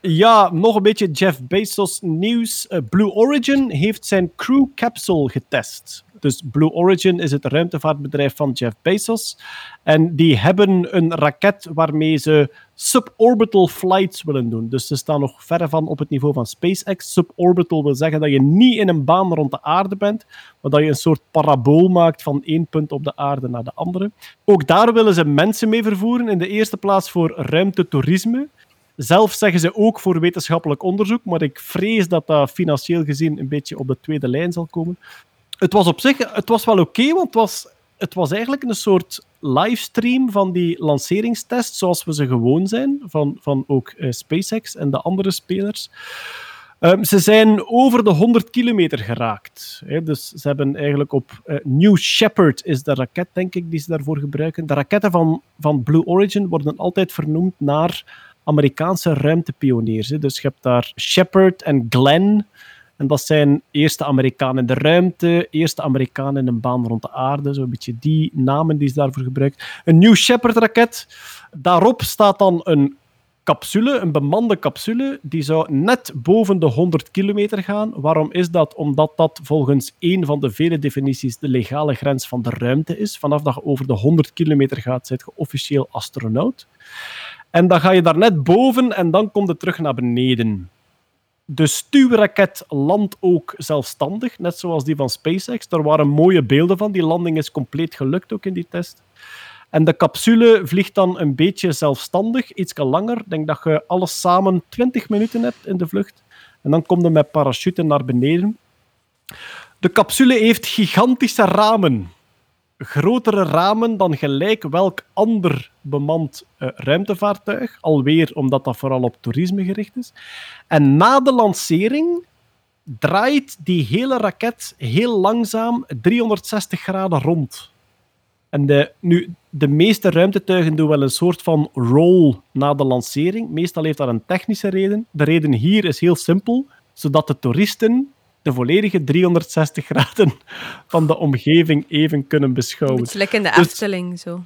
Speaker 3: Ja, nog een beetje Jeff Bezos nieuws. Eh, Blue Origin heeft zijn Crew Capsule getest. Dus Blue Origin is het ruimtevaartbedrijf van Jeff Bezos. En die hebben een raket waarmee ze suborbital flights willen doen. Dus ze staan nog verre van op het niveau van SpaceX. Suborbital wil zeggen dat je niet in een baan rond de aarde bent, maar dat je een soort parabool maakt van één punt op de aarde naar de andere. Ook daar willen ze mensen mee vervoeren. In de eerste plaats voor ruimtetoerisme. Zelf zeggen ze ook voor wetenschappelijk onderzoek, maar ik vrees dat dat financieel gezien een beetje op de tweede lijn zal komen. Het was op zich het was wel oké, want het was, het was eigenlijk een soort livestream van die lanceringstest, zoals we ze gewoon zijn, van, van ook eh, SpaceX en de andere spelers. Ehm, ze zijn over de 100 kilometer geraakt. Hè, dus ze hebben eigenlijk op eh, New Shepard is de raket, denk ik, die ze daarvoor gebruiken. De raketten van, van Blue Origin worden altijd vernoemd naar Amerikaanse ruimtepioniers. Hè. Dus je hebt daar Shepard en Glenn. En dat zijn eerste Amerikanen in de ruimte, eerste Amerikanen in een baan rond de aarde. Zo'n beetje die namen die ze daarvoor gebruikt. Een New Shepard-raket. Daarop staat dan een capsule, een bemande capsule, die zou net boven de 100 kilometer gaan. Waarom is dat? Omdat dat volgens een van de vele definities de legale grens van de ruimte is. Vanaf dat je over de 100 kilometer gaat, zit je officieel astronaut. En dan ga je daar net boven en dan komt het terug naar beneden. De stuurraket landt ook zelfstandig, net zoals die van SpaceX. Daar waren mooie beelden van. Die landing is compleet gelukt ook in die test. En de capsule vliegt dan een beetje zelfstandig, iets langer. Ik denk dat je alles samen 20 minuten hebt in de vlucht. En dan komt je met parachute naar beneden. De capsule heeft gigantische ramen. Grotere ramen dan gelijk welk ander bemand eh, ruimtevaartuig. Alweer omdat dat vooral op toerisme gericht is. En na de lancering draait die hele raket heel langzaam 360 graden rond. En de, nu, de meeste ruimtetuigen doen wel een soort van roll na de lancering. Meestal heeft dat een technische reden. De reden hier is heel simpel, zodat de toeristen de volledige 360 graden van de omgeving even kunnen beschouwen.
Speaker 2: Beetje lekker in de
Speaker 3: Dus-
Speaker 2: Efteling, zo.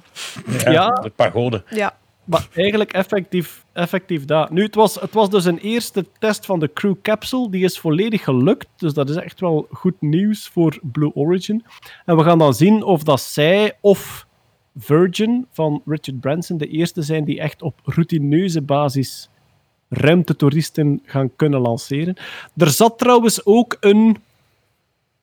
Speaker 3: Ja.
Speaker 8: De pagode.
Speaker 2: Ja.
Speaker 3: Maar eigenlijk effectief, effectief dat. Nu, het was, het was dus een eerste test van de Crew Capsule. Die is volledig gelukt. Dus dat is echt wel goed nieuws voor Blue Origin. En we gaan dan zien of dat zij of Virgin van Richard Branson de eerste zijn die echt op routineuze basis ruimtetoeristen gaan kunnen lanceren. Er zat trouwens ook een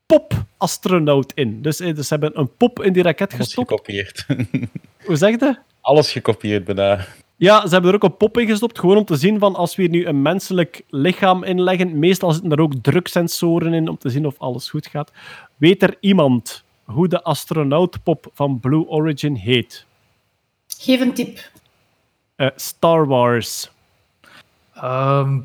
Speaker 3: pop-astronaut in. Dus, eh, dus ze hebben een pop in die raket
Speaker 8: Alles
Speaker 3: gestopt.
Speaker 8: gekopieerd.
Speaker 3: Hoe zeg je?
Speaker 8: Alles gekopieerd bijna.
Speaker 3: Ja, ze hebben er ook een pop in gestopt, gewoon om te zien van als we hier nu een menselijk lichaam inleggen, meestal zitten er ook druksensoren in om te zien of alles goed gaat. Weet er iemand hoe de astronautpop van Blue Origin heet?
Speaker 9: Geef een tip.
Speaker 3: Eh, Star Wars.
Speaker 7: Ehm,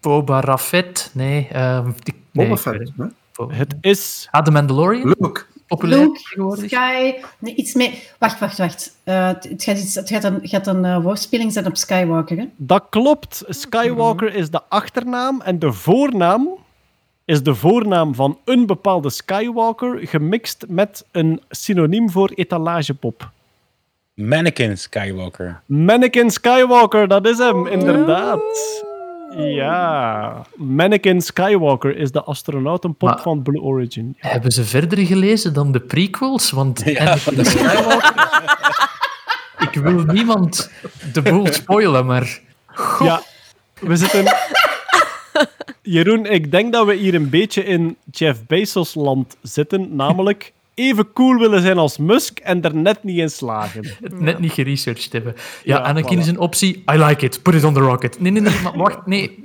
Speaker 7: Boba Raffet? Nee. ehm, die, nee,
Speaker 6: Boba Fett.
Speaker 7: het
Speaker 6: hè?
Speaker 3: Het is...
Speaker 7: Ah, The Mandalorian?
Speaker 6: Luke.
Speaker 7: Populair
Speaker 9: Luke,
Speaker 7: tegenwoordig?
Speaker 9: Sky... Nee, iets mee... Wacht, wacht, wacht. Eh, het, gaat, iets, het gaat een, gaat een eh, woordspeling zijn op Skywalker, hè?
Speaker 3: Dat klopt. Skywalker is de achternaam en de voornaam is de voornaam van een bepaalde Skywalker gemixt met een synoniem voor etalagepop.
Speaker 8: Mannequin Skywalker.
Speaker 3: Mannequin Skywalker, dat is hem, inderdaad. Ja, Mannequin Skywalker is de astronautenpop
Speaker 7: Maar-
Speaker 3: van Blue Origin.
Speaker 7: Hebben ze verder gelezen dan de prequels? Want
Speaker 8: Ja.
Speaker 7: Anakin Skywalker... ik Ik wil niemand de boel spoilen, maar...
Speaker 3: Ja, we zitten... Jeroen, ik denk dat we hier een beetje in Jeff Bezos land zitten, namelijk even cool willen zijn als Musk en er net niet in slagen.
Speaker 7: Het net niet geresearched hebben. Ja,
Speaker 3: Ja,
Speaker 7: Anakin
Speaker 3: voilà.
Speaker 7: is een optie. I like it. Put it on the rocket. Nee, nee, nee. Maar wacht, nee.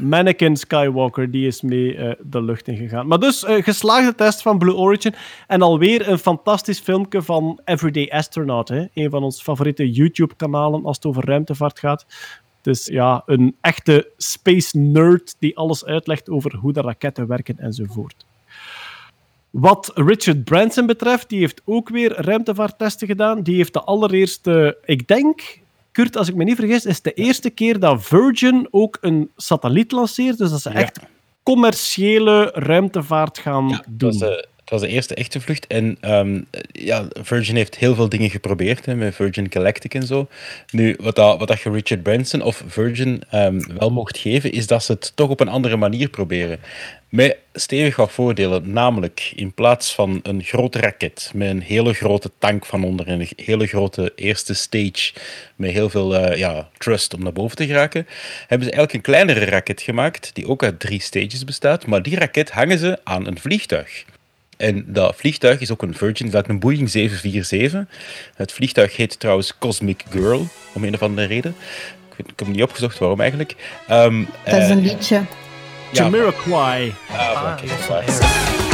Speaker 3: Anakin Skywalker, die is mee eh, de lucht in gegaan. Maar dus, eh, geslaagde test van Blue Origin. En alweer een fantastisch filmpje van Everyday Astronaut. Hè? Een van onze favoriete YouTube-kanalen als het over ruimtevaart gaat. Dus ja, een echte space nerd die alles uitlegt over hoe de raketten werken enzovoort. Wat Richard Branson betreft, die heeft ook weer ruimtevaarttesten gedaan. Die heeft de allereerste, ik denk, Kurt, als ik me niet vergis, is de eerste keer dat Virgin ook een satelliet lanceert. Dus dat ze echt commerciële ruimtevaart gaan doen.
Speaker 8: was, de, het was de eerste echte vlucht. En ehm, ja, Virgin heeft heel veel dingen geprobeerd, hè, met Virgin Galactic en zo. Nu, wat, dat, wat dat je Richard Branson of Virgin ehm, wel mocht geven, is dat ze het toch op een andere manier proberen. Met stevig wat voordelen. Namelijk, in plaats van een grote raket met een hele grote tank van onder en een hele grote eerste stage met heel veel eh, ja, trust om naar boven te geraken, hebben ze eigenlijk een kleinere raket gemaakt, die ook uit drie stages bestaat. Maar die raket hangen ze aan een vliegtuig. En dat vliegtuig is ook een Virgin, dat is een Boeing 747. Het vliegtuig heet trouwens Cosmic Girl, om een of andere reden. Ik, weet, ik heb niet opgezocht waarom eigenlijk. Ehm,
Speaker 9: Dat is
Speaker 8: eh,
Speaker 9: een liedje.
Speaker 8: ja,
Speaker 3: Jamiroquai.
Speaker 8: ah,
Speaker 7: Ah,
Speaker 8: oké,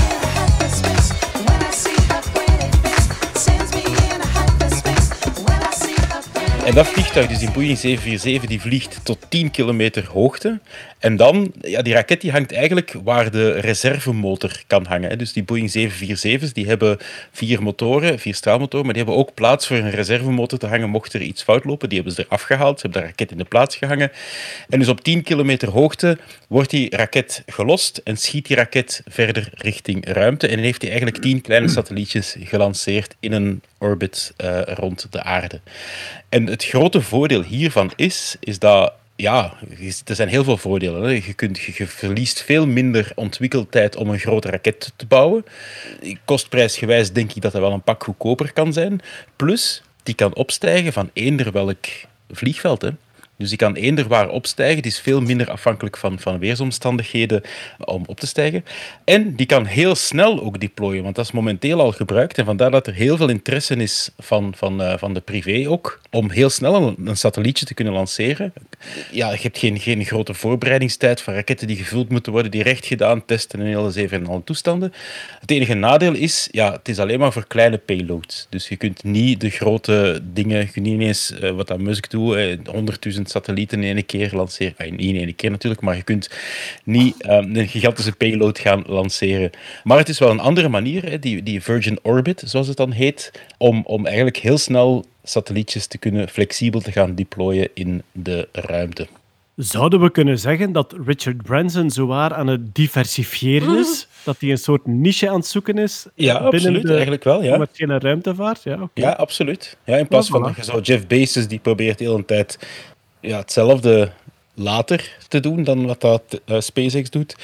Speaker 8: En dat vliegtuig, dus die Boeing 747, die vliegt tot 10 kilometer hoogte. En dan, ja, die raket die hangt eigenlijk waar de reservemotor kan hangen. Dus die Boeing 747's, die hebben vier motoren, vier straalmotoren, maar die hebben ook plaats voor een reservemotor te hangen mocht er iets fout lopen. Die hebben ze eraf gehaald, ze hebben de raket in de plaats gehangen. En dus op 10 kilometer hoogte wordt die raket gelost en schiet die raket verder richting ruimte. En heeft hij eigenlijk 10 kleine satellietjes gelanceerd in een orbit eh, rond de aarde. En het grote voordeel hiervan is, is dat ja, er zijn heel veel voordelen. Je, kunt, verliest veel minder ontwikkeltijd om een grote raket te bouwen. Kostprijsgewijs denk ik dat dat wel een pak goedkoper kan zijn. Plus, die kan opstijgen van eender welk vliegveld. Hè. Dus die kan eender waar opstijgen. Die is veel minder afhankelijk van, van weersomstandigheden om op te stijgen. En die kan heel snel ook deployen, want dat is momenteel al gebruikt. En vandaar dat er heel veel interesse is van, van, eh, van de privé ook, om heel snel een, een satellietje te kunnen lanceren. Ja, je hebt geen, geen grote voorbereidingstijd van raketten die gevuld moeten worden, die recht gedaan, testen en hele zeven en alle toestanden. Het enige nadeel is, ja, het is alleen maar voor kleine payloads. Dus je kunt niet de grote dingen, je kunt niet ineens, eh, wat dat Musk doet, eh, 100.000 satellieten in één keer lanceren. Ah, niet in één keer natuurlijk, maar je kunt niet eh, een gigantische payload gaan lanceren. Maar het is wel een andere manier, hè, die, die Virgin Orbit, zoals het dan heet, om, om eigenlijk heel snel satellietjes te kunnen flexibel te gaan deployen in de ruimte.
Speaker 3: Zouden we kunnen zeggen dat Richard Branson zowaar aan het diversifiëren is? Dat hij een soort niche aan het zoeken is
Speaker 8: Ja,
Speaker 3: binnen
Speaker 8: absoluut,
Speaker 3: de
Speaker 8: eigenlijk wel, ja.
Speaker 3: commerciële ruimtevaart? Ja, oké.
Speaker 8: Ja, absoluut. Ja, in plaats
Speaker 3: Ja,
Speaker 8: van
Speaker 3: voilà.
Speaker 8: dat je zo Jeff Bezos, die probeert de hele tijd ja, hetzelfde later te doen dan wat dat eh, SpaceX doet,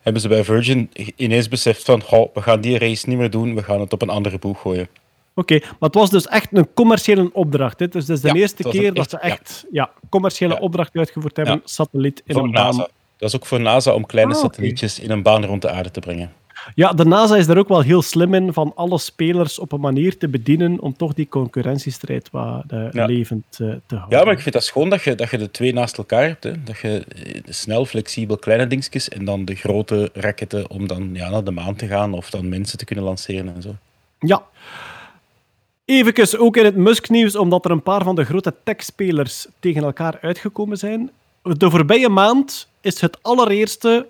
Speaker 8: hebben ze bij Virgin ineens beseft van, "Goh, we gaan die race niet meer doen, we gaan het op een andere boeg gooien.
Speaker 3: Oké, maar het was dus echt een commerciële opdracht. Hè? Dus dat is de
Speaker 8: Ja,
Speaker 3: eerste keer dat ze
Speaker 8: echt-
Speaker 3: ja. commerciële
Speaker 8: Ja.
Speaker 3: opdracht uitgevoerd hebben. Satelliet in
Speaker 8: voor
Speaker 3: een baan.
Speaker 8: NASA. Dat is ook voor NASA om kleine
Speaker 3: Ah,
Speaker 8: satellietjes in een baan rond de aarde te brengen.
Speaker 3: Ja, de NASA is daar ook wel heel slim in van alle spelers op een manier te bedienen om toch die concurrentiestrijd wat eh,
Speaker 8: Ja.
Speaker 3: levend eh, te houden.
Speaker 8: Ja, maar ik vind dat schoon dat je, dat je de twee naast elkaar hebt. Hè. Dat je eh, snel, flexibel, kleine dingetjes en dan de grote raketten om dan ja, naar de maan te gaan of dan mensen te kunnen lanceren en zo.
Speaker 3: Ja. Even ook in het Musk-nieuws, omdat er een paar van de grote techspelers tegen elkaar uitgekomen zijn. De voorbije maand is het allereerste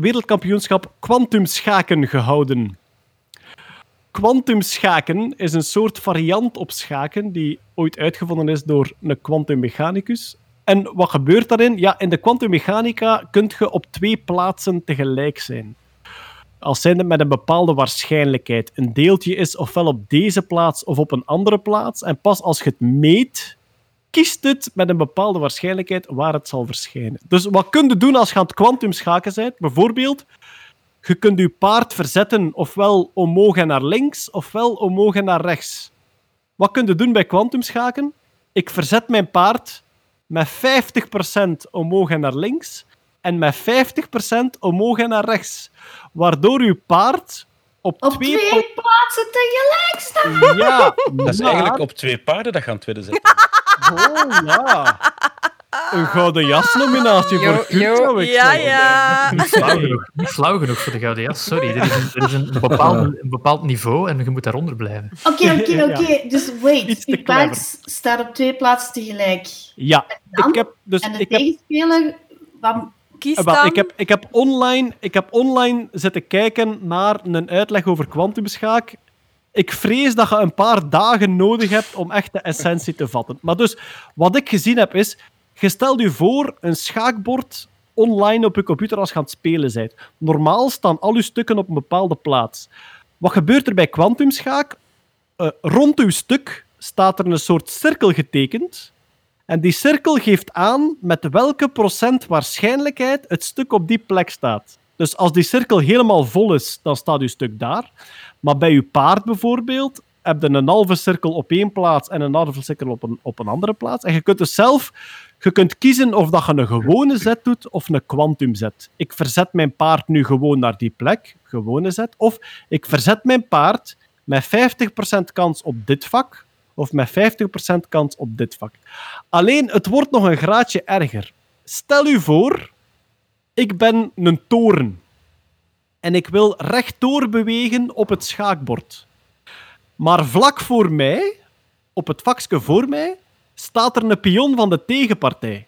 Speaker 3: wereldkampioenschap kwantumschaken gehouden. Kwantumschaken is een soort variant op schaken die ooit uitgevonden is door een kwantummechanicus. En wat gebeurt daarin? Ja, in de kwantummechanica kun je op twee plaatsen tegelijk zijn als zijnde met een bepaalde waarschijnlijkheid. Een deeltje is ofwel op deze plaats of op een andere plaats. En pas als je het meet, kiest het met een bepaalde waarschijnlijkheid waar het zal verschijnen. Dus wat kun je doen als je aan het kwantumschaken bent? Bijvoorbeeld, je kunt je paard verzetten ofwel omhoog en naar links, ofwel omhoog en naar rechts. Wat kun je doen bij kwantumschaken? ik verzet mijn paard met 50% omhoog en naar links en met 50% omhoog en naar rechts. Waardoor uw paard op,
Speaker 9: Op
Speaker 3: twee...
Speaker 9: twee
Speaker 3: pla-
Speaker 9: plaatsen tegelijk staan.
Speaker 3: Ja,
Speaker 8: Dat is
Speaker 3: maar-
Speaker 8: eigenlijk op twee paarden dat gaan tweede zetten.
Speaker 3: Oh, ja. Een gouden jasnominatie voor Kurt,
Speaker 2: ja, ja.
Speaker 7: Niet flauw genoeg, niet flauw genoeg voor de Gouden Jas. Sorry, er is een, er is een, bepaald, een bepaald niveau en je moet daaronder blijven.
Speaker 9: Oké, oké, oké. Dus wait. Je paard staat op twee plaatsen tegelijk.
Speaker 3: Ja,
Speaker 9: dan?
Speaker 3: ik heb... Dus
Speaker 9: En de
Speaker 3: ik heb
Speaker 9: tegenspeler... Wat,
Speaker 2: Kies
Speaker 3: Eh,
Speaker 2: dan.
Speaker 3: ik, heb, ik, heb online, ik heb online zitten kijken naar een uitleg over kwantumschaak. Ik vrees dat je een paar dagen nodig hebt om echt de essentie te vatten. Maar dus, wat ik gezien heb is... Je stelt je voor een schaakbord online op je computer als je aan het spelen bent. Normaal staan al je stukken op een bepaalde plaats. Wat gebeurt er bij kwantumschaak? Eh, rond uw stuk staat er een soort cirkel getekend. En die cirkel geeft aan met welke procent waarschijnlijkheid het stuk op die plek staat. Dus als die cirkel helemaal vol is, dan staat uw stuk daar. Maar bij uw paard bijvoorbeeld heb je een halve cirkel op één plaats en een halve cirkel op een, op een andere plaats. En je kunt dus zelf je kunt kiezen of dat je een gewone zet doet of een kwantumzet. Ik verzet mijn paard nu gewoon naar die plek, gewone zet. Of ik verzet mijn paard met 50% kans op dit vak of met 50% kans op dit vak. Alleen, het wordt nog een graadje erger. Stel u voor, ik ben een toren en ik wil rechtdoor bewegen op het schaakbord. Maar vlak voor mij, op het vakje voor mij, staat er een pion van de tegenpartij.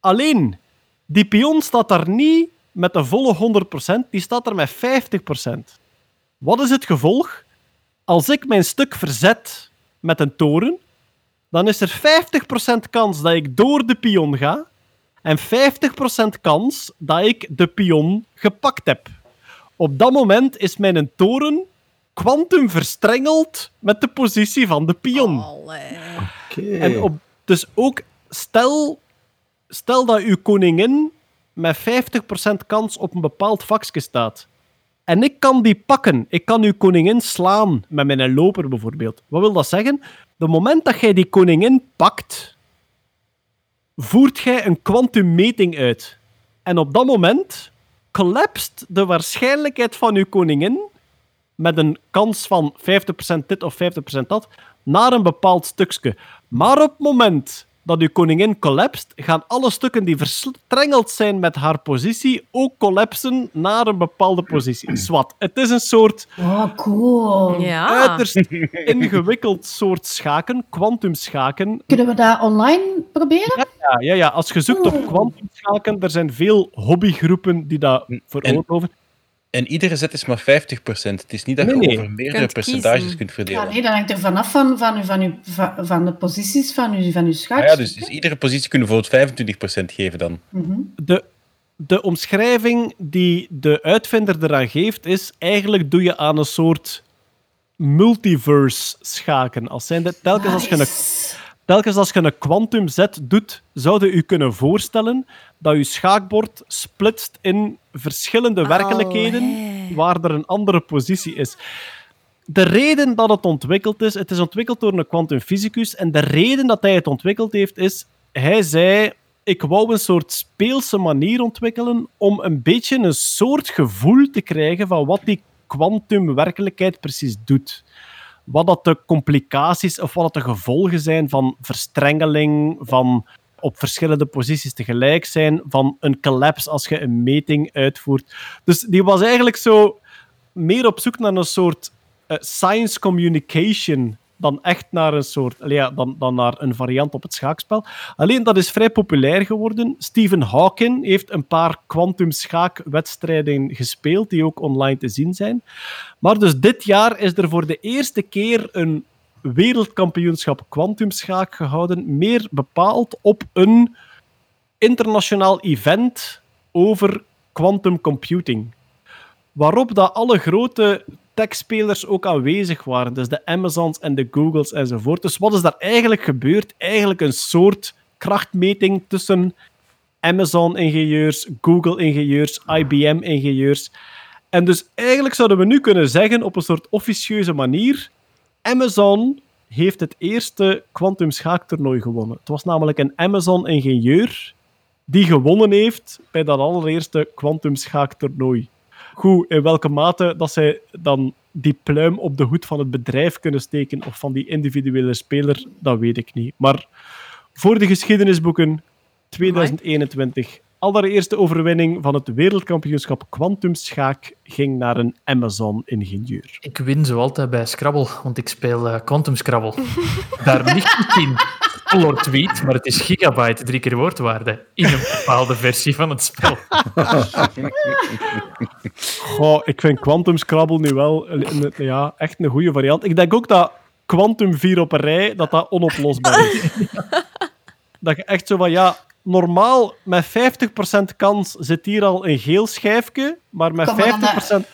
Speaker 3: Alleen, die pion staat daar niet met de volle 100%, die staat er met 50%. Wat is het gevolg? Als ik mijn stuk verzet met een toren, dan is er 50% kans dat ik door de pion ga en 50% kans dat ik de pion gepakt heb. Op dat moment is mijn toren kwantum verstrengeld met de positie van de pion.
Speaker 6: Oké.
Speaker 3: En op, dus ook, stel, stel dat uw koningin met 50% kans op een bepaald vakje staat. En ik kan die pakken. Ik kan uw koningin slaan met mijn loper bijvoorbeeld. Wat wil dat zeggen? De moment dat jij die koningin pakt, voert jij een kwantummeting uit. En op dat moment collapst de waarschijnlijkheid van uw koningin met een kans van 50% dit of 50% dat naar een bepaald stukje. Maar op het moment dat uw koningin collapst, gaan alle stukken die verstrengeld zijn met haar positie ook collapsen naar een bepaalde positie. Zwat. Het is een soort
Speaker 9: oh, cool.
Speaker 2: Ja.
Speaker 3: uiterst ingewikkeld soort schaken, kwantumschaken.
Speaker 9: Kunnen we dat online proberen?
Speaker 3: Ja, ja, ja, als je zoekt op kwantumschaken, er zijn veel hobbygroepen die dat veroorloven.
Speaker 8: En iedere zet is maar 50%. Het is niet dat
Speaker 3: Nee,
Speaker 8: je
Speaker 3: nee.
Speaker 8: over meerdere
Speaker 2: Kunt
Speaker 8: percentages
Speaker 2: kiezen.
Speaker 8: kunt
Speaker 9: Ja,
Speaker 8: verdelen.
Speaker 9: nee, dat hangt er vanaf van, van, uw- van, uw, van, van de posities van uw, van uw
Speaker 8: Ah
Speaker 9: schaak.
Speaker 8: ja, dus, dus iedere positie kunnen we bijvoorbeeld 25% geven dan.
Speaker 3: de, de omschrijving die de uitvinder eraan geeft, is eigenlijk doe je aan een soort multiverse schaken. Als zijnde, telkens, als je een, telkens als je een quantumzet doet, zou je u kunnen voorstellen dat je schaakbord splitst in verschillende werkelijkheden waar er een andere positie is. De reden dat het ontwikkeld is, het is ontwikkeld door een kwantumfysicus en de reden dat hij het ontwikkeld heeft is, hij zei, ik wou een soort speelse manier ontwikkelen om een beetje een soort gevoel te krijgen van wat die kwantumwerkelijkheid precies doet. Wat dat de complicaties of wat dat de gevolgen zijn van verstrengeling, van op verschillende posities tegelijk zijn, van een collapse als je een meting uitvoert. Dus die was eigenlijk zo meer op zoek naar een soort eh, science communication dan echt naar een soort, ja, dan, dan naar een variant op het schaakspel. Alleen dat is vrij populair geworden. Stephen Hawking heeft een paar kwantumschaakwedstrijden gespeeld die ook online te zien zijn. Maar dus dit jaar is er voor de eerste keer een wereldkampioenschap kwantumschaak gehouden, meer bepaald op een internationaal event over quantum computing. Waarop dat alle grote techspelers ook aanwezig waren. Dus de Amazons en de Googles enzovoort. Dus wat is daar eigenlijk gebeurd? Eigenlijk een soort krachtmeting tussen Amazon-ingenieurs, Google-ingenieurs, IBM-ingenieurs. En dus eigenlijk zouden we nu kunnen zeggen, op een soort officieuze manier, Amazon heeft het eerste Quantum schaaktoernooi gewonnen. Het was namelijk een Amazon-ingenieur die gewonnen heeft bij dat allereerste Quantum schaaktoernooi. Goed, in welke mate dat zij dan die pluim op de hoed van het bedrijf kunnen steken of van die individuele speler, dat weet ik niet. Maar voor de geschiedenisboeken 2021. Allereerste overwinning van het wereldkampioenschap Quantum Schaak ging naar een Amazon-ingenieur.
Speaker 7: Ik win zo altijd bij Scrabble, want ik speel eh, Quantum Scrabble. Daar ligt het in. Color tweet, maar het is gigabyte, drie keer woordwaarde, in een bepaalde versie van het spel.
Speaker 3: Goh, ik vind Quantum Scrabble nu wel een- een- ja, echt een goede variant. Ik denk ook dat Quantum 4 op een rij, dat dat onoplosbaar is. dat je echt zo van, ja, normaal met 50% kans zit hier al een geel schijfje, maar met
Speaker 9: Kom maar aan
Speaker 3: 50%...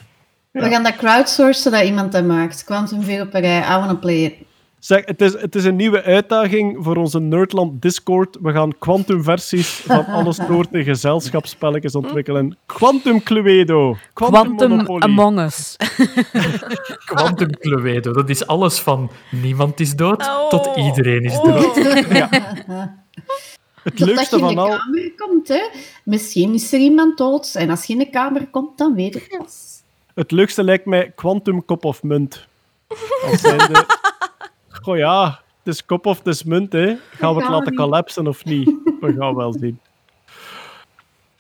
Speaker 9: We gaan dat crowdsourcen dat iemand dat maakt. Quantum veel op een rij. I wanna play it.
Speaker 3: Zeg, het is, het is een nieuwe uitdaging voor onze Nerdland Discord. We gaan quantum-versies van alle soorten gezelschapsspelletjes ontwikkelen. Quantum Cluedo. Quantum.
Speaker 1: Among Us.
Speaker 7: Quantum Cluedo, dat is alles van niemand is dood
Speaker 2: Oh.
Speaker 7: tot iedereen is dood.
Speaker 3: Het
Speaker 9: Totdat je
Speaker 3: leukste
Speaker 9: in de
Speaker 3: van al...
Speaker 9: kamer komt, hè. Misschien is er iemand dood. En als je in de kamer komt, dan weet ik het.
Speaker 3: Het leukste lijkt mij Quantum Kop of Munt. Als zijnde... Goh ja, het is kop of het is munt, hè. Gaan we het laten collapsen of niet? We gaan wel zien.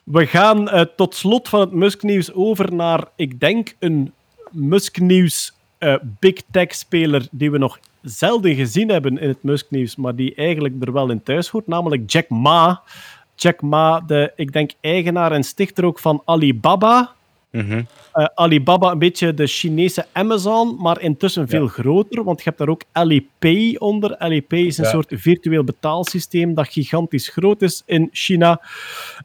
Speaker 3: We gaan eh, tot slot van het Musk-nieuws over naar, ik denk, een Musk-nieuws eh, big tech-speler die we nog zelden gezien hebben in het Musk-nieuws, maar die eigenlijk er wel in thuis hoort, namelijk Jack Ma. Jack Ma, de, ik denk, eigenaar en stichter ook van Alibaba.
Speaker 8: Mhm.
Speaker 3: Eh, Alibaba, een beetje de Chinese Amazon, maar intussen veel groter, want je hebt daar ook Alipay onder. Alipay is een
Speaker 8: Ja.
Speaker 3: soort virtueel betaalsysteem dat gigantisch groot is in China.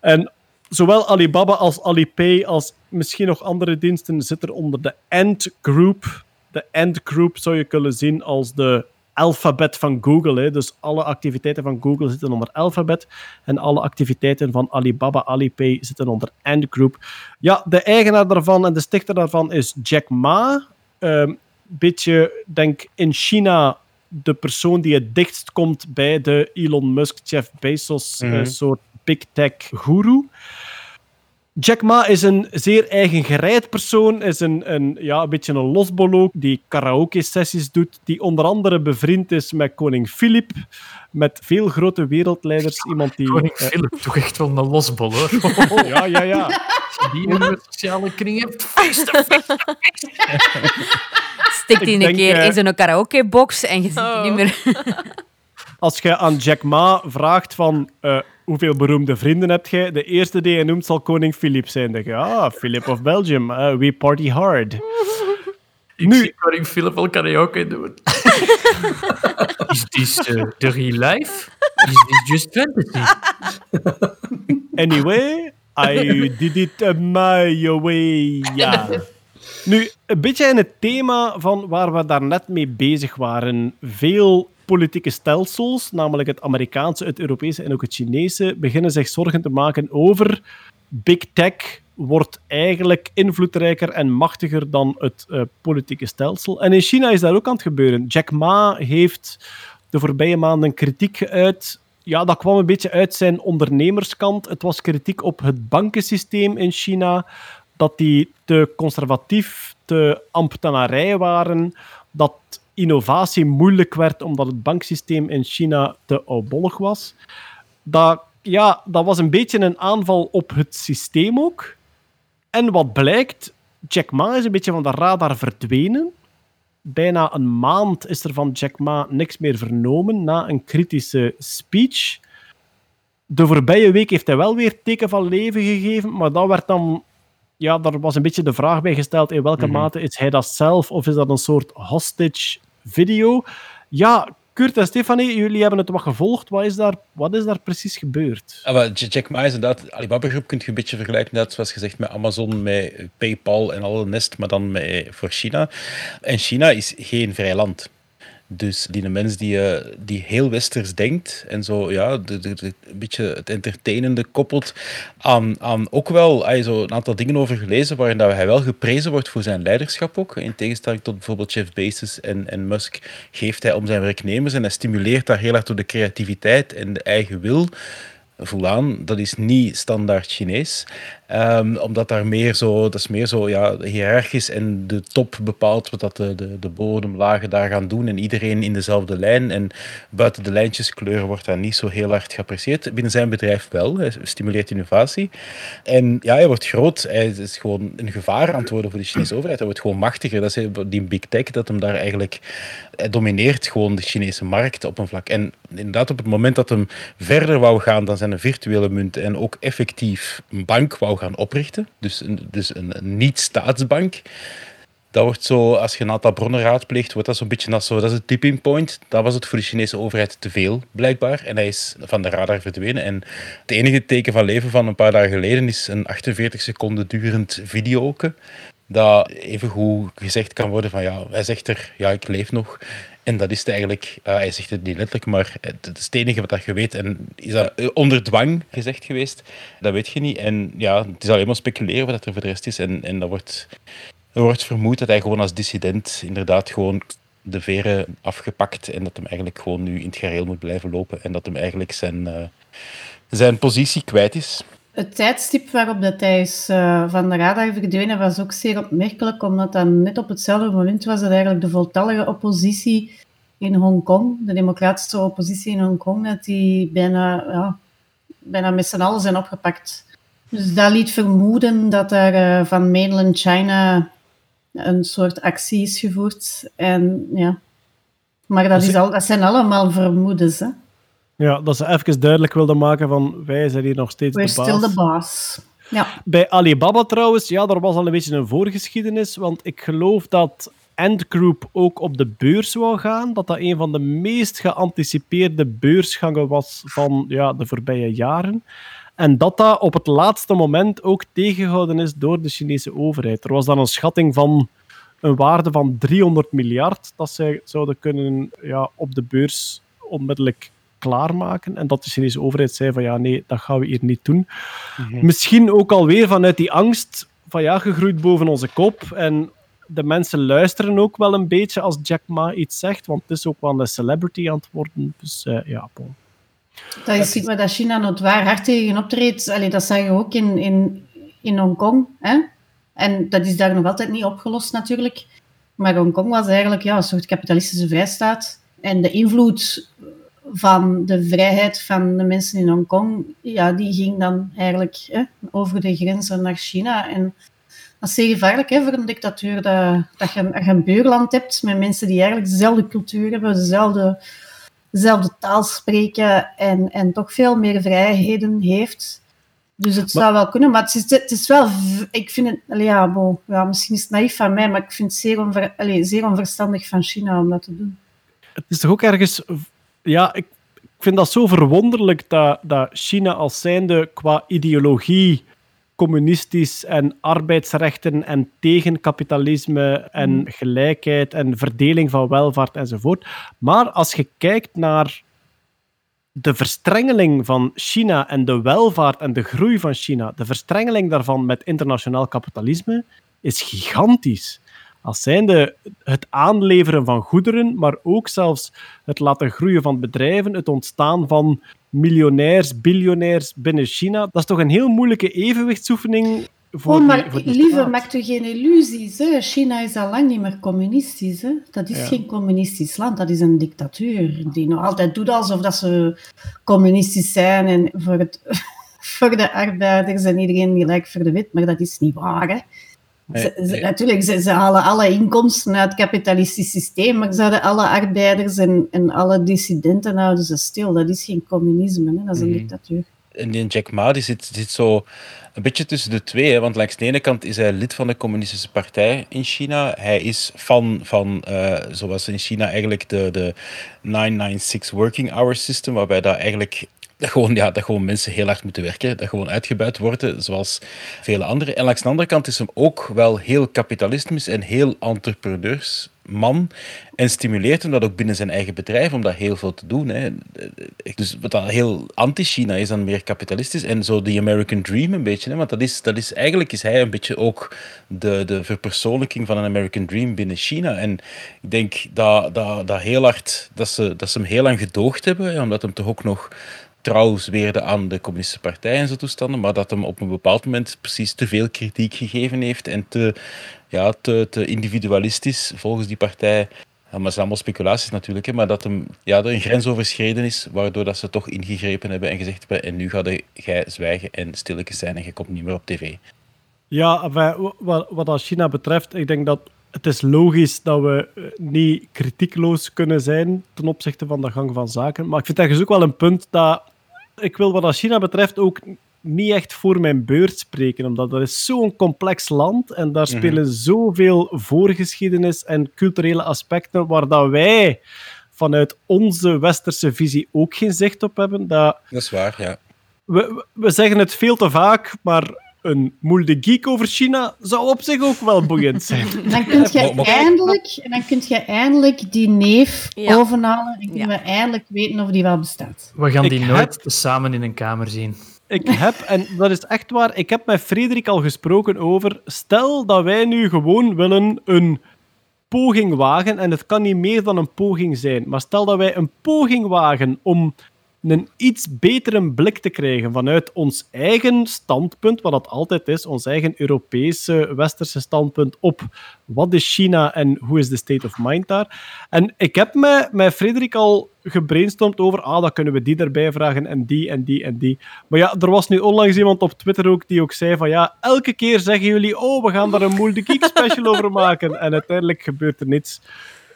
Speaker 3: En zowel Alibaba als Alipay, als misschien nog andere diensten, zitten onder de Ant Group. De Ant Group zou je kunnen zien als de alfabet van Google. Hè. Dus alle activiteiten van Google zitten onder Alphabet. En alle activiteiten van Alibaba, Alipay zitten onder Ant Group. Ja, de eigenaar daarvan en de stichter daarvan is Jack Ma. Een beetje, denk in China, de persoon die het dichtst komt bij de Elon Musk, Jeff Bezos, eh, soort big tech guru. Jack Ma is een zeer eigen gereid persoon, is een, een, ja, een beetje een losbolook die karaoke-sessies doet, die onder andere bevriend is met koning Filip, met veel grote wereldleiders. Iemand die...
Speaker 7: Koning
Speaker 3: eh,
Speaker 7: Philip, toch echt wel een losbol, hoor.
Speaker 3: ja, ja, ja.
Speaker 7: Als je die in sociale kring hebt, feesten, feesten.
Speaker 1: Stikt die een
Speaker 3: denk,
Speaker 1: keer
Speaker 3: eh,
Speaker 1: in zo'n karaokebox en je ziet die
Speaker 2: Oh.
Speaker 1: niet meer.
Speaker 3: Als je aan Jack Ma vraagt van eh, hoeveel beroemde vrienden heb jij, de eerste die je noemt zal koning Filip zijn. Dan denk je, ah, Philip of Belgium, eh, we party hard.
Speaker 7: Ik
Speaker 3: Nu-
Speaker 7: zie koning Philip wel karaoke doen. is this uh, the real life? Is this just fantasy?
Speaker 3: Anyway, I did it my way, ja. Nu, een beetje in het thema van waar we daarnet mee bezig waren. Veel politieke stelsels, namelijk het Amerikaanse, het Europese en ook het Chinese, beginnen zich zorgen te maken over big tech wordt eigenlijk invloedrijker en machtiger dan het eh, politieke stelsel. En in China is dat ook aan het gebeuren. Jack Ma heeft de voorbije maanden kritiek geuit. Ja, dat kwam een beetje uit zijn ondernemerskant. Het was kritiek op het bankensysteem in China, dat die te conservatief, te ambtenarij waren, dat innovatie moeilijk werd omdat het banksysteem in China te oudbollig was. Dat, ja, dat was een beetje een aanval op het systeem ook. En wat blijkt, Jack Ma is een beetje van de radar verdwenen. Bijna een maand is er van Jack Ma niks meer vernomen na een kritische speech. De voorbije week heeft hij wel weer teken van leven gegeven, maar dat werd dan... Ja, daar was een beetje de vraag bij gesteld in welke mate is hij dat zelf of is dat een soort hostage video? Ja, Kurt en Stefanie, jullie hebben het wat gevolgd. Wat is daar, wat is daar precies gebeurd?
Speaker 8: Ah, maar J- Jack Ma is inderdaad, Alibaba Groep kun je een beetje vergelijken, net zoals gezegd, met Amazon, met eh, PayPal en alle nest, maar dan met, voor China. En China is geen vrij land. Dus die mens die, eh, die heel westers denkt en zo, ja, de, een beetje het entertainende koppelt aan, aan ook wel ay, zo een aantal dingen over gelezen waarin dat hij wel geprezen wordt voor zijn leiderschap ook. In tegenstelling tot bijvoorbeeld Jeff Bezos en, en Musk geeft hij om zijn werknemers en hij stimuleert daar heel erg door de creativiteit en de eigen wil. Volaan, dat is niet standaard Chinees. Ehm, omdat daar meer zo, dat is meer zo ja, hiërarchisch en de top bepaalt wat dat de, de, de bodemlagen daar gaan doen en iedereen in dezelfde lijn en buiten de lijntjes kleuren wordt daar niet zo heel hard geapprecieerd. Binnen zijn bedrijf wel, hij stimuleert innovatie. En ja, hij wordt groot, hij is gewoon een gevaar aan het worden voor de Chinese overheid. Hij wordt gewoon machtiger, dat is die big tech dat hem daar eigenlijk, hij domineert gewoon de Chinese markt op een vlak. En inderdaad op het moment dat hem verder wou gaan dan zijn virtuele munt en ook effectief een bank wou gaan oprichten, dus een, dus een, niet-staatsbank, dat wordt zo, als je een aantal bronnen raadpleegt, wordt dat zo'n beetje als zo, dat is het tipping point. Dat was het voor de Chinese overheid te veel, blijkbaar. En hij is van de radar verdwenen. En het enige teken van leven van een paar dagen geleden is een 48 seconden durend videoke. Dat even goed gezegd kan worden van ja, hij zegt er, ja, ik leef nog. En dat is het eigenlijk, eh, hij zegt het niet letterlijk, maar het, is het enige wat je weet. En is dat eh, onder dwang gezegd geweest? Dat weet je niet. En ja, het is alleen maar speculeren wat er voor de rest is. En, en dat wordt, er wordt vermoed dat hij gewoon als dissident inderdaad gewoon de veren afgepakt en dat hem eigenlijk gewoon nu in het gareel moet blijven lopen en dat hem eigenlijk zijn, eh, zijn positie kwijt is.
Speaker 9: Het tijdstip waarop dat hij is eh, van de radar verdwenen was ook zeer opmerkelijk, omdat dat net op hetzelfde moment was dat eigenlijk de voltallige oppositie in Hongkong, de democratische oppositie in Hongkong, dat die bijna, ja, bijna met z'n allen zijn opgepakt. Dus dat liet vermoeden dat er eh, van mainland China een soort actie is gevoerd. En, ja. Maar dat,
Speaker 3: Dus-
Speaker 9: is al, dat zijn allemaal vermoedens. Hè.
Speaker 3: Ja, dat ze even duidelijk wilden maken van wij zijn hier nog steeds
Speaker 9: We're
Speaker 3: de baas.
Speaker 9: still the boss. Ja.
Speaker 3: Bij Alibaba trouwens, ja, daar was al een beetje een voorgeschiedenis, want ik geloof dat Ant Group ook op de beurs wou gaan, dat dat een van de meest geanticipeerde beursgangen was van ja, de voorbije jaren. En dat dat op het laatste moment ook tegengehouden is door de Chinese overheid. Er was dan een schatting van een waarde van 300 miljard dat zij zouden kunnen ja, op de beurs onmiddellijk klaarmaken. En dat de Chinese overheid zei van ja, nee, dat gaan we hier niet doen. Misschien ook alweer vanuit die angst van ja, gegroeid boven onze kop. En de mensen luisteren ook wel een beetje als Jack Ma iets zegt, want het is ook wel een celebrity aan het worden. Dus eh, ja, bon.
Speaker 9: Dat is iets waar dat China notoire hard tegen optreedt. Allee, dat zag je ook in, in, in Hongkong. Hè? En dat is daar nog altijd niet opgelost natuurlijk. Maar Hongkong was eigenlijk ja, een soort kapitalistische vrijstaat. En de invloed van de vrijheid van de mensen in Hongkong, ja, die ging dan eigenlijk hè, over de grenzen naar China. En dat is zeer gevaarlijk hè, voor een dictatuur, dat, dat je, een buurland hebt met mensen die eigenlijk dezelfde cultuur hebben, dezelfde dezelfde taal spreken en, en toch veel meer vrijheden heeft. Dus het zou wel kunnen, maar het is, het is wel... Ik vind het... Ja, bon, ja, misschien is het naïef van mij, maar ik vind het zeer, onver, allee, zeer onverstandig van China om dat te doen.
Speaker 3: Het is toch ook ergens... Ja, ik, ik vind dat zo verwonderlijk dat, dat China als zijnde qua ideologie communistisch en arbeidsrechten en tegen kapitalisme en gelijkheid en verdeling van welvaart enzovoort. Maar als je kijkt naar de verstrengeling van China en de welvaart en de groei van China, de verstrengeling daarvan met internationaal kapitalisme, is gigantisch. Als zijnde het aanleveren van goederen, maar ook zelfs het laten groeien van bedrijven, het ontstaan van miljonairs, biljonairs binnen China. Dat is toch een heel moeilijke evenwichtsoefening voor
Speaker 9: Oh, maar
Speaker 3: voor die
Speaker 9: lieve,
Speaker 3: staat.
Speaker 9: maak je geen illusies. Hè? China is al lang niet meer communistisch. Hè? Dat is
Speaker 3: Ja.
Speaker 9: geen communistisch land, dat is een dictatuur. Die nog altijd doet alsof dat ze communistisch zijn en voor, het, voor de arbeiders en iedereen gelijk voor de wet. Maar dat is niet waar. Hè? Ze, ze- natuurlijk, ze, ze halen alle inkomsten uit het kapitalistisch systeem, maar ze houden alle arbeiders en, en alle dissidenten houden ze stil. Dat is geen communisme, hè? dat is een
Speaker 8: Mhm.
Speaker 9: dictatuur.
Speaker 8: En die Jack Ma die zit, zit zo een beetje tussen de twee. Hè? Want langs de ene kant is hij lid van de Communistische Partij in China. Hij is fan van, eh, zoals in China eigenlijk, de, de 996 Working Hour System, waarbij dat eigenlijk dat gewoon, ja, dat gewoon mensen heel hard moeten werken, dat gewoon uitgebuit worden, zoals vele anderen. En langs de andere kant is hem ook wel heel kapitalistisch en heel man en stimuleert hem dat ook binnen zijn eigen bedrijf om dat heel veel te doen. Hè. Dus wat dat heel anti-China is, dan meer kapitalistisch. En zo die American Dream een beetje. Hè. Want dat is, dat is, eigenlijk is hij een beetje ook de, de verpersoonlijking van een American Dream binnen China. En ik denk dat, dat, dat, heel hard, dat, ze, dat ze hem heel lang gedoogd hebben, omdat hem toch ook nog trouw zweerde aan de communistische partij en zo toestanden, maar dat hem op een bepaald moment precies te veel kritiek gegeven heeft en te, ja, te, individualistisch volgens die partij. Ja, maar het zijn allemaal speculaties natuurlijk, hè, maar dat hem, ja, er een grens overschreden is, waardoor dat ze toch ingegrepen hebben en gezegd hebben en nu ga jij zwijgen en stilletjes zijn en je komt niet meer op tv.
Speaker 3: Ja, wat, China betreft, ik denk dat het is logisch dat we eh, niet kritiekloos kunnen zijn ten opzichte van de gang van zaken. Maar ik vind ergens ook wel een punt dat ik wil wat China betreft ook niet echt voor mijn beurt spreken, omdat dat is zo'n complex land en daar spelen zoveel voorgeschiedenis en culturele aspecten waar dat wij vanuit onze westerse visie ook geen zicht op hebben. Dat,
Speaker 8: Dat is waar, ja.
Speaker 3: we, we zeggen het veel te vaak, maar een moel de geek over China zou op zich ook wel boeiend zijn.
Speaker 9: Dan kun je eindelijk, en dan kun je eindelijk die neef
Speaker 2: Ja.
Speaker 9: overhalen en kunnen
Speaker 2: Ja.
Speaker 9: we eindelijk weten of die wel bestaat.
Speaker 7: We gaan
Speaker 3: Ik
Speaker 7: die
Speaker 3: heb-
Speaker 7: nooit samen in een kamer zien.
Speaker 3: Ik heb, en dat is echt waar, ik heb met Frederik al gesproken over. Stel dat wij nu gewoon willen een poging wagen, en het kan niet meer dan een poging zijn, maar stel dat wij een poging wagen om een iets betere blik te krijgen vanuit ons eigen standpunt, wat dat altijd is, ons eigen Europese, westerse standpunt op wat is China en hoe is de state of mind daar. En ik heb met, met Frederik al gebrainstormd over, ah, dan kunnen we die erbij vragen en die en die en die. Maar ja, er was nu onlangs iemand op Twitter ook die ook zei van, ja, elke keer zeggen jullie, oh, we gaan daar een Geek special over maken. En uiteindelijk gebeurt er niets.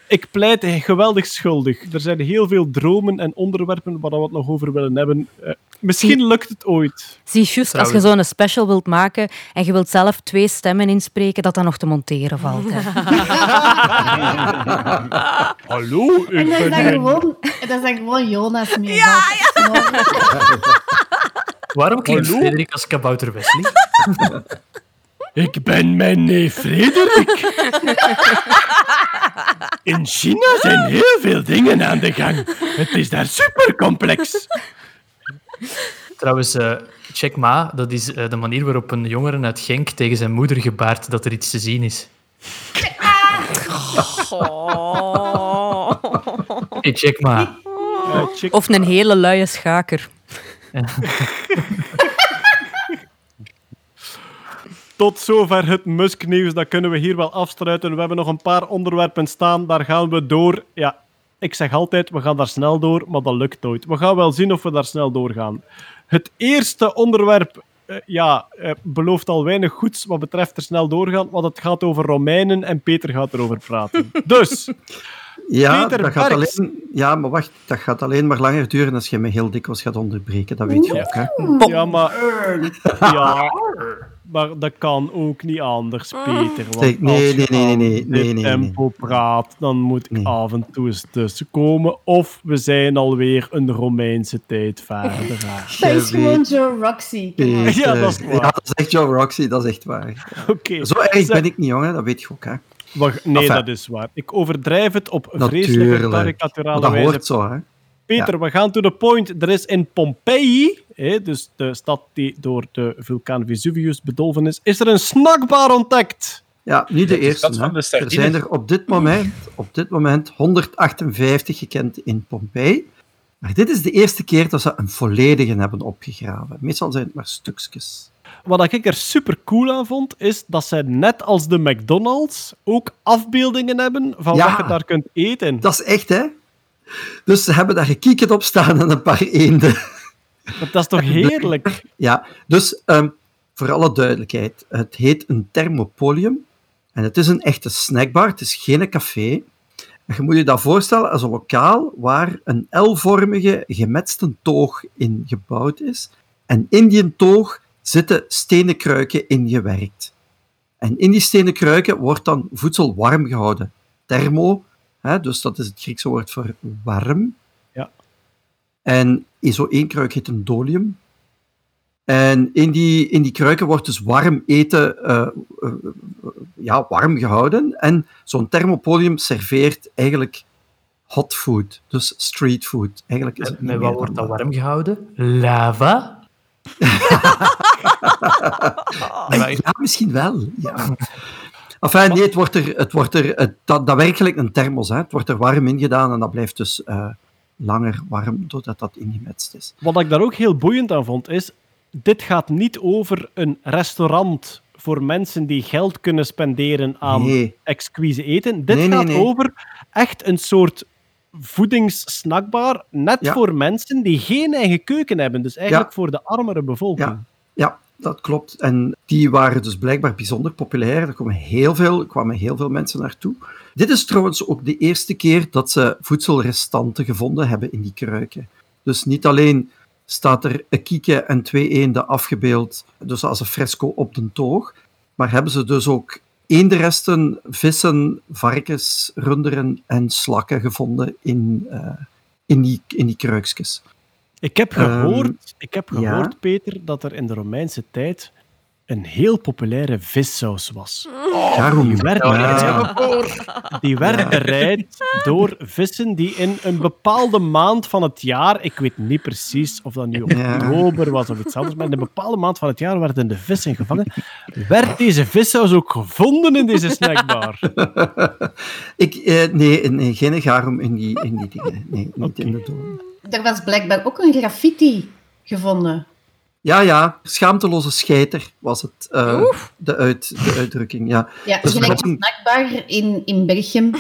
Speaker 3: Ik pleit geweldig schuldig. Er zijn heel veel dromen en onderwerpen waar we het nog over willen hebben. Eh, misschien lukt het ooit.
Speaker 1: Zie, juist als je zo'n special wilt maken en je wilt zelf twee stemmen inspreken, dat dat nog te monteren valt. Hè.
Speaker 3: Hallo,
Speaker 9: En
Speaker 3: ik
Speaker 9: dat is
Speaker 3: ben
Speaker 9: dan
Speaker 3: een-
Speaker 9: gewoon, dat is dan gewoon Jonas meer. Ja,
Speaker 7: Waarom klinkt? Frederik als kabouter Wesley?
Speaker 3: Ik ben mijn neef Frederik. In China zijn heel veel dingen aan de gang. Het is daar super complex.
Speaker 7: Trouwens, eh, check ma, dat is eh, de manier waarop een jongere uit Genk tegen zijn moeder gebaart dat er iets te zien is. Hey, check ma.
Speaker 1: Of een hele luie schaker.
Speaker 3: Tot zover het Musk-nieuws. Dat kunnen we hier wel afsluiten. We hebben nog een paar onderwerpen staan. Daar gaan we door. Ja, ik zeg altijd, we gaan daar snel door, maar dat lukt nooit. We gaan wel zien of we daar snel doorgaan. Het eerste onderwerp eh, ja, eh, belooft al weinig goeds wat betreft er snel doorgaan, want het gaat over Romeinen en Peter gaat erover praten. Dus,
Speaker 6: Ja,
Speaker 3: Peter
Speaker 6: dat gaat alleen, ja, maar wacht, dat gaat alleen maar langer duren als je me heel dikwijls gaat onderbreken. Dat weet je ook, hè?
Speaker 3: ja, maar... Ja, maar dat kan ook niet anders, Peter. Want
Speaker 6: Zeg, nee,
Speaker 3: als je
Speaker 6: nee, nee, nee, nee,
Speaker 3: dit
Speaker 6: nee, nee, nee.
Speaker 3: tempo praat, dan moet ik
Speaker 6: Nee.
Speaker 3: af en toe eens tussenkomen. Of we zijn alweer een Romeinse tijd verder.
Speaker 9: dat is gewoon Joe Roxy.
Speaker 6: Peter.
Speaker 3: Ja, dat is waar.
Speaker 6: Ja, dat is echt Joe Roxy, dat is echt waar.
Speaker 3: Oké.
Speaker 6: Zo erg
Speaker 3: Zeg-
Speaker 6: ben ik niet, jongen, dat weet je ook, hè?
Speaker 3: Wacht, nee,
Speaker 6: Enfin.
Speaker 3: dat is waar. Ik overdrijf het op vreselijke karikaturale
Speaker 6: dat
Speaker 3: wijze.
Speaker 6: hoort zo, hè?
Speaker 3: Peter, we gaan to the point. Er is in Pompeii, hè, dus de stad die door de vulkaan Vesuvius bedolven is, is er een snackbar ontdekt.
Speaker 6: Ja, niet de
Speaker 8: de
Speaker 6: eerste.
Speaker 8: van de
Speaker 6: Er zijn er op dit, moment, op dit moment 158 gekend in Pompeii. Maar dit is de eerste keer dat ze een volledige hebben opgegraven. Meestal zijn het maar stukjes.
Speaker 3: Wat ik er super cool aan vond, is dat zij net als de McDonald's ook afbeeldingen hebben van
Speaker 6: Ja.
Speaker 3: wat je daar kunt eten.
Speaker 6: Dat is echt, hè? Dus ze hebben daar gekiekerd op staan en een paar eenden.
Speaker 3: Dat is toch heerlijk?
Speaker 6: Ja, dus ehm, voor alle duidelijkheid, het heet een thermopolium. En het is een echte snackbar, het is geen café. En je moet je dat voorstellen als een lokaal waar een L-vormige gemetste toog in gebouwd is. En in die toog zitten stenen kruiken ingewerkt. En in die stenen kruiken wordt dan voedsel warm gehouden. Thermo, hè, dus dat is het Griekse woord voor warm.
Speaker 3: Ja.
Speaker 6: En zo één kruik heet een dolium. En in die, in die kruiken wordt dus warm eten eh, eh, eh, ja, warm gehouden. En zo'n thermopodium serveert eigenlijk hot food, dus street food. Eigenlijk is het
Speaker 7: Met wat wordt dat
Speaker 6: dan
Speaker 7: warm gehouden? Lava?
Speaker 6: Ja, misschien wel. Ja. Enfin, nee, het wordt er, het wordt er het, dat, dat werkt een thermos. Hè. Het wordt er warm in gedaan en dat blijft dus eh, langer warm doordat dat ingemetst is.
Speaker 3: Wat ik daar ook heel boeiend aan vond, is... Dit gaat niet over een restaurant voor mensen die geld kunnen spenderen aan
Speaker 6: Nee.
Speaker 3: exquise eten. Dit
Speaker 6: nee,
Speaker 3: gaat
Speaker 6: nee.
Speaker 3: over echt een soort voedingssnackbar, net
Speaker 6: Ja.
Speaker 3: voor mensen die geen eigen keuken hebben. Dus eigenlijk
Speaker 6: Ja.
Speaker 3: voor de armere bevolking.
Speaker 6: Ja. Dat klopt. En die waren dus blijkbaar bijzonder populair. Er kwamen heel veel, kwamen heel veel mensen naartoe. Dit is trouwens ook de eerste keer dat ze voedselrestanten gevonden hebben in die kruiken. Dus niet alleen staat er een kieke en twee eenden afgebeeld, dus als een fresco op de toog, maar hebben ze dus ook eendenresten, vissen, varkens, runderen en slakken gevonden in, eh, in, die, in die kruikjes.
Speaker 3: Ik heb
Speaker 6: Ehm,
Speaker 3: gehoord, ik heb
Speaker 6: ja.
Speaker 3: gehoord Peter, dat er in de Romeinse tijd een heel populaire vissaus was.
Speaker 6: Daarom,
Speaker 3: Die werd,
Speaker 6: ja.
Speaker 3: bereid, die werd bereid door vissen die in een bepaalde maand van het jaar, ik weet niet precies of dat nu
Speaker 6: Ja.
Speaker 3: oktober was of iets anders, maar in een bepaalde maand van het jaar werden de vissen gevangen. Werd deze vissaus ook gevonden in deze snackbar?
Speaker 6: Ik, eh, nee, nee, geen garum in die, in die dingen. Nee, niet in de doom.
Speaker 9: Er was blijkbaar ook een graffiti gevonden.
Speaker 6: Ja, ja, schaamteloze scheiter was het, eh, de, uit, de uitdrukking. Ja.
Speaker 9: Ja,
Speaker 6: Dus
Speaker 9: gelijk een snackbar in, in Berchem.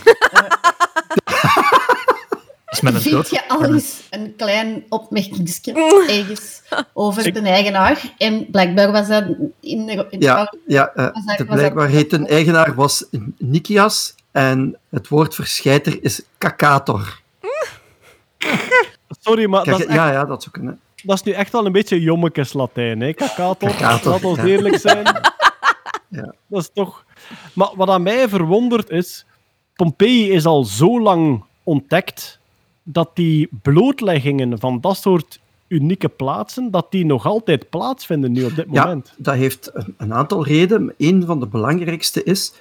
Speaker 7: een
Speaker 9: Vind
Speaker 7: dood.
Speaker 9: je al eens een klein opmerkingsje ergens over de eigenaar? En blijkbaar was dat in de... In
Speaker 6: Ja, ja eh,
Speaker 9: Was dat-
Speaker 6: de blijkbaar
Speaker 9: dat-
Speaker 6: heet een eigenaar was Nikias en het woord voor scheiter is kakator.
Speaker 3: Sorry, maar dat
Speaker 6: Kijk,
Speaker 3: is, echt-
Speaker 6: ja, ja, dat zou kunnen.
Speaker 3: dat is nu echt wel een beetje jommekes Latijn, hè? Kakator,
Speaker 6: Kakator,
Speaker 3: laat ons eerlijk zijn.
Speaker 6: Ja.
Speaker 3: Dat is toch... Maar wat aan mij verwondert is... Pompeii is al zo lang ontdekt dat die blootleggingen van dat soort unieke plaatsen, dat die nog altijd plaatsvinden nu op dit
Speaker 6: Ja,
Speaker 3: moment.
Speaker 6: dat heeft een, een aantal redenen. Een van de belangrijkste is,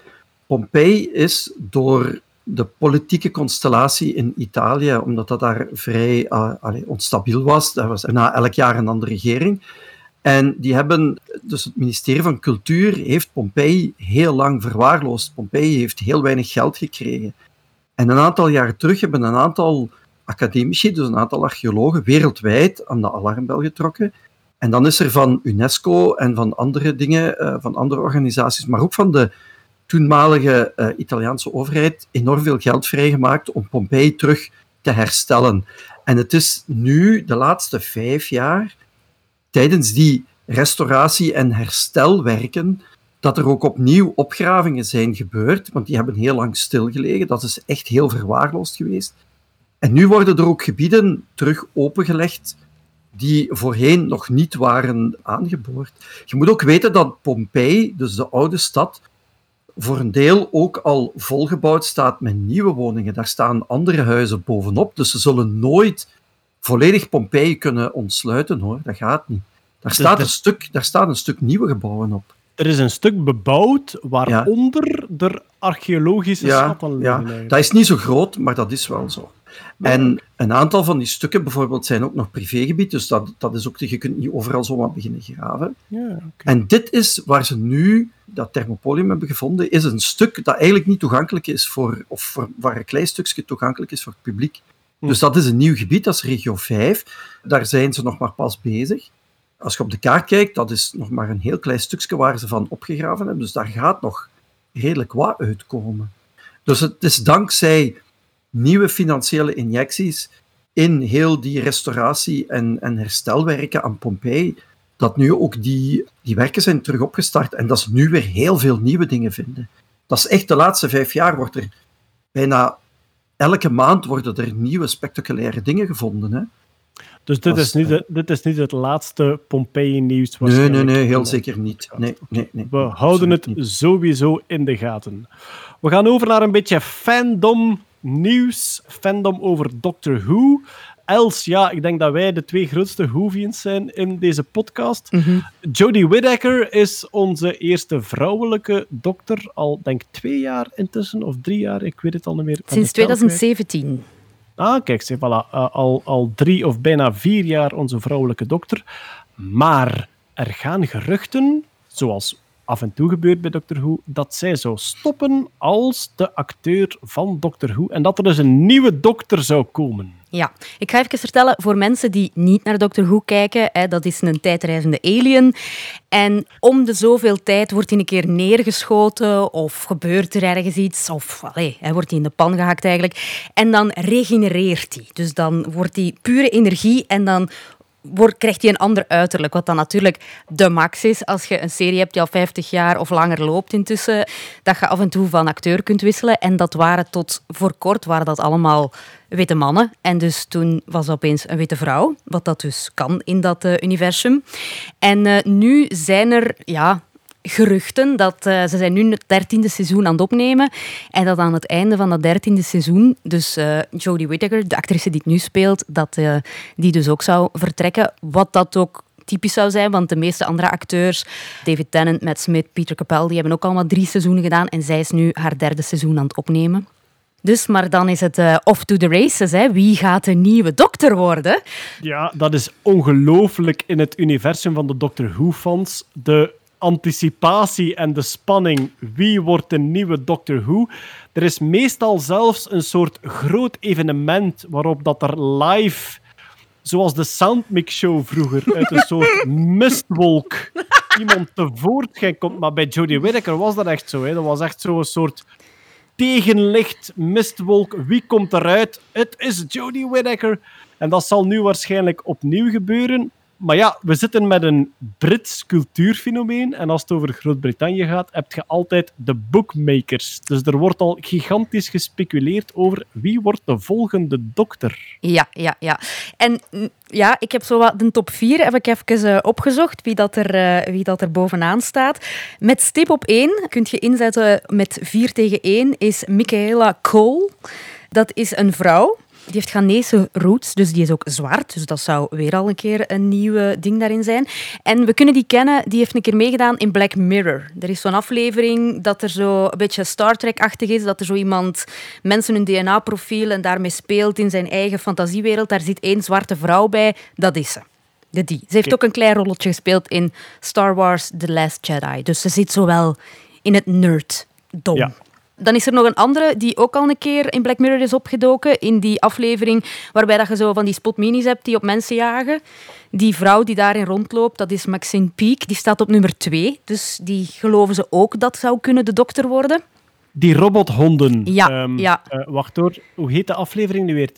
Speaker 6: Pompeii is door de politieke constellatie in Italië, omdat dat daar vrij allee, onstabiel was, dat was na elk jaar een andere regering. En die hebben, dus het ministerie van Cultuur heeft Pompeii heel lang verwaarloosd. Pompeii heeft heel weinig geld gekregen. En een aantal jaar terug hebben een aantal academici, dus een aantal archeologen, wereldwijd aan de alarmbel getrokken. En dan is er van UNESCO en van andere dingen, uh, van andere organisaties, maar ook van de toenmalige uh, Italiaanse overheid enorm veel geld vrijgemaakt om Pompeii terug te herstellen. En het is nu, de laatste vijf jaar, tijdens die restauratie- en herstelwerken, dat er ook opnieuw opgravingen zijn gebeurd, want die hebben heel lang stilgelegen. Dat is echt heel verwaarloosd geweest. En nu worden er ook gebieden terug opengelegd die voorheen nog niet waren aangeboord. Je moet ook weten dat Pompeii, dus de oude stad, voor een deel ook al volgebouwd staat met nieuwe woningen. Daar staan andere huizen bovenop, dus ze zullen nooit volledig Pompeii kunnen ontsluiten, hoor. Dat gaat niet. Daar staat, een stuk, daar staat een stuk nieuwe gebouwen op.
Speaker 3: Er is een stuk bebouwd waaronder ja. er archeologische schatten liggen.
Speaker 6: Ja. Dat is niet zo groot, maar dat is wel zo. En een aantal van die stukken bijvoorbeeld zijn ook nog privégebied, dus dat, dat is ook, je kunt niet overal zomaar beginnen graven.
Speaker 3: Ja, okay.
Speaker 6: En dit is waar ze nu dat thermopolium hebben gevonden, is een stuk dat eigenlijk niet toegankelijk is voor, of voor, waar een klein stukje toegankelijk is voor het publiek. Hm. Dus dat is een nieuw gebied, dat is regio 5. Daar zijn ze nog maar pas bezig. Als je op de kaart kijkt, dat is nog maar een heel klein stukje waar ze van opgegraven hebben. Dus daar gaat nog redelijk wat uitkomen. Dus het is dankzij nieuwe financiële injecties in heel die restauratie- en, en herstelwerken aan Pompeii, dat nu ook die, die werken zijn terug opgestart en dat ze nu weer heel veel nieuwe dingen vinden. Dat is echt de laatste vijf jaar wordt er bijna elke maand worden er nieuwe spectaculaire dingen gevonden. Hè?
Speaker 3: Dus dit, is niet, de, dit is niet het laatste Pompeii-nieuws?
Speaker 6: Nee, nee, nee, heel zeker niet. Nee, nee, nee,
Speaker 3: We houden het niet. sowieso in de gaten. We gaan over naar een beetje fandom nieuws. Fandom over Doctor Who. Els, ja, ik denk dat wij de twee grootste Whovians zijn in deze podcast.
Speaker 1: Mhm.
Speaker 3: Jodie Whittaker is onze eerste vrouwelijke dokter. Al, denk twee jaar intussen, of drie jaar, ik weet het al niet meer.
Speaker 1: Sinds
Speaker 3: de tel kwijt.
Speaker 1: 2017.
Speaker 3: Ah, kijk, zie, voilà. Uh, al, al drie of bijna vier jaar onze vrouwelijke dokter. Maar er gaan geruchten, zoals af en toe gebeurt bij Doctor Who, dat zij zou stoppen als de acteur van Doctor Who. En dat er dus een nieuwe dokter zou komen.
Speaker 1: Ja, ik ga even vertellen voor mensen die niet naar Doctor Who kijken. Hè, dat is een tijdreizende alien. En om de zoveel tijd wordt hij een keer neergeschoten of gebeurt er ergens iets. Of allee, hij wordt hij in de pan gehakt eigenlijk. En dan regenereert hij. Dus dan wordt hij pure energie en dan wordt, krijgt hij een ander uiterlijk. Wat dan natuurlijk de max is als je een serie hebt die al 50 jaar of langer loopt intussen. Dat je af en toe van acteur kunt wisselen. En dat waren tot voor kort waren dat allemaal witte mannen. En dus toen was dat opeens een witte vrouw. Wat dat dus kan in dat eh, universum. En eh, nu zijn er... Ja, geruchten dat eh, ze zijn nu het dertiende seizoen aan het opnemen en dat aan het einde van dat dertiende seizoen dus eh, Jodie Whittaker, de actrice die het nu speelt, dat eh, die dus ook zou vertrekken. Wat dat ook typisch zou zijn, want de meeste andere acteurs, David Tennant, Matt Smith, Peter Capaldi, die hebben ook allemaal drie seizoenen gedaan en zij is nu haar derde seizoen aan het opnemen. Dus, maar dan is het off to the races. Hè. Wie gaat de nieuwe dokter worden?
Speaker 3: Ja, dat is ongelooflijk in het universum van de Doctor Who-fans. De anticipatie en de spanning. Wie wordt de nieuwe Doctor Who? Er is meestal zelfs een soort groot evenement waarop dat er live, zoals de Soundmix Show vroeger, uit een soort mistwolk iemand tevoorschijn komt. Maar bij Jodie Whittaker was dat echt zo. Hè. Dat was echt zo'n soort tegenlicht, mistwolk. Wie komt eruit? Het is Jodie Whittaker. En dat zal nu waarschijnlijk opnieuw gebeuren. Maar ja, we zitten met een Brits cultuurfenomeen. En als het over Groot-Brittannië gaat, heb je altijd de bookmakers. Dus er wordt al gigantisch gespeculeerd over wie wordt de volgende dokter.
Speaker 1: Ja, ja, ja. En mm, ja, ik heb zo wat de top 4 heb ik even eh, opgezocht, wie dat, er, eh, wie dat er bovenaan staat. Met stip op 1 kun je inzetten met 4 tegen 1 is Michaela Cole. Dat is een vrouw. Die heeft Ghanese roots, dus die is ook zwart. Dus dat zou weer al een keer een nieuw ding daarin zijn. En we kunnen die kennen, die heeft een keer meegedaan in Black Mirror. Er is zo'n aflevering dat er zo een beetje Star Trek-achtig is, dat er zo iemand mensen hun DNA-profiel en daarmee speelt in zijn eigen fantasiewereld. Daar zit één zwarte vrouw bij, dat is ze. De die. Ze heeft ook een klein rolletje gespeeld in Star Wars The Last Jedi. Dus ze zit zowel in het nerddom.
Speaker 3: Ja.
Speaker 1: Dan is er nog een andere die ook al een keer in Black Mirror is opgedoken. In die aflevering waarbij dat je zo van die spotminis hebt die op mensen jagen. Die vrouw die daarin rondloopt, dat is Maxine Peak. Die staat op nummer twee. Dus die geloven ze ook dat zou kunnen de dokter worden.
Speaker 3: Die robothonden.
Speaker 1: Ja,
Speaker 3: Ehm,
Speaker 1: ja.
Speaker 3: eh, wacht hoor, hoe heet de aflevering nu weer?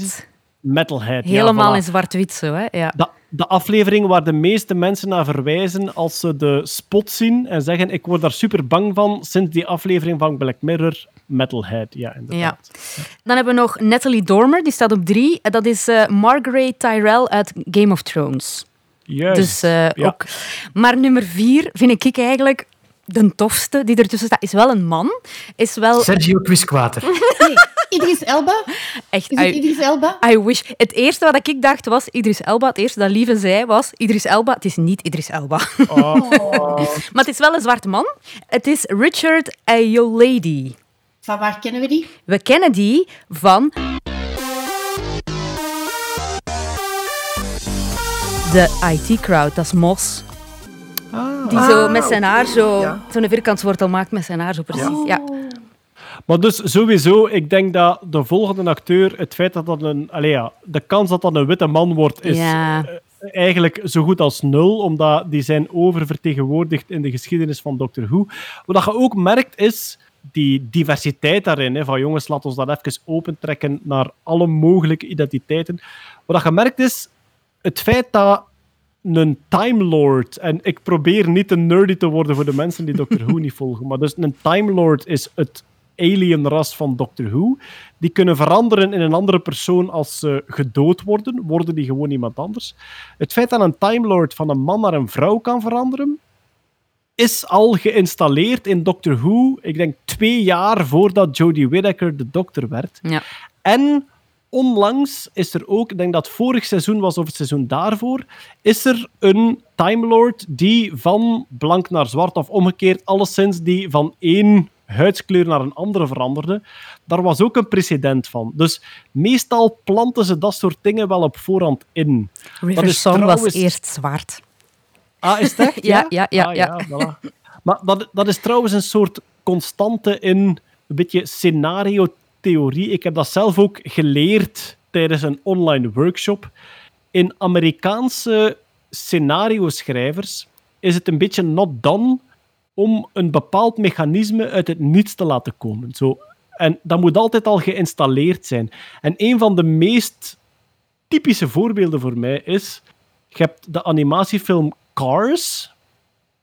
Speaker 3: Is-
Speaker 1: Metalhead.
Speaker 3: ja,
Speaker 1: Helemaal
Speaker 3: voilà.
Speaker 1: in zwart-wit zo, hè? Ja.
Speaker 3: De, de aflevering waar de meeste mensen naar verwijzen als ze de spot zien en zeggen ik word daar super bang van sinds die aflevering van Black Mirror, Metalhead. Ja, inderdaad.
Speaker 1: Dan hebben we nog Natalie Dormer, die staat op drie. En Dat is eh, Margaret Tyrell uit Game of Thrones.
Speaker 3: Juist.
Speaker 1: Dus eh,
Speaker 3: Ja.
Speaker 1: ook. Maar nummer vier vind ik eigenlijk de tofste die ertussen staat. Is wel een man. Is wel
Speaker 7: Sergio Quisquater.
Speaker 9: Idris Elba?
Speaker 1: echt.
Speaker 9: Is het
Speaker 1: I,
Speaker 9: Idris Elba?
Speaker 1: I wish. Het eerste wat ik dacht was Idris Elba. Het eerste dat Lieve zei was Idris Elba. Het is niet Idris Elba.
Speaker 3: Oh.
Speaker 1: maar het is wel een zwarte man. Het is Richard Ayoade.
Speaker 9: Van waar kennen we die?
Speaker 1: We kennen die van. De IT-crowd, dat is Mos. Die zo met zijn haar zo,
Speaker 6: Ja.
Speaker 1: zo'n vierkantswortel maakt met zijn haar zo precies. Ja.
Speaker 3: Maar dus sowieso, ik denk dat de volgende acteur, het feit dat dat een... Allee, ja, de kans dat dat een witte man wordt, is
Speaker 1: Ja.
Speaker 3: eh, eigenlijk zo goed als nul, omdat die zijn oververtegenwoordigd in de geschiedenis van Doctor Who. Wat je ook merkt is die diversiteit daarin. Hè, van jongens, laat ons dat even opentrekken naar alle mogelijke identiteiten. Wat je merkt is het feit dat een Time Lord, en ik probeer niet te nerdy te worden voor de mensen die Doctor Who niet volgen, maar dus een Time Lord is het alienras van Doctor Who. Die kunnen veranderen in een andere persoon als ze gedood worden, worden die gewoon iemand anders. Het feit dat een Time Lord van een man naar een vrouw kan veranderen, is al geïnstalleerd in Doctor Who, ik denk twee jaar voordat Jodie Whittaker de dokter werd.
Speaker 1: Ja.
Speaker 3: En onlangs is er ook, ik denk dat het vorig seizoen was of het seizoen daarvoor, is er een Time Lord die van blank naar zwart of omgekeerd, alleszins die van één huidskleur naar een andere veranderde. Daar was ook een precedent van. Dus meestal planten ze dat soort dingen wel op voorhand in.
Speaker 1: River Song
Speaker 3: trouwens-
Speaker 1: was eerst zwart.
Speaker 3: Ah, is echt?
Speaker 1: Ja, ja, ja,
Speaker 3: Ah,
Speaker 1: ja.
Speaker 3: voilà. Maar dat, dat is trouwens een soort constante in een beetje scenario-theorie. Ik heb dat zelf ook geleerd tijdens een online workshop. In Amerikaanse scenario-schrijvers is het een beetje not done om een bepaald mechanisme uit het niets te laten komen. Zo. En dat moet altijd al geïnstalleerd zijn. En een van de meest typische voorbeelden voor mij is... Je hebt de animatiefilm Cars.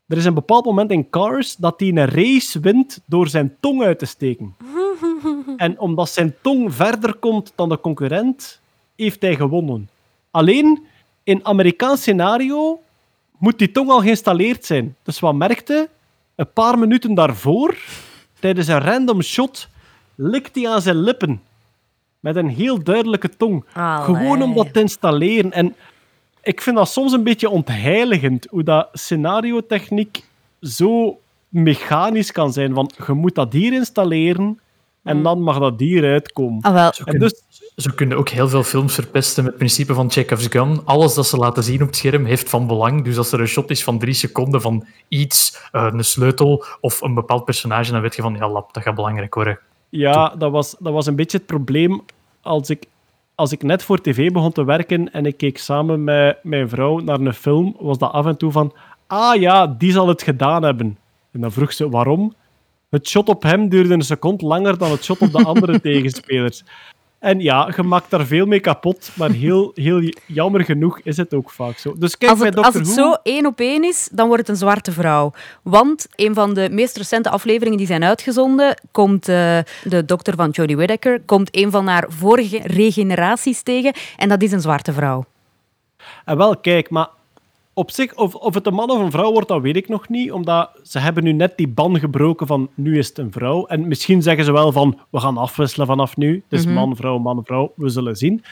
Speaker 3: Er is een bepaald moment in Cars dat hij een race wint door zijn tong uit te steken. En omdat zijn tong verder komt dan de concurrent, heeft hij gewonnen. Alleen, in Amerikaans scenario moet die tong al geïnstalleerd zijn. Dus wat merkte? Een paar minuten daarvoor, tijdens een random shot, likt hij aan zijn lippen. Met een heel duidelijke tong.
Speaker 1: Allee.
Speaker 3: Gewoon om dat te installeren. En ik vind dat soms een beetje ontheiligend, hoe dat scenariotechniek zo mechanisch kan zijn. Want je moet dat hier installeren en dan mag dat hier uitkomen.
Speaker 1: Ah, wel.
Speaker 7: Zo
Speaker 3: dus,
Speaker 7: zo kunnen ook heel veel films verpesten met het principe van Chekhov's gun. Alles dat ze laten zien op het scherm heeft van belang. Dus als er een shot is van drie seconden van iets, eh, een sleutel of een bepaald personage, dan weet je van, ja, lap, dat gaat belangrijk worden.
Speaker 3: ja, dat was, dat was een beetje het probleem als ik, als ik net voor tv begon te werken en ik keek samen met mijn vrouw naar een film, was dat af en toe van, ah ja, die zal het gedaan hebben. En dan vroeg ze, waarom? Het shot op hem duurde een seconde langer dan het shot op de andere tegenspelers. En ja, je maakt daar veel mee kapot, maar heel, heel jammer genoeg is het ook vaak zo. Dus kijk
Speaker 1: Als het, als het
Speaker 3: Who-
Speaker 1: zo één op één is, dan wordt het een zwarte vrouw. Want een van de meest recente afleveringen die zijn uitgezonden, komt eh, de dokter van Jodie Whittaker, komt een van haar vorige regeneraties tegen en dat is een zwarte vrouw.
Speaker 3: En wel, kijk, maar op zich, of, of het een man of een vrouw wordt, dat weet ik nog niet. Omdat ze hebben nu net die ban gebroken van nu is het een vrouw. En misschien zeggen ze wel van, we gaan afwisselen vanaf nu. Het is man, vrouw, man, vrouw, we zullen zien.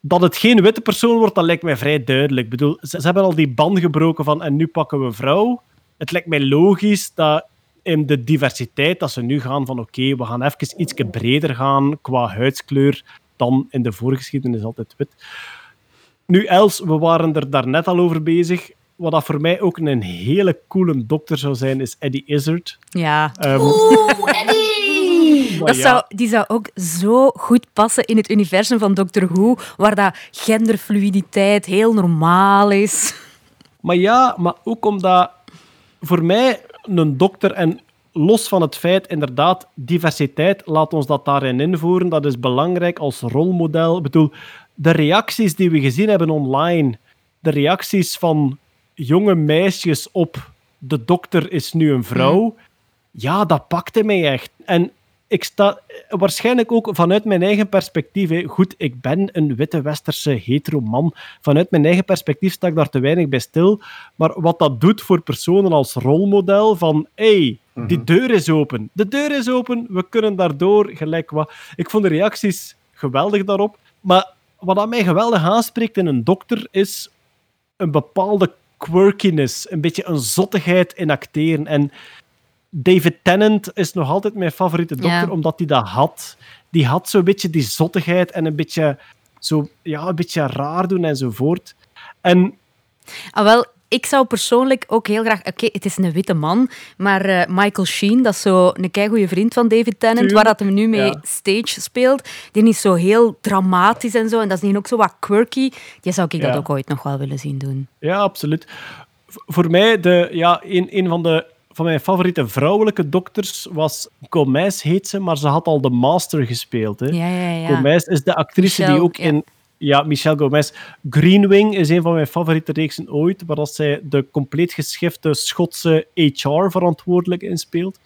Speaker 3: Dat het geen witte persoon wordt, dat lijkt mij vrij duidelijk. Ik bedoel, ze, ze hebben al die ban gebroken van en nu pakken we een vrouw. Het lijkt mij logisch dat in de diversiteit, dat ze nu gaan van oké, we gaan even iets breder gaan qua huidskleur dan in de voorgeschiedenis altijd wit. Nu, Els, we waren er daarnet al over bezig. Wat dat voor mij ook een hele coole dokter zou zijn, is Eddie Izzard.
Speaker 1: Ja.
Speaker 3: Ehm, maar
Speaker 1: Dat
Speaker 3: ja,
Speaker 1: zou, die zou ook zo goed passen in het universum van Doctor Who, waar dat genderfluiditeit heel normaal is.
Speaker 3: Maar ja, maar ook omdat voor mij een dokter, en los van het feit, inderdaad, diversiteit, laat ons dat daarin invoeren. Dat is belangrijk als rolmodel. Ik bedoel, de reacties die we gezien hebben online, de reacties van jonge meisjes op de dokter is nu een vrouw, ja, dat pakte mij echt. En ik sta waarschijnlijk ook vanuit mijn eigen perspectief. Goed, ik ben een witte westerse hetero man. Vanuit mijn eigen perspectief sta ik daar te weinig bij stil. Maar wat dat doet voor personen als rolmodel van hey, die deur is open. De deur is open, we kunnen daardoor gelijk wat. Ik vond de reacties geweldig daarop. Maar wat mij geweldig aanspreekt in een dokter is een bepaalde quirkiness, een beetje een zottigheid in acteren. En David Tennant is nog altijd mijn favoriete dokter,
Speaker 1: Ja.
Speaker 3: omdat hij dat had. Die had zo'n beetje die zottigheid en een beetje, zo, ja, een beetje raar doen enzovoort. En
Speaker 1: Ah, wel, ik zou persoonlijk ook heel graag... Oké, het is een witte man, maar eh, Michael Sheen, dat is zo een keigoede vriend van David Tennant, waar dat hem nu mee
Speaker 3: ja.
Speaker 1: stage speelt. Die is zo heel dramatisch en zo, en dat is die ook zo wat quirky. Die zou ik dat ook ooit nog wel willen zien doen.
Speaker 3: Ja, absoluut. V- voor mij, de, ja, een, een van, de, van mijn favoriete vrouwelijke dokters was Gomez, heet ze, maar ze had al de Master gespeeld. Hè.
Speaker 1: Ja, ja, ja.
Speaker 3: Gomez is de actrice
Speaker 1: Michelle,
Speaker 3: die ook in... Ja, Michelle Gomez. Greenwing is een van mijn favoriete reeksen ooit, waar dat zij de compleet geschifte Schotse HR-verantwoordelijke in speelt.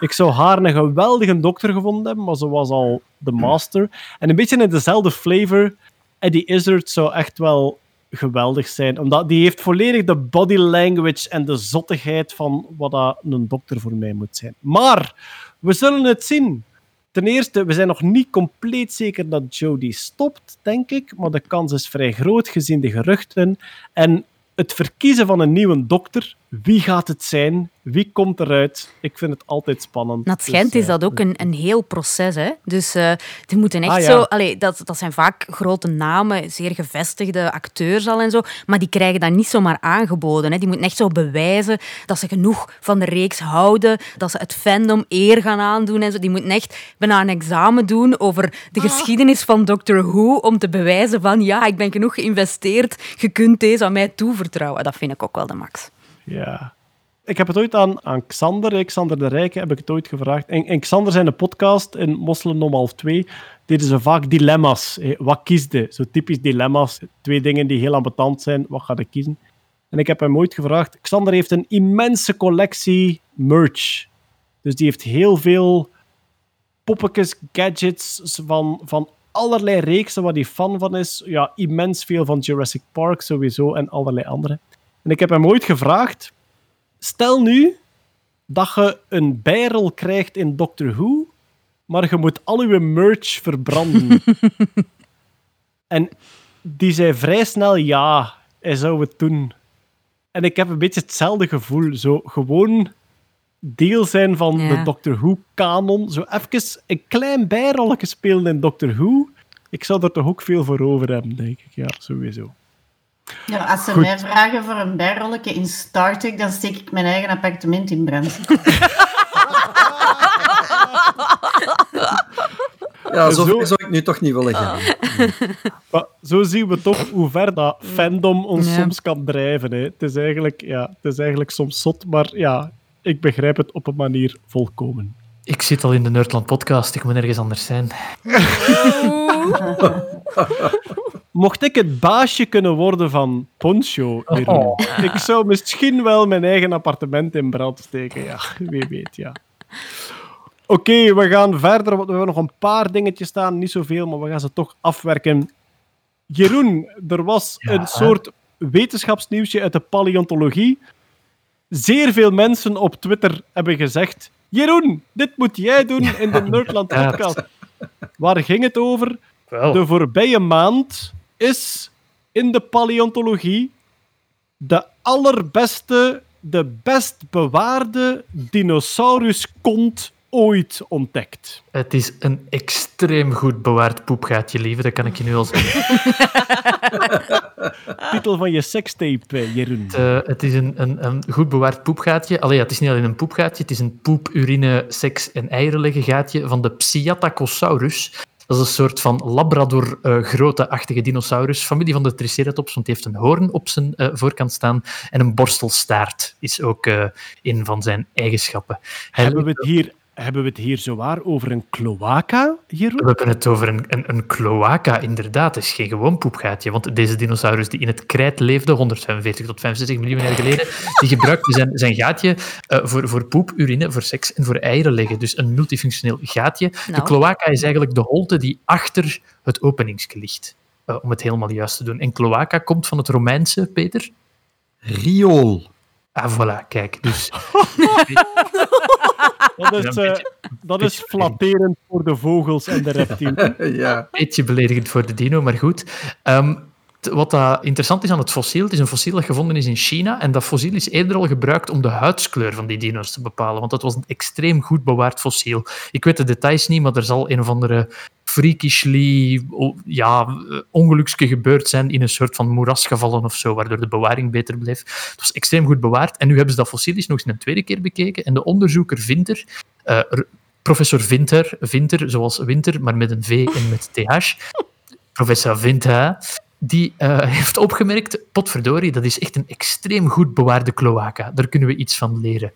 Speaker 3: Ik zou haar een geweldige dokter gevonden hebben, maar ze was al de master. En een beetje in dezelfde flavor, Eddie Izzard zou echt wel geweldig zijn. Omdat die heeft volledig de body language en de zottigheid van wat een dokter voor mij moet zijn. Maar, we zullen het zien. Ten eerste, we zijn nog niet compleet zeker dat Jodie stopt, denk ik. Maar de kans is vrij groot gezien de geruchten. En het verkiezen van een nieuwe dokter, wie gaat het zijn? Wie komt eruit? Ik vind het altijd spannend.
Speaker 1: Na het schijnt
Speaker 3: Dus,
Speaker 1: is
Speaker 3: eh,
Speaker 1: dat ook een, een heel proces. Hè? Dus eh, die moeten echt
Speaker 3: Ah, ja.
Speaker 1: zo... Allee, dat, dat zijn vaak grote namen, zeer gevestigde acteurs al en zo. Maar die krijgen dat niet zomaar aangeboden. Hè? Die moeten echt zo bewijzen dat ze genoeg van de reeks houden. Dat ze het fandom eer gaan aandoen. En zo. Die moeten echt bijna een examen doen over de geschiedenis van Doctor Who. Om te bewijzen van, ja, ik ben genoeg geïnvesteerd. Je kunt deze aan mij toevertrouwen. Dat vind ik ook wel de max.
Speaker 3: Ja. Ik heb het ooit aan, aan Xander, Xander de Rijke, heb ik het ooit gevraagd. En, en Xander zijn podcast in Mosselen om half twee deden ze vaak dilemma's. hè. Wat kiesde? Zo typisch dilemma's. Twee dingen die heel ambetant zijn. Wat ga ik kiezen? En ik heb hem ooit gevraagd. Xander heeft een immense collectie merch. Dus die heeft heel veel poppetjes, gadgets van, van allerlei reeksen waar hij fan van is. Ja, immens veel van Jurassic Park sowieso en allerlei andere. En ik heb hem ooit gevraagd: stel nu dat je een bijrol krijgt in Doctor Who, maar je moet al je merch verbranden. en die zei vrij snel ja, hij zou het doen. En ik heb een beetje hetzelfde gevoel. Zo gewoon deel zijn van
Speaker 1: Ja.
Speaker 3: de Doctor Who-kanon. Zo even een klein bijrolletje spelen in Doctor Who. Ik zou er toch ook veel voor over hebben, denk ik. Ja, sowieso.
Speaker 9: Ja, als ze
Speaker 3: Goed.
Speaker 9: mij vragen voor een bijrolletje in Star Trek, dan steek ik mijn eigen appartement in brand.
Speaker 6: Ja, zo
Speaker 3: Zo-
Speaker 6: zou ik nu toch niet willen gaan.
Speaker 3: Maar zo zien we toch hoe ver dat fandom ons
Speaker 1: Ja.
Speaker 3: soms kan drijven. Hè. Het, is eigenlijk, ja, het is eigenlijk soms zot, maar ja, ik begrijp het op een manier volkomen.
Speaker 7: Ik zit al in de Nerdland podcast, ik moet ergens anders zijn.
Speaker 3: Mocht ik het baasje kunnen worden van Poncho, Jeroen, ik zou misschien wel mijn eigen appartement in brand steken. Ja, wie weet, ja. Oké, we gaan verder, want we hebben nog een paar dingetjes staan. Niet zoveel, maar we gaan ze toch afwerken. Jeroen, er was
Speaker 7: Ja.
Speaker 3: een soort wetenschapsnieuwsje uit de paleontologie. Zeer veel mensen op Twitter hebben gezegd... Jeroen, dit moet jij doen in de Nerdland podcast. Waar ging het over?
Speaker 7: Wel,
Speaker 3: De voorbije maand is in de paleontologie de allerbeste, de best bewaarde dinosauruskont ooit ontdekt.
Speaker 7: het is een extreem goed bewaard poepgaatje, lieve, dat kan ik je nu al zeggen.
Speaker 3: Titel van je sekstape, Jeroen.
Speaker 7: Het, eh, het is een, een, een goed bewaard poepgaatje. Allee, ja, het is niet alleen een poepgaatje, het is een poep, urine, seks en eierenleggen gaatje van de Psittacosaurus. Dat is een soort van labrador-grote-achtige dinosaurus, familie van de Triceratops, want die heeft een hoorn op zijn eh, voorkant staan en een borstelstaart is ook eh, een van zijn eigenschappen.
Speaker 3: Hebben we het hier, hebben we het hier zowaar over een cloaca, Jeroen?
Speaker 7: We hebben het over een, een, een cloaca, inderdaad. Het is geen gewoon poepgaatje. Want deze dinosaurus die in het krijt leefde, 145 tot 65 miljoen jaar geleden, die gebruikte zijn, zijn gaatje eh, voor, voor poep, urine, voor seks en voor eieren leggen. Dus een multifunctioneel gaatje. De
Speaker 1: Nou.
Speaker 7: cloaca is eigenlijk de holte die achter het openingske ligt. eh, om het helemaal juist te doen. En cloaca komt van het Romeinse, Peter.
Speaker 6: Riool.
Speaker 7: Ah, voilà, kijk. Dus
Speaker 3: Dat is, eh,
Speaker 7: beetje-
Speaker 3: dat is flatterend voor de vogels en de reptielen.
Speaker 6: Ja.
Speaker 7: beetje beledigend voor de dino, maar goed. Ehm, t- wat dat interessant is aan het fossiel, het is een fossiel dat gevonden is in China en dat fossiel is eerder al gebruikt om de huidskleur van die dino's te bepalen, want dat was een extreem goed bewaard fossiel. Ik weet de details niet, maar er zal een of andere freakishly ja, ongeluksje gebeurd zijn in een soort van moeras gevallen of zo, waardoor de bewaring beter bleef. Het was extreem goed bewaard en nu hebben ze dat fossiel nog eens een tweede keer bekeken en de onderzoeker vindt er eh, professor Vinter, Vinter, zoals Winter, maar met een V en met TH. Professor Vinter, die eh, heeft opgemerkt, potverdorie, dat is echt een extreem goed bewaarde cloaca. Daar kunnen we iets van leren.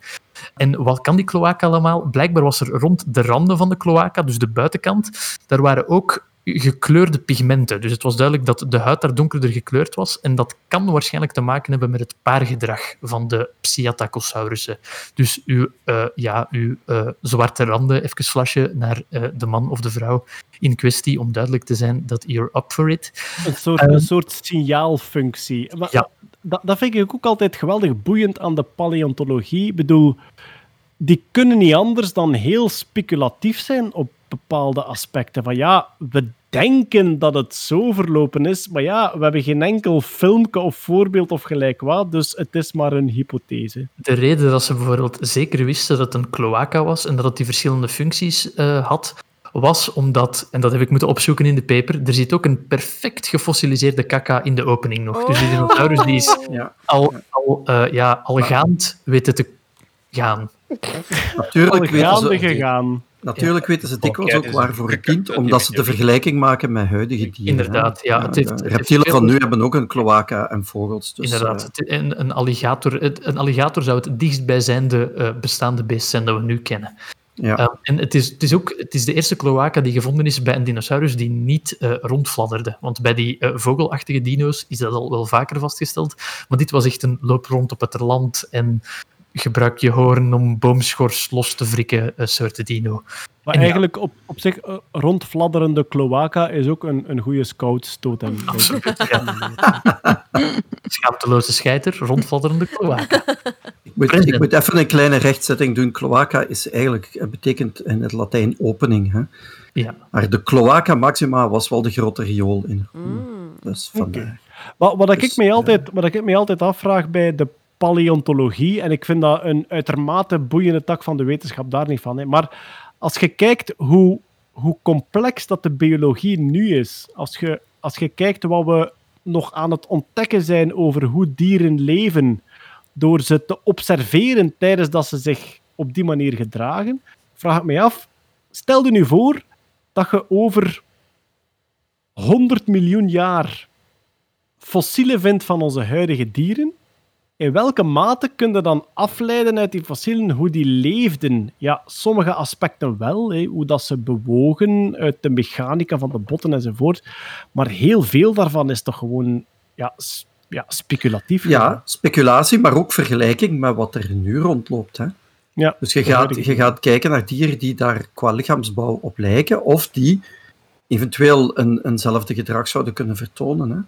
Speaker 7: En wat kan die cloaca allemaal? Blijkbaar was er rond de randen van de cloaca, dus de buitenkant, daar waren ook gekleurde pigmenten. Dus het was duidelijk dat de huid daar donkerder gekleurd was. En dat kan waarschijnlijk te maken hebben met het paargedrag van de Psittacosaurussen. Dus uw, eh, ja, uw eh, zwarte randen even flashen naar eh, de man of de vrouw in kwestie, om duidelijk te zijn dat you're up for it.
Speaker 3: Een soort,
Speaker 7: Ehm.
Speaker 3: een soort signaalfunctie. Maar
Speaker 7: Ja.
Speaker 3: Dat, dat vind ik ook altijd geweldig boeiend aan de paleontologie. Ik bedoel, die kunnen niet anders dan heel speculatief zijn op bepaalde aspecten. Van ja, we denken dat het zo verlopen is, maar ja, we hebben geen enkel filmpje of voorbeeld of gelijk wat, dus het is maar een hypothese.
Speaker 7: De reden dat ze bijvoorbeeld zeker wisten dat het een cloaca was en dat het die verschillende functies eh, had, was omdat, en dat heb ik moeten opzoeken in de paper, er zit ook een perfect gefossiliseerde kaka in de opening nog. Dus die dinosaurus die is
Speaker 6: Ja.
Speaker 7: al, al, eh, ja, al gaand weten te gaan.
Speaker 6: Natuurlijk
Speaker 3: Al
Speaker 6: weten
Speaker 3: gaande
Speaker 6: ze,
Speaker 3: gegaan.
Speaker 6: natuurlijk weten ze dikwijls ook waarvoor
Speaker 8: kijk,
Speaker 6: het
Speaker 8: kijk,
Speaker 6: omdat ze de vergelijking maken met huidige dieren.
Speaker 7: Inderdaad, ja, het heeft-
Speaker 6: reptielen van nu hebben ook een cloaca en vogels. Dus,
Speaker 7: Inderdaad.
Speaker 6: eh,
Speaker 7: Het- Een, een, alligator, het- een alligator zou het dichtstbijzijnde eh bestaande beest zijn dat we nu kennen.
Speaker 6: Ja.
Speaker 7: Ehm, en het is, het is ook het is de eerste cloaca die gevonden is bij een dinosaurus die niet eh, rondfladderde. Want bij die eh, vogelachtige dino's is dat al wel vaker vastgesteld. Maar dit was echt een loop rond op het land en gebruik je hoorn om boomschors los te wrikken eh, soort dino.
Speaker 3: Maar
Speaker 7: En ja.
Speaker 3: eigenlijk op, op zich, eh, rondfladderende cloaca is ook een, een goede scoutstotem.
Speaker 7: Absoluut. Ja. Schaamteloze scheiter, rondfladderende cloaca.
Speaker 6: Ik moet, ik moet even een kleine rechtzetting doen. Cloaca is eigenlijk, eh, betekent in het Latijn opening. Hè?
Speaker 7: Ja.
Speaker 6: Maar de cloaca maxima was wel de grote riool in Rome. Dus vandaar.
Speaker 3: Wat, wat, ik
Speaker 6: Dus,
Speaker 3: mij
Speaker 6: ja.
Speaker 3: altijd, wat ik mij altijd afvraag bij de paleontologie, en ik vind dat een uitermate boeiende tak van de wetenschap, daar niet van. Hè. Maar als je kijkt hoe, hoe complex dat de biologie nu is, als je, als je kijkt wat we nog aan het ontdekken zijn over hoe dieren leven, door ze te observeren tijdens dat ze zich op die manier gedragen, vraag ik mij af, stel je nu voor dat je over 100 miljoen jaar fossielen vindt van onze huidige dieren, in welke mate kun je dan afleiden uit die fossielen hoe die leefden? Ja, sommige aspecten wel, hoe dat ze bewogen, uit de mechanica van de botten enzovoort. Maar heel veel daarvan is toch gewoon ja, ja, speculatief.
Speaker 6: Ja, speculatie, maar ook vergelijking met wat er nu rondloopt. Hè?
Speaker 3: Ja,
Speaker 6: Dus je gaat, je gaat kijken naar dieren die daar qua lichaamsbouw op lijken, of die eventueel een, eenzelfde gedrag zouden kunnen vertonen. Hè?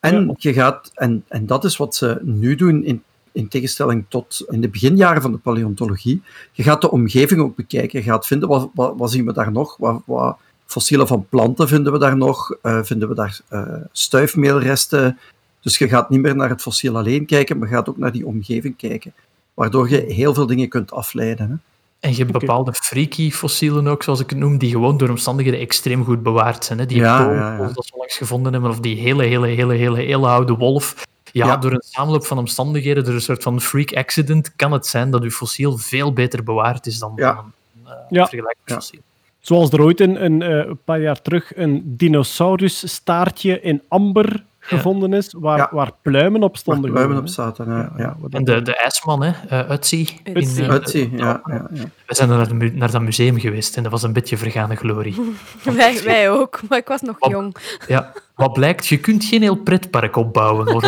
Speaker 6: En,
Speaker 3: Ja.
Speaker 6: je gaat, en, en dat is wat ze nu doen, in, in tegenstelling tot in de beginjaren van de paleontologie. Je gaat de omgeving ook bekijken. Je gaat vinden, wat, wat, wat zien we daar nog? Wat, wat fossielen van planten vinden we daar nog? Eh, vinden we daar eh, stuifmeelresten? Dus je gaat niet meer naar het fossiel alleen kijken, maar je gaat ook naar die omgeving kijken. Waardoor je heel veel dingen kunt afleiden. Hè?
Speaker 7: En je hebt bepaalde freaky fossielen ook, zoals ik het noem, die gewoon door omstandigheden extreem goed bewaard zijn. Hè? Die
Speaker 6: Ja,
Speaker 7: kool-
Speaker 6: ja, ja.
Speaker 7: dat ze langs gevonden hebben, of die hele, hele, hele, hele, hele oude wolf. Ja,
Speaker 6: Ja.
Speaker 7: door een samenloop van omstandigheden, door een soort van freak accident, kan het zijn dat uw fossiel veel beter bewaard is dan,
Speaker 6: Ja.
Speaker 7: dan een uh,
Speaker 3: Ja.
Speaker 7: vergelijkbaar
Speaker 6: Ja.
Speaker 7: fossiel.
Speaker 3: Zoals er ooit een, een, eh, een paar jaar terug een dinosaurusstaartje in amber gevonden is, waar,
Speaker 6: Ja.
Speaker 3: waar pluimen op
Speaker 6: Waar
Speaker 3: stonden.
Speaker 6: pluimen op zaten. Ja.
Speaker 7: En de, de ijsman, hè, uh, Utsi. in,
Speaker 2: Utsi.
Speaker 7: eh,
Speaker 6: Utsi, ja, ja, ja.
Speaker 7: We zijn naar, de mu- naar dat museum geweest en dat was een beetje vergane glorie.
Speaker 2: Wij, wij ook, maar ik was nog
Speaker 7: Wat-
Speaker 2: jong.
Speaker 7: Ja, wat blijkt, je kunt geen heel pretpark opbouwen.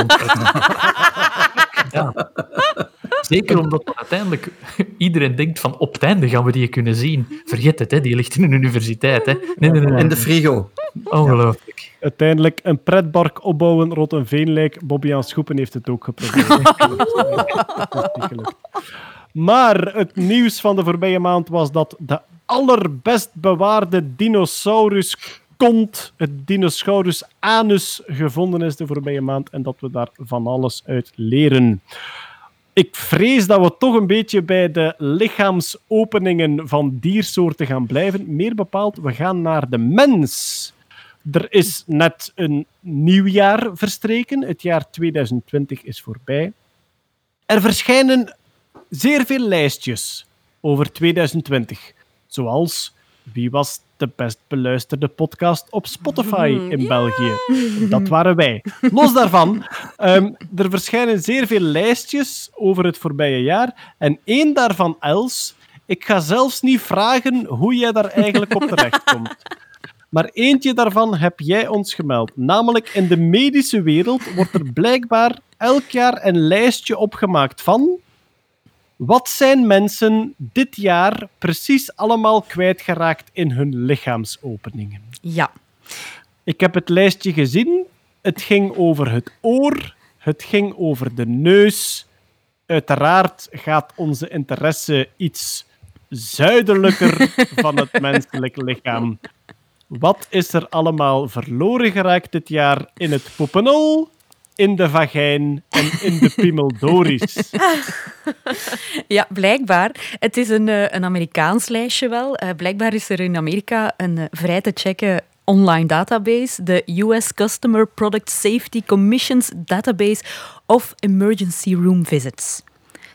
Speaker 7: ja. Zeker omdat uiteindelijk iedereen denkt van op het einde gaan we die kunnen zien. Vergeet het, hè, die ligt in een universiteit. Hè. Nee, nee, nee. nee.
Speaker 6: In de frigo.
Speaker 7: Ongelooflijk.
Speaker 3: Uiteindelijk een pretpark opbouwen rond een veenlijk. Bobby Schoepen heeft het ook geprobeerd. Dat is niet gelukt. Maar het nieuws van de voorbije maand was dat de allerbest bewaarde dinosaurus kont, het dinosaurus anus, gevonden is de voorbije maand en dat we daar van alles uit leren. Ik vrees dat we toch een beetje bij de lichaamsopeningen van diersoorten gaan blijven. Meer bepaald, we gaan naar de mens. Er is net een nieuw jaar verstreken. Het jaar 2020 is voorbij. Er verschijnen zeer veel lijstjes over 2020. Zoals wie was de best beluisterde podcast op Spotify in België? Dat waren wij. Los daarvan, ehm, er verschijnen zeer veel lijstjes over het voorbije jaar. En één daarvan, Els, ik ga zelfs niet vragen hoe jij daar eigenlijk op terechtkomt. Maar eentje daarvan heb jij ons gemeld. Namelijk in de medische wereld wordt er blijkbaar elk jaar een lijstje opgemaakt van. Wat zijn mensen dit jaar precies allemaal kwijtgeraakt in hun lichaamsopeningen?
Speaker 1: Ja.
Speaker 3: Ik heb het lijstje gezien. Het ging over het oor. Het ging over de neus. Uiteraard gaat onze interesse iets zuidelijker van het menselijk lichaam. Wat is er allemaal verloren geraakt dit jaar in het poepenol, in de vagijn en in de piemeldoris?
Speaker 1: Ja, blijkbaar. Het is een, eh, een Amerikaans lijstje wel. Eh, blijkbaar is er in Amerika een eh, vrij te checken online database, de US Customer Product Safety Commission's Database of Emergency Room Visits.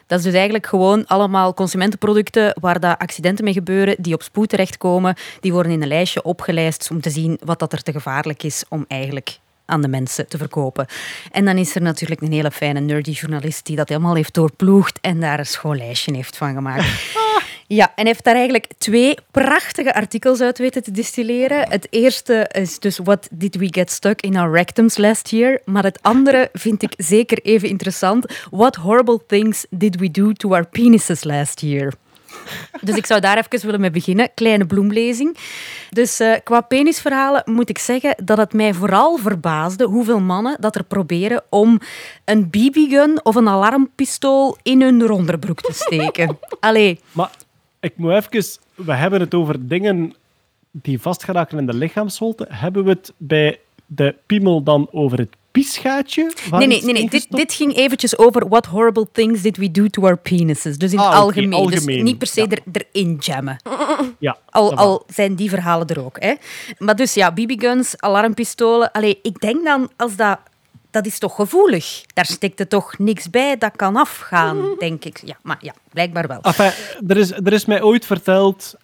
Speaker 1: Dat is dus eigenlijk gewoon allemaal consumentenproducten waar dat accidenten mee gebeuren, die op spoed terechtkomen. Die worden in een lijstje opgelijst om te zien wat dat er te gevaarlijk is om eigenlijk aan de mensen te verkopen. En dan is er natuurlijk een hele fijne nerdy journalist die dat helemaal heeft doorploegd en daar een schoon lijstje heeft van gemaakt. Ja, en heeft daar eigenlijk twee prachtige artikels uit weten te distilleren. Het eerste is dus What did we get stuck in our rectums last year? Maar het andere vind ik zeker even interessant. What horrible things did we do to our penises last year? Dus ik zou daar even willen mee beginnen. Kleine bloemlezing. Dus eh, qua penisverhalen moet ik zeggen dat het mij vooral verbaasde hoeveel mannen dat er proberen om een BB-gun of een alarmpistool in hun onderbroek te steken. Allee,
Speaker 3: Maar ik moet even... We hebben het over dingen die vastgeraken in de lichaamsholte. Hebben we het bij de piemel dan over het piesgaatje? waar
Speaker 1: Nee, nee, nee. nee. Dit, dit ging eventjes over what horrible things did we do to our penises. Dus in
Speaker 3: Ah,
Speaker 1: het algemeen.
Speaker 3: algemeen.
Speaker 1: Dus niet per se
Speaker 3: Ja.
Speaker 1: er, erin jammen.
Speaker 3: Ja,
Speaker 1: Al, al zijn die verhalen er ook. Hè. Maar dus ja, BB-guns, alarmpistolen. Allee, ik denk dan, als dat... Dat is toch gevoelig? Daar stikt er toch niks bij dat kan afgaan, denk ik. Ja, maar ja, blijkbaar wel.
Speaker 3: Enfin, er, is, er is mij ooit verteld,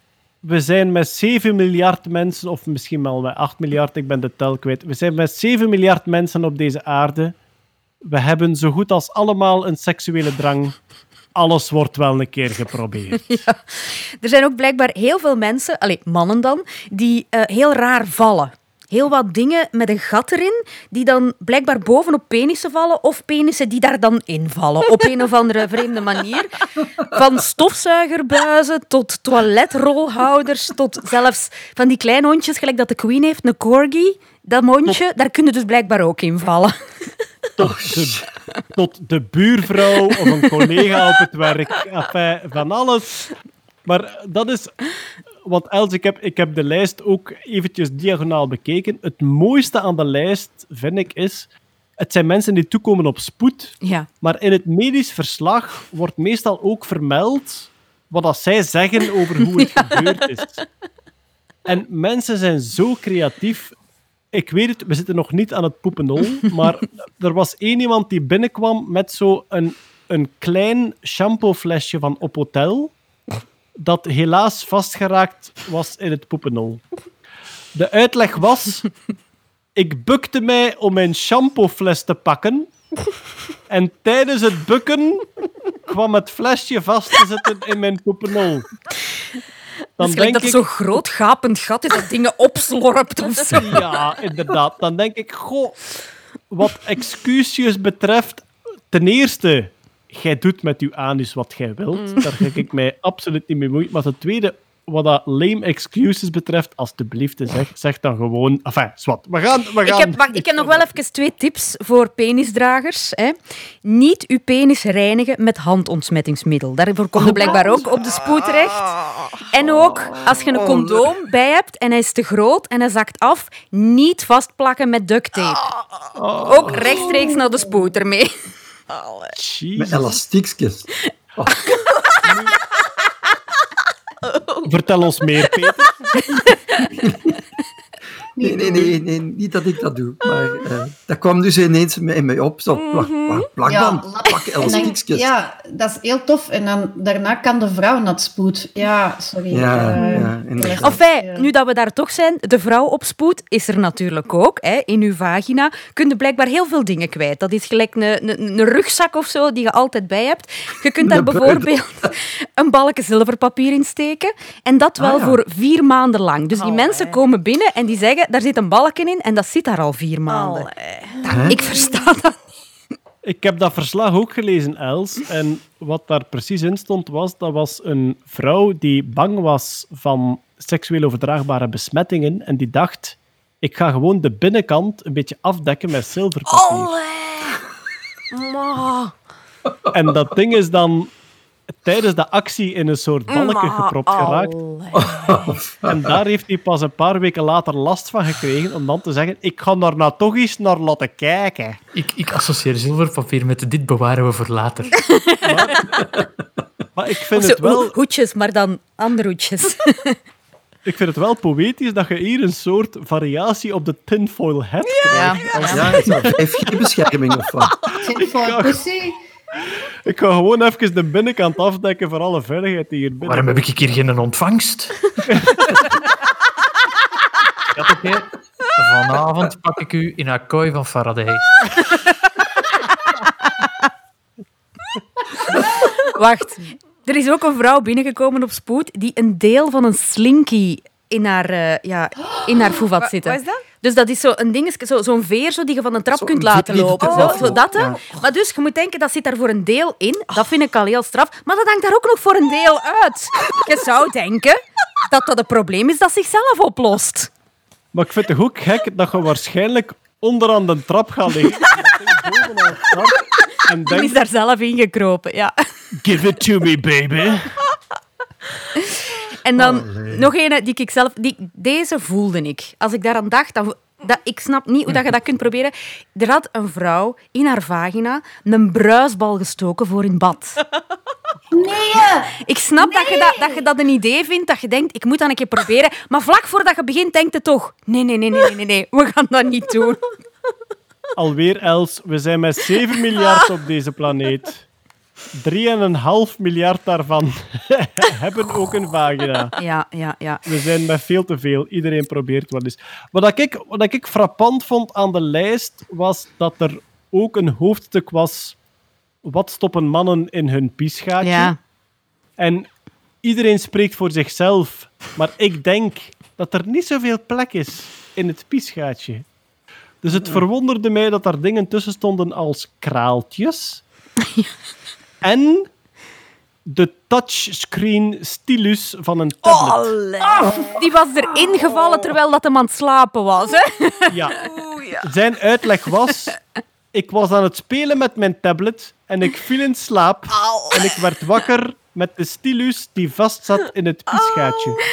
Speaker 3: we zijn met 7 miljard mensen, of misschien wel met 8 miljard, ik ben de tel kwijt. We zijn met 7 miljard mensen op deze aarde. We hebben zo goed als allemaal een seksuele drang. Alles wordt wel een keer geprobeerd.
Speaker 1: Er zijn ook blijkbaar heel veel mensen, allez, mannen dan, die eh, heel raar vallen. Heel wat dingen met een gat erin, die dan blijkbaar bovenop penissen vallen, of penissen die daar dan in vallen, op een of andere vreemde manier. Van stofzuigerbuizen tot toiletrolhouders, tot zelfs van die kleine hondjes, gelijk dat de Queen heeft, een corgi. Dat mondje, daar kunnen dus blijkbaar ook in vallen.
Speaker 3: Tot de, tot de buurvrouw of een collega op het werk. Enfin, van alles. Maar dat is... Want Els, ik heb, ik heb de lijst ook eventjes diagonaal bekeken. Het mooiste aan de lijst, vind ik, is... Het zijn mensen die toekomen op spoed.
Speaker 1: Ja.
Speaker 3: Maar in het medisch verslag wordt meestal ook vermeld wat dat zij zeggen over hoe het gebeurd is. En mensen zijn zo creatief. Ik weet het, we zitten nog niet aan het poepenol, maar er was één iemand die binnenkwam met zo een, een klein shampooflesje van op hotel, dat helaas vastgeraakt was in het poepenol. De uitleg was... Ik bukte mij om mijn shampoofles te pakken. En tijdens het bukken kwam het flesje vast te zitten in mijn poepenol. Dan
Speaker 1: Dus
Speaker 3: denk
Speaker 1: dat
Speaker 3: ik,
Speaker 1: zo'n groot gapend gat is dat dingen opslorpt of zo.
Speaker 3: ja, inderdaad. Dan denk ik, goh, wat excuses betreft, ten eerste, jij doet met uw anus wat jij wilt. Daar ga ik mij absoluut niet mee moeien. Maar ten tweede, wat dat lame excuses betreft, alstublieft, zeg, zeg dan gewoon... Enfin, zwart. We gaan... We
Speaker 1: Ik
Speaker 3: gaan
Speaker 1: heb, wacht, ik heb nog wel even twee tips voor penisdragers. Hè. Niet uw penis reinigen met handontsmettingsmiddel. Daarvoor komt er blijkbaar ook op de spoed terecht. En ook, als je een condoom bij hebt en hij is te groot en hij zakt af, niet vastplakken met duct tape. Ook rechtstreeks naar de spoed ermee.
Speaker 6: Met elastiekjes.
Speaker 3: Vertel ons meer, Peter.
Speaker 6: Nee, nee, nee, nee, niet dat ik dat doe. Maar eh, dat kwam dus ineens in mij op. Zo, plak, plak, plakband,
Speaker 9: Ja,
Speaker 6: plak, elastiekjes.
Speaker 9: ja, dat is heel tof. En dan, daarna kan de vrouw naar het spoed. Ja, sorry.
Speaker 6: Ja, ja, inderdaad.
Speaker 1: Enfin,
Speaker 9: ja.
Speaker 1: nu dat we daar toch zijn, de vrouw op spoed is er natuurlijk ook. Hè. In uw vagina kun je blijkbaar heel veel dingen kwijt. Dat is gelijk een, rugzak of zo die je altijd bij hebt. Je kunt daar bijvoorbeeld een balken zilverpapier in steken. En dat wel
Speaker 6: Ah, ja.
Speaker 1: voor vier maanden lang. Dus die mensen komen binnen en die zeggen, daar zit een balken in en dat zit daar al vier maanden. Ik versta dat.
Speaker 3: Ik heb dat verslag ook gelezen, Els. En wat daar precies in stond, was dat was een vrouw die bang was van seksueel overdraagbare besmettingen. En die dacht, ik ga gewoon de binnenkant een beetje afdekken met zilverpapier. En dat ding is dan tijdens de actie in een soort balken gepropt geraakt. En daar heeft hij pas een paar weken later last van gekregen om dan te zeggen ik ga daar nou toch eens naar laten kijken.
Speaker 7: Ik, ik associeer zilverpapier met dit bewaren we voor later.
Speaker 3: Maar ik vind,
Speaker 1: Of
Speaker 3: het wel,
Speaker 1: ho- hoedjes, maar dan andere hoedjes.
Speaker 3: ik vind het wel poëtisch dat je hier een soort variatie op de tinfoil hat krijgt.
Speaker 1: Ja.
Speaker 6: Ja, is dat 5G-bescherming of wat?
Speaker 9: Tinfoil pussy.
Speaker 3: Ik ga gewoon even de binnenkant afdekken voor alle veiligheid die hier binnen
Speaker 7: Waarom heb ik hier geen ontvangst? Vanavond pak ik u in een kooi van Faraday.
Speaker 1: Wacht. Er is ook een vrouw binnengekomen op spoed die een deel van een slinky in haar, eh ja, in haar voet had zitten.
Speaker 2: wat is dat?
Speaker 1: Dus dat is zo'n zo dingetje, zo, zo'n veer zo die je van een trap
Speaker 6: Zo'n
Speaker 1: kunt laten lopen. Zo, dat,
Speaker 6: ja.
Speaker 1: Maar dus, je moet denken, dat zit daar voor een deel in. Dat vind ik al heel straf. Maar dat hangt daar ook nog voor een deel uit. Je zou denken dat dat een probleem is dat zichzelf oplost.
Speaker 3: Maar ik vind het ook gek dat je waarschijnlijk onderaan de trap gaat liggen. ding En
Speaker 1: Die is daar zelf ingekropen, ja.
Speaker 3: give it to me, baby.
Speaker 1: En dan nog een die ik zelf... Die, deze voelde ik. Als ik daaraan dacht, dan... Dat, ik snap niet hoe dat je dat kunt proberen. Er had een vrouw in haar vagina een bruisbal gestoken voor in bad.
Speaker 9: Nee!
Speaker 1: Ik snap dat, je dat, dat je dat een idee vindt, dat je denkt, ik moet dat een keer proberen. Maar vlak voordat je begint, denkt je toch, nee, nee, nee, nee, nee, nee, we gaan dat niet doen.
Speaker 3: Alweer, Els, we zijn met 7 miljard op deze planeet. 3,5 miljard daarvan hebben ook een vagina.
Speaker 1: Ja, ja, ja.
Speaker 3: We zijn met veel te veel. Iedereen probeert wel eens. Wat ik, wat ik frappant vond aan de lijst, was dat er ook een hoofdstuk was... Wat stoppen mannen in hun piesgaatje?
Speaker 1: Ja.
Speaker 3: En iedereen spreekt voor zichzelf. Maar ik denk dat er niet zoveel plek is in het piesgaatje. Dus het verwonderde mij dat daar dingen tussen stonden als kraaltjes. En de touchscreen stylus van een tablet.
Speaker 1: Die was erin gevallen terwijl dat hem aan het slapen was. Hè?
Speaker 3: Ja. Zijn uitleg was... Ik was aan het spelen met mijn tablet en ik viel in slaap. En ik werd wakker met de stylus die vastzat in het piesgaatje.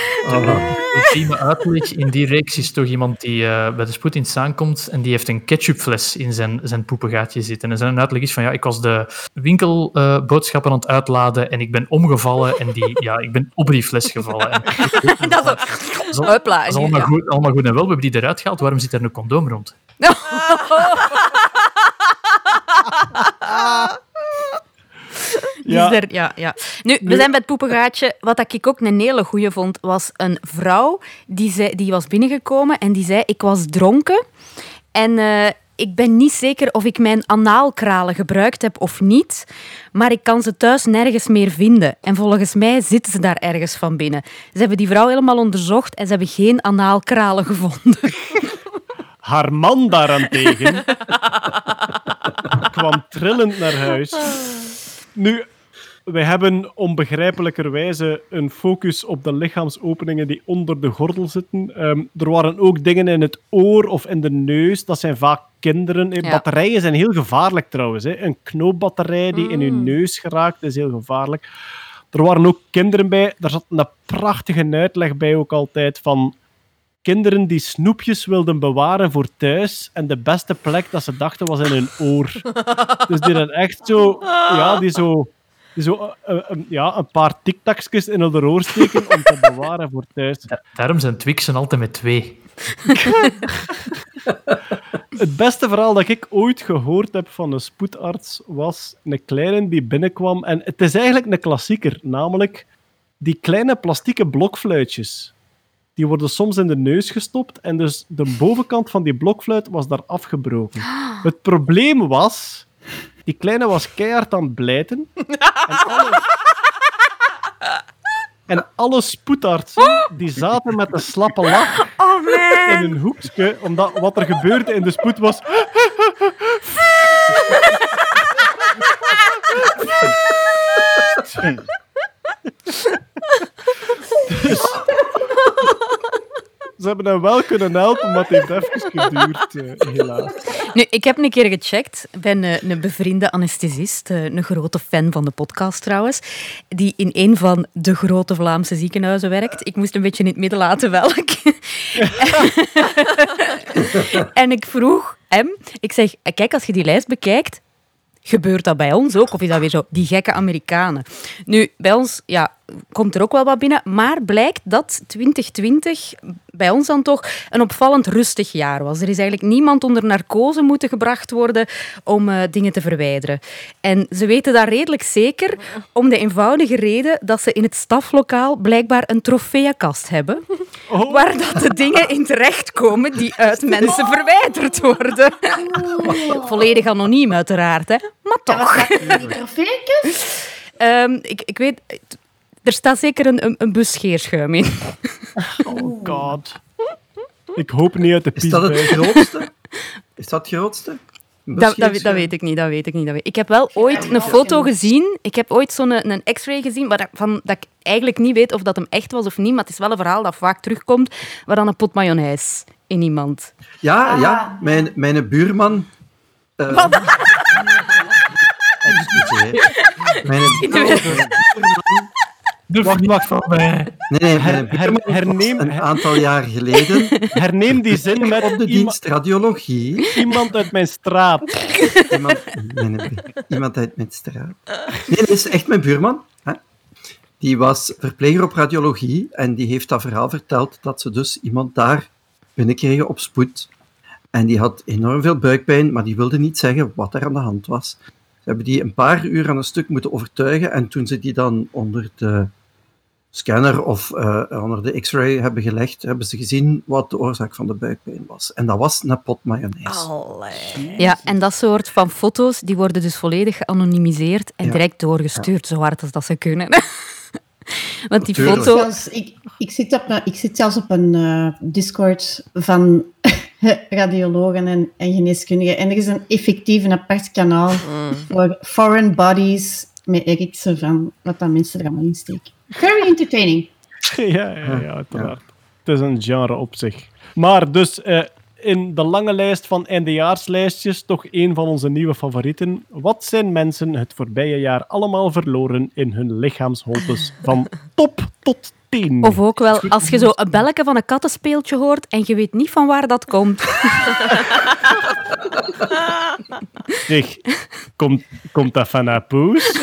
Speaker 7: ultieme uitleg in die reeks is toch iemand die eh, bij de spoeddienst aankomt en die heeft een ketchupfles in zijn, zijn poepengaatje zitten. En zijn uitleg is van, ja, ik was de winkelboodschappen aan het uitladen en ik ben omgevallen en die, ja, ik ben op die fles gevallen. En,
Speaker 1: En dat zo... Hopla.
Speaker 7: is allemaal,
Speaker 1: Ja.
Speaker 7: goed, allemaal goed en wel, we hebben die eruit gehaald, waarom zit er een condoom rond?
Speaker 3: Ja.
Speaker 1: is er, ja, ja. Nu, we zijn bij het poepengaatje. Wat ik ook een hele goeie vond, was een vrouw die, zei, die was binnengekomen en die zei, ik was dronken en eh, ik ben niet zeker of ik mijn anaalkralen gebruikt heb of niet, maar ik kan ze thuis nergens meer vinden. En volgens mij zitten ze daar ergens van binnen. Ze hebben die vrouw helemaal onderzocht en ze hebben geen anaalkralen gevonden.
Speaker 3: Haar man daarentegen kwam trillend naar huis. Nu, wij hebben onbegrijpelijkerwijze een focus op de lichaamsopeningen die onder de gordel zitten. Ehm, er waren ook dingen in het oor of in de neus. Dat zijn vaak kinderen.
Speaker 1: Ja.
Speaker 3: Batterijen zijn heel gevaarlijk trouwens. Hè. Een knoopbatterij die in uw neus geraakt is heel gevaarlijk. Er waren ook kinderen bij. Daar zat een prachtige uitleg bij ook altijd van kinderen die snoepjes wilden bewaren voor thuis en de beste plek dat ze dachten was in hun oor. Dus die dan echt zo, ja, die zo, zo eh, eh, ja, een paar tiktakjes in hun oor steken om te bewaren voor thuis.
Speaker 7: Da- Daarom zijn Twixen altijd met twee.
Speaker 3: Het beste verhaal dat ik ooit gehoord heb van een spoedarts was een kleine die binnenkwam. En het is eigenlijk een klassieker, namelijk die kleine plastieke blokfluitjes. Die worden soms in de neus gestopt en dus de bovenkant van die blokfluit was daar afgebroken. Het probleem was, die kleine was keihard aan het blijten. En alle, en alle spoedartsen die zaten met een slappe lach
Speaker 1: Oh man!
Speaker 3: in een hoekje, omdat wat er gebeurde in de spoed was... Dus- Ze, hebben hem wel kunnen helpen, maar het heeft even geduurd, eh, helaas.
Speaker 1: Nu, ik heb een keer gecheckt. Ik ben eh, een bevriende anesthesist, eh, een grote fan van de podcast trouwens, die in een van de grote Vlaamse ziekenhuizen werkt. Ik moest een beetje in het midden laten welk. en ik vroeg hem, ik zeg, kijk, als je die lijst bekijkt, gebeurt dat bij ons ook? Of is dat weer zo, die gekke Amerikanen? Nu, bij ons ja, komt er ook wel wat binnen, maar blijkt dat 2020 bij ons dan toch een opvallend rustig jaar was. Er is eigenlijk niemand onder narcose moeten gebracht worden om uh, dingen te verwijderen. En ze weten dat redelijk zeker om de eenvoudige reden dat ze in het staflokaal blijkbaar een trofeeënkast hebben, oh. waar dat de dingen in terechtkomen die uit mensen verwijderd worden. Volledig anoniem uiteraard, hè? maar toch. Um, ik, ik weet, er staat zeker een, een, een bus scheerschuim in.
Speaker 3: Oh god. Ik hoop niet uit de
Speaker 6: Is dat het grootste? Is dat het grootste?
Speaker 1: Dat, dat, dat, weet ik niet, dat weet ik niet. Ik heb wel ooit een foto gezien. Ik heb ooit zo'n een, een x-ray gezien, waar, van, dat ik eigenlijk niet weet of dat hem echt was of niet, maar het is wel een verhaal dat vaak terugkomt, waar dan een pot mayonaise in iemand.
Speaker 6: Ja, ja. Mijn, mijn buurman... Uh, Wat? Mijn buurman
Speaker 3: de wacht van mij.
Speaker 6: Nee, nee, her, her, herneem, een aantal jaar geleden.
Speaker 3: Herneem die zin met
Speaker 6: op de dienst radiologie.
Speaker 3: Iemand uit mijn straat.
Speaker 6: Iemand, nee, nee, iemand uit mijn straat. Nee, dat is echt mijn buurman. Hè? Die was verpleger op radiologie en die heeft dat verhaal verteld dat ze dus iemand daar binnenkregen op spoed. En die had enorm veel buikpijn, maar die wilde niet zeggen wat er aan de hand was. Ze hebben die een paar uur aan een stuk moeten overtuigen en toen ze die dan onder de scanner of uh, onder de x-ray hebben gelegd, hebben ze gezien wat de oorzaak van de buikpijn was. En dat was een pot mayonaise.
Speaker 1: Ja, en dat soort van foto's, die worden dus volledig geanonimiseerd en direct doorgestuurd, zo hard als dat ze kunnen. Want die foto...
Speaker 9: ik, ik, zit op, ik zit zelfs op een uh, Discord van radiologen en, en geneeskundigen. En er is een effectief een apart kanaal mm. voor foreign bodies met Eriksen van wat dat mensen er allemaal in steken. Very entertaining.
Speaker 3: ja, ja, ja, uiteraard. Het is een genre op zich. Maar dus uh, in de lange lijst van eindejaarslijstjes toch een van onze nieuwe favorieten. Wat zijn mensen het voorbije jaar allemaal verloren in hun lichaamsholtes van top tot teen?
Speaker 1: Of ook wel, als je zo een belletje van een kattenspeeltje hoort en je weet niet van waar dat komt.
Speaker 3: zeg, komt, komt dat van haar poes?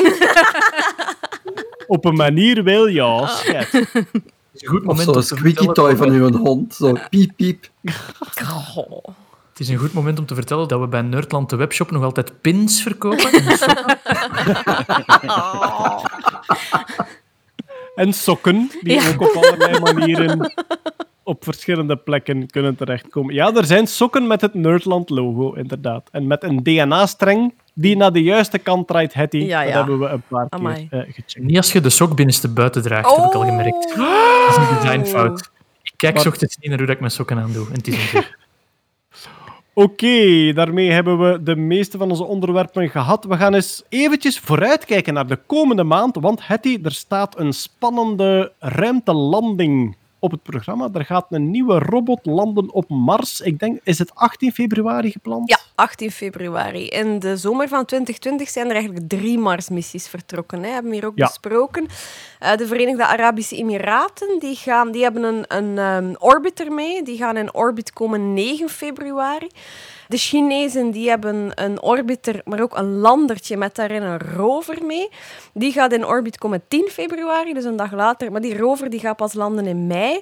Speaker 3: Op een manier wel, ja, schat.
Speaker 6: Het is een goed moment of zo'n squeaky toy van uw hond. Zo piep, piep.
Speaker 7: Het is een goed moment om te vertellen dat we bij Nerdland de webshop nog altijd pins verkopen.
Speaker 3: en sokken, die ook op allerlei manieren op verschillende plekken kunnen terechtkomen. Ja, er zijn sokken met het Nerdland-logo, inderdaad. En met een DNA-streng die naar de juiste kant draait, Hetty. Ja, ja. Dat hebben we een paar keer uh, gecheckt.
Speaker 7: Niet als je de sok binnenste buiten draagt, oh. heb ik al gemerkt. Oh. Dat is een designfout. Ik kijk maar... ochtends niet naar hoe ik mijn sokken aan doe. En het is een
Speaker 3: Oké, daarmee hebben we de meeste van onze onderwerpen gehad. We gaan eens eventjes vooruitkijken naar de komende maand, want Hetty, er staat een spannende ruimtelanding op het programma. Er gaat een nieuwe robot landen op Mars. Ik denk, is het 18 februari gepland?
Speaker 2: Ja, 18 februari. In de zomer van 2020 zijn er eigenlijk drie Mars-missies vertrokken. Hè. Hebben we hier ook besproken. Uh, de Verenigde Arabische Emiraten die gaan, die hebben een, een um, orbiter mee. Die gaan in orbit komen 9 februari. De Chinezen die hebben een orbiter, maar ook een landertje met daarin een rover mee. Die gaat in orbit komen 10 februari, dus een dag later. Maar die rover die gaat pas landen in mei.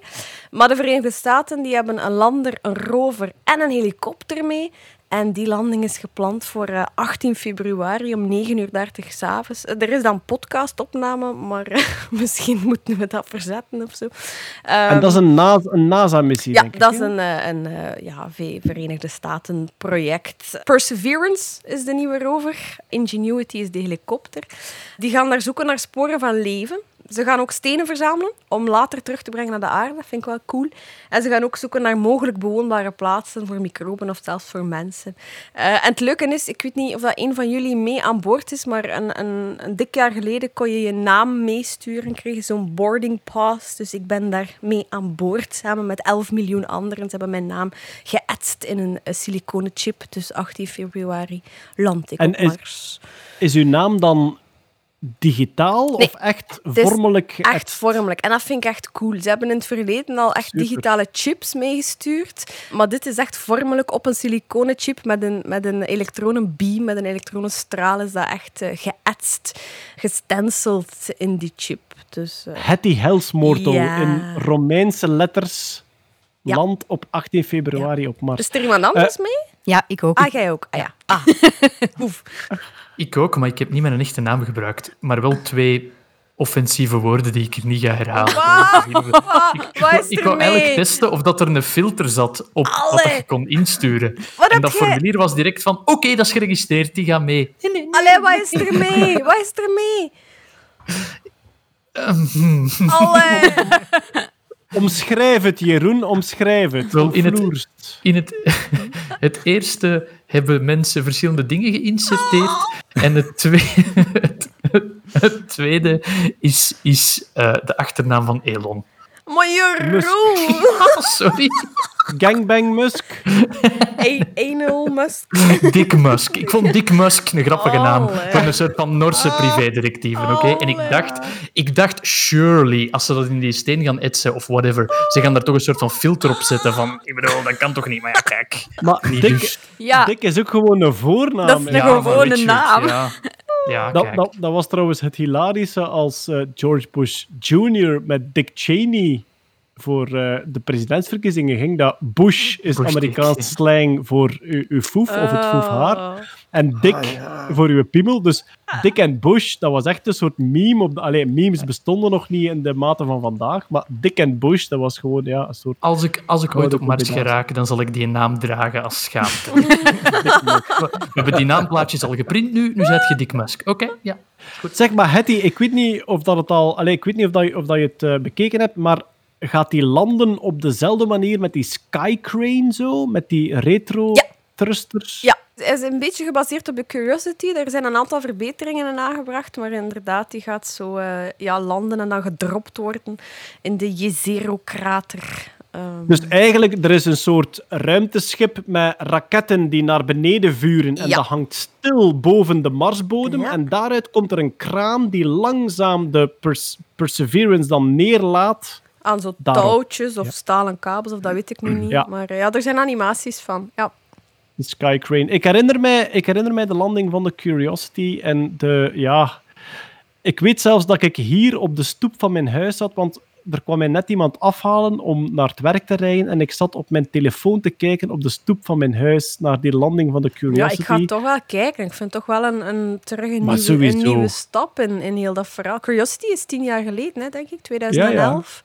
Speaker 2: Maar de Verenigde Staten die hebben een lander, een rover en een helikopter mee. En die landing is gepland voor 18 eh, februari om 9.30 uur s'avonds. Er is dan podcastopname, maar uh, misschien moeten we dat verzetten of zo.
Speaker 3: en dat is een, NASA-missie,
Speaker 2: ja,
Speaker 3: denk ik?
Speaker 2: dat is een, een ja, Verenigde Staten project. Perseverance is de nieuwe rover. Ingenuity is de helikopter. Die gaan daar zoeken naar sporen van leven. Ze gaan ook stenen verzamelen om later terug te brengen naar de aarde. Dat vind ik wel cool. En ze gaan ook zoeken naar mogelijk bewoonbare plaatsen voor microben of zelfs voor mensen. Eh, en het leuke is, ik weet niet of dat een van jullie mee aan boord is, maar een, een, een dik jaar geleden kon je je naam meesturen, kreeg je zo'n boarding pass. Dus ik ben daar mee aan boord, samen met 11 miljoen anderen. Ze hebben mijn naam geëtst in een, siliconen chip. Dus 18 februari land ik
Speaker 3: En
Speaker 2: op
Speaker 3: is-
Speaker 2: Mars.
Speaker 3: Is uw naam dan digitaal
Speaker 2: Nee,
Speaker 3: of echt
Speaker 2: Het is
Speaker 3: vormelijk?
Speaker 2: Echt vormelijk. En dat vind ik echt cool. Ze hebben in het verleden al echt
Speaker 3: Super.
Speaker 2: digitale chips meegestuurd. Maar dit is echt vormelijk op een siliconen chip met een, met een elektronenbeam, met een elektronenstraal is dat echt eh, geëtst, gestenceld in die chip. Dus eh,
Speaker 3: Hetty Helsmoorto
Speaker 2: Ja.
Speaker 3: in Romeinse letters
Speaker 2: Ja.
Speaker 3: land op 18 februari op Mars.
Speaker 2: is er iemand anders mee?
Speaker 1: Ja, ik ook.
Speaker 2: Ah, jij ook. Ah ja. Ah. Oef.
Speaker 7: Ik ook, maar ik heb niet mijn echte naam gebruikt. Maar wel twee offensieve woorden die ik niet ga herhalen. Ik
Speaker 2: er
Speaker 7: wou eigenlijk testen of dat er een filter zat op wat je kon insturen.
Speaker 2: Wat
Speaker 7: en dat formulier was direct van, oké, dat is geregistreerd, die gaan mee. Nee, nee, nee.
Speaker 2: Allee, wat is er mee? Wat is er mee? Allee.
Speaker 3: Omschrijf het, Jeroen, omschrijf het.
Speaker 7: Wel, in het-. In het, het eerste hebben mensen verschillende dingen geïnserteerd. En het tweede, het, tweede is, is eh, de achternaam van Elon.
Speaker 2: Maar Jeroen.
Speaker 7: Ah, sorry.
Speaker 3: Gangbang Musk.
Speaker 2: Hey, Anal Musk.
Speaker 7: Dick Musk. Ik vond Dick Musk een grappige naam. Van een soort van Noorse privédirectieven, oké? En ik dacht, ik dacht, surely, als ze dat in die steen gaan etsen of whatever, ze gaan daar toch een soort van filter op zetten van, ik bedoel, dat kan toch niet? Maar ja, kijk.
Speaker 3: Maar Dick,
Speaker 7: dus.
Speaker 2: Ja,
Speaker 3: Dick is ook gewoon een voornaam.
Speaker 2: Dat is
Speaker 7: Ja,
Speaker 2: gewone naam.
Speaker 7: Ja, ja
Speaker 3: Dat, dat, dat was trouwens het hilarische als eh, George Bush Jr. met Dick Cheney voor eh, de presidentsverkiezingen ging. Dat Bush is
Speaker 7: Bush
Speaker 3: Amerikaans slang voor uw, uw foef of het foefhaar. En Dick
Speaker 6: Ah, ja.
Speaker 3: voor uw piemel. Dus Dick en Bush, dat was echt een soort meme. Op de, allee, memes bestonden nog niet in de mate van vandaag. Maar Dick en Bush, dat was gewoon ja, een soort...
Speaker 7: Als ik, als ik ooit op Mars geraak, dan zal ik die naam dragen als schaamte. We hebben die naamplaatjes al geprint nu, nu zet je Dick Musk. Oké, ja.
Speaker 3: Zeg maar, Hetty, ik weet niet of dat het al... Allee, ik weet niet of, dat je, of dat je het eh, bekeken hebt, maar gaat die landen op dezelfde manier met die Skycrane zo? Met die retro
Speaker 2: Ja.
Speaker 3: thrusters?
Speaker 2: Ja, hij is een beetje gebaseerd op de Curiosity. Er zijn een aantal verbeteringen in aangebracht, maar inderdaad, die gaat zo eh, ja, landen en dan gedropt worden in de Jezero-krater. Ehm,
Speaker 3: Dus eigenlijk, er is een soort ruimteschip met raketten die naar beneden vuren. En
Speaker 2: Ja.
Speaker 3: dat hangt stil boven de Marsbodem.
Speaker 2: Ja.
Speaker 3: En daaruit komt er een kraan die langzaam de Pers- Perseverance dan neerlaat.
Speaker 2: aan zo
Speaker 3: daarop.
Speaker 2: touwtjes of
Speaker 3: Ja.
Speaker 2: stalen kabels, of dat weet ik nu niet.
Speaker 3: Ja.
Speaker 2: Maar eh, ja, er zijn animaties van. Ja.
Speaker 3: De Skycrane. Ik herinner, mij, ik herinner mij de landing van de Curiosity en de, ja... Ik weet zelfs dat ik hier op de stoep van mijn huis zat, want er kwam mij net iemand afhalen om naar het werk te rijden en ik zat op mijn telefoon te kijken op de stoep van mijn huis naar die landing van de
Speaker 2: ja,
Speaker 3: Curiosity.
Speaker 2: ik ga toch wel kijken. Ik vind het toch wel een, een, terug een, nieuwe, een nieuwe stap in, in heel dat verhaal. Curiosity is tien jaar geleden, hè, denk ik, 2011.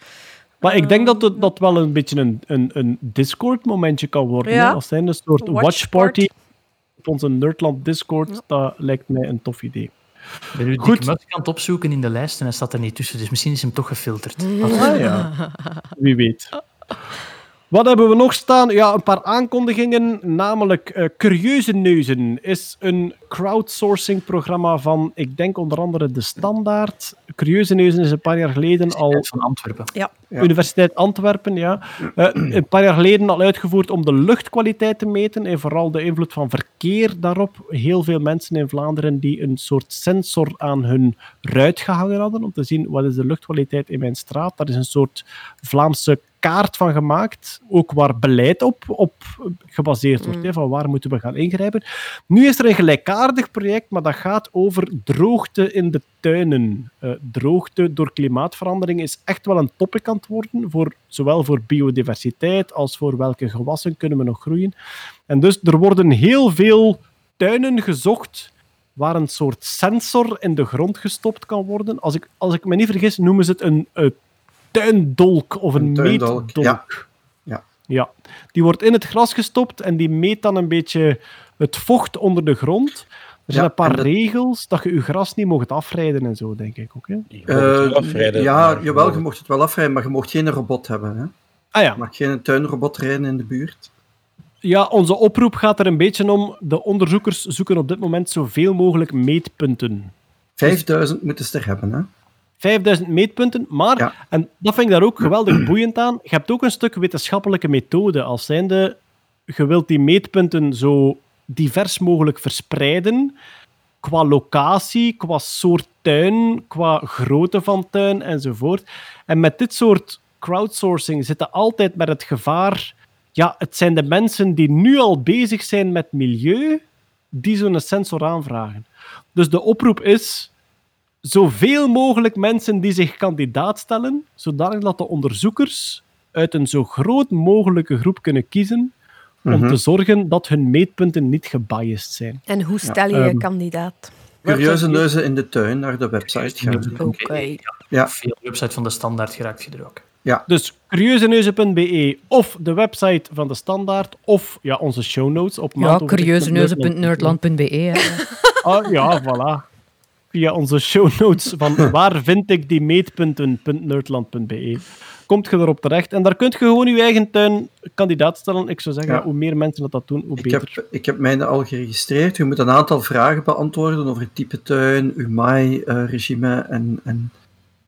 Speaker 3: Maar ik denk dat het, dat wel een beetje een, een, een Discord-momentje kan worden.
Speaker 2: Ja.
Speaker 3: hè. Als zijn een soort
Speaker 2: Watch
Speaker 3: watchparty
Speaker 2: party.
Speaker 3: op onze Nerdland Discord, dat lijkt mij een tof idee.
Speaker 7: Ben nu
Speaker 3: Goed.
Speaker 7: Dick Musk aan het opzoeken in de lijst en hij staat er niet tussen. Dus misschien is hem toch gefilterd.
Speaker 3: Ah ja, wie weet. Wat hebben we nog staan? Ja, een paar aankondigingen. Namelijk eh, Curieuze Neuzen is een crowdsourcing-programma van, ik denk onder andere De Standaard. Curieuze Neuzen is een paar jaar geleden al
Speaker 7: Van Antwerpen.
Speaker 6: Ja.
Speaker 3: Universiteit Antwerpen, ja. Eh, een paar jaar geleden al uitgevoerd om de luchtkwaliteit te meten en vooral de invloed van verkeer daarop. Heel veel mensen in Vlaanderen die een soort sensor aan hun ruit gehangen hadden om te zien wat is de luchtkwaliteit in mijn straat. Daar is een soort Vlaamse kaart van gemaakt, ook waar beleid op, op gebaseerd wordt, hè, van waar moeten we gaan ingrijpen. Nu is er een gelijkaardig project, maar dat gaat over droogte in de tuinen. Eh, droogte door klimaatverandering is echt wel een topic aan het worden, voor, zowel voor biodiversiteit als voor welke gewassen kunnen we nog groeien. En dus er worden heel veel tuinen gezocht waar een soort sensor in de grond gestopt kan worden. Als ik, als ik me niet vergis, noemen ze het een, eh, tuindolk of een,
Speaker 6: Een tuindolk,
Speaker 3: meetdolk.
Speaker 6: ja. Ja.
Speaker 3: Ja, die wordt in het gras gestopt en die meet dan een beetje het vocht onder de grond. Er zijn
Speaker 6: Ja,
Speaker 3: een paar
Speaker 6: dat-
Speaker 3: regels dat je je gras niet mocht afrijden en zo, denk ik ook. Hè?
Speaker 8: Je mag het wel
Speaker 6: Eh,
Speaker 8: afrijden,
Speaker 6: ja,
Speaker 8: maar
Speaker 6: jawel, je mocht het wel afrijden, maar je mocht geen robot hebben. Hè?
Speaker 3: Ah ja.
Speaker 6: Je mag geen tuinrobot rijden in de buurt.
Speaker 3: ja, onze oproep gaat er een beetje om. De onderzoekers zoeken op dit moment zoveel mogelijk meetpunten.
Speaker 6: 5000 moeten ze er hebben. Hè?
Speaker 3: 5000 meetpunten, maar,
Speaker 6: Ja.
Speaker 3: en dat vind ik daar ook geweldig boeiend aan, je hebt ook een stuk wetenschappelijke methode. Als zijnde, je wilt die meetpunten zo divers mogelijk verspreiden, qua locatie, qua soort tuin, qua grootte van tuin enzovoort. En met dit soort crowdsourcing zitten altijd met het gevaar, ja, het zijn de mensen die nu al bezig zijn met milieu, die zo'n sensor aanvragen. Dus de oproep is, zoveel mogelijk mensen die zich kandidaat stellen, zodanig dat de onderzoekers uit een zo groot mogelijke groep kunnen kiezen om
Speaker 6: Mhm.
Speaker 3: te zorgen dat hun meetpunten niet gebiased zijn.
Speaker 2: En hoe stel je je
Speaker 3: ehm,
Speaker 2: kandidaat?
Speaker 6: Curieuze neuzen in de tuin naar de website gaan.
Speaker 2: Oké.
Speaker 6: Ja.
Speaker 7: Veel website van de standaard geraakt je er ook.
Speaker 3: Dus curieuzeneuzen.be of de website van de standaard of ja, onze show notes op
Speaker 1: Ja, curieuzeneuzen.nerdland.be.
Speaker 3: Ah, ja, voilà. Via onze show notes van waar vind ik die meetpunten.nerdland.be. Komt je erop terecht. En daar kunt je gewoon je eigen tuin kandidaat stellen. Ik zou zeggen,
Speaker 6: Ja.
Speaker 3: hoe meer mensen dat, dat doen, hoe
Speaker 6: Ik
Speaker 3: beter.
Speaker 6: heb, ik heb mij al geregistreerd. Je moet een aantal vragen beantwoorden over het type tuin, uw MAI-regime en, en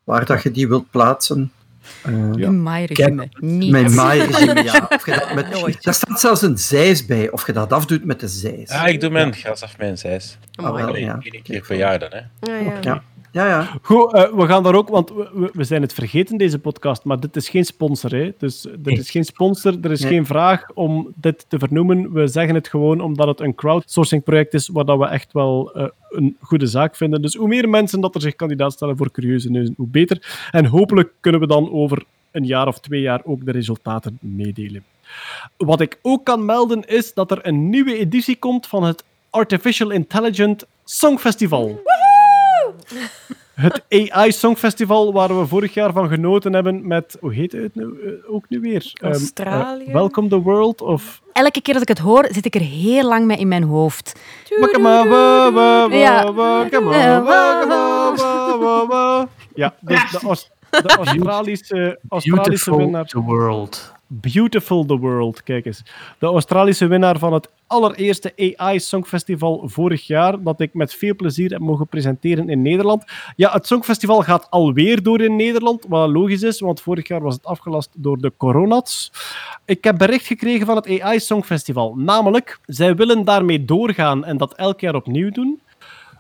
Speaker 6: waar dat je die wilt plaatsen. Eh,
Speaker 1: In mijn regime. Niet.
Speaker 6: Mijn MAI-regime, ja. Of je dat met,
Speaker 1: Nooit.
Speaker 6: daar staat zelfs een zijs bij, of je dat afdoet met de zijs.
Speaker 8: Ah, ik doe mijn gas af mijn zijs.
Speaker 6: Ah, wel,
Speaker 8: Allee,
Speaker 6: ja.
Speaker 8: één keer per jaar dan, hè.
Speaker 2: Ja, ja.
Speaker 6: Ja. Ja.
Speaker 3: Goed, eh, we gaan daar ook, want we- zijn het vergeten, deze podcast, maar dit is geen sponsor. Hè? Dus er is geen sponsor, er is
Speaker 6: Nee.
Speaker 3: geen vraag om dit te vernoemen. We zeggen het gewoon omdat het een crowdsourcing project is, waar dat we echt wel eh, een goede zaak vinden. Dus hoe meer mensen dat er zich kandidaat stellen voor Curieuze Neuzen, hoe beter. En hopelijk kunnen we dan over een jaar of twee jaar ook de resultaten meedelen. Wat ik ook kan melden is dat er een nieuwe editie komt van het Artificial Intelligent Songfestival. Het AI Songfestival, waar we vorig jaar van genoten hebben met, hoe heet het nu, eh, ook nu weer? Ehm,
Speaker 2: Australië?
Speaker 3: eh, Welcome the World of...
Speaker 1: Elke keer dat ik het hoor, zit ik er heel lang mee in mijn hoofd. Ja. Ja.
Speaker 3: dus de, de Australische, Australische
Speaker 7: Beautiful
Speaker 3: winnaar...
Speaker 7: the world.
Speaker 3: Beautiful the World, kijk eens. De Australische winnaar van het allereerste AI Songfestival vorig jaar, dat ik met veel plezier heb mogen presenteren in Nederland. Ja, het Songfestival gaat alweer door in Nederland, wat logisch is, want vorig jaar was het afgelast door de coronats. Ik heb bericht gekregen van het AI Songfestival, namelijk, zij willen daarmee doorgaan en dat elk jaar opnieuw doen.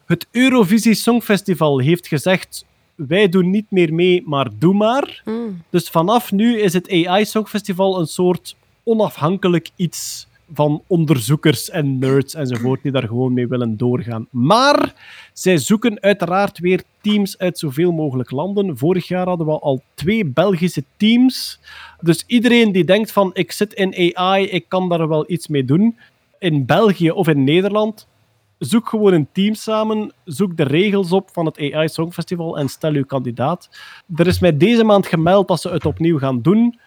Speaker 3: Het Eurovisie Songfestival heeft gezegd, wij doen niet meer mee, maar doe maar.
Speaker 2: Mm.
Speaker 3: Dus vanaf nu is het AI Songfestival een soort onafhankelijk iets van onderzoekers en nerds enzovoort die daar gewoon mee willen doorgaan. Maar zij zoeken uiteraard weer teams uit zoveel mogelijk landen. Vorig jaar hadden we al twee Belgische teams. Dus iedereen die denkt van ik zit in AI, ik kan daar wel iets mee doen, in België of in Nederland, zoek gewoon een team samen, zoek de regels op van het AI Songfestival en stel uw kandidaat. Er is mij deze maand gemeld dat ze het opnieuw gaan doen.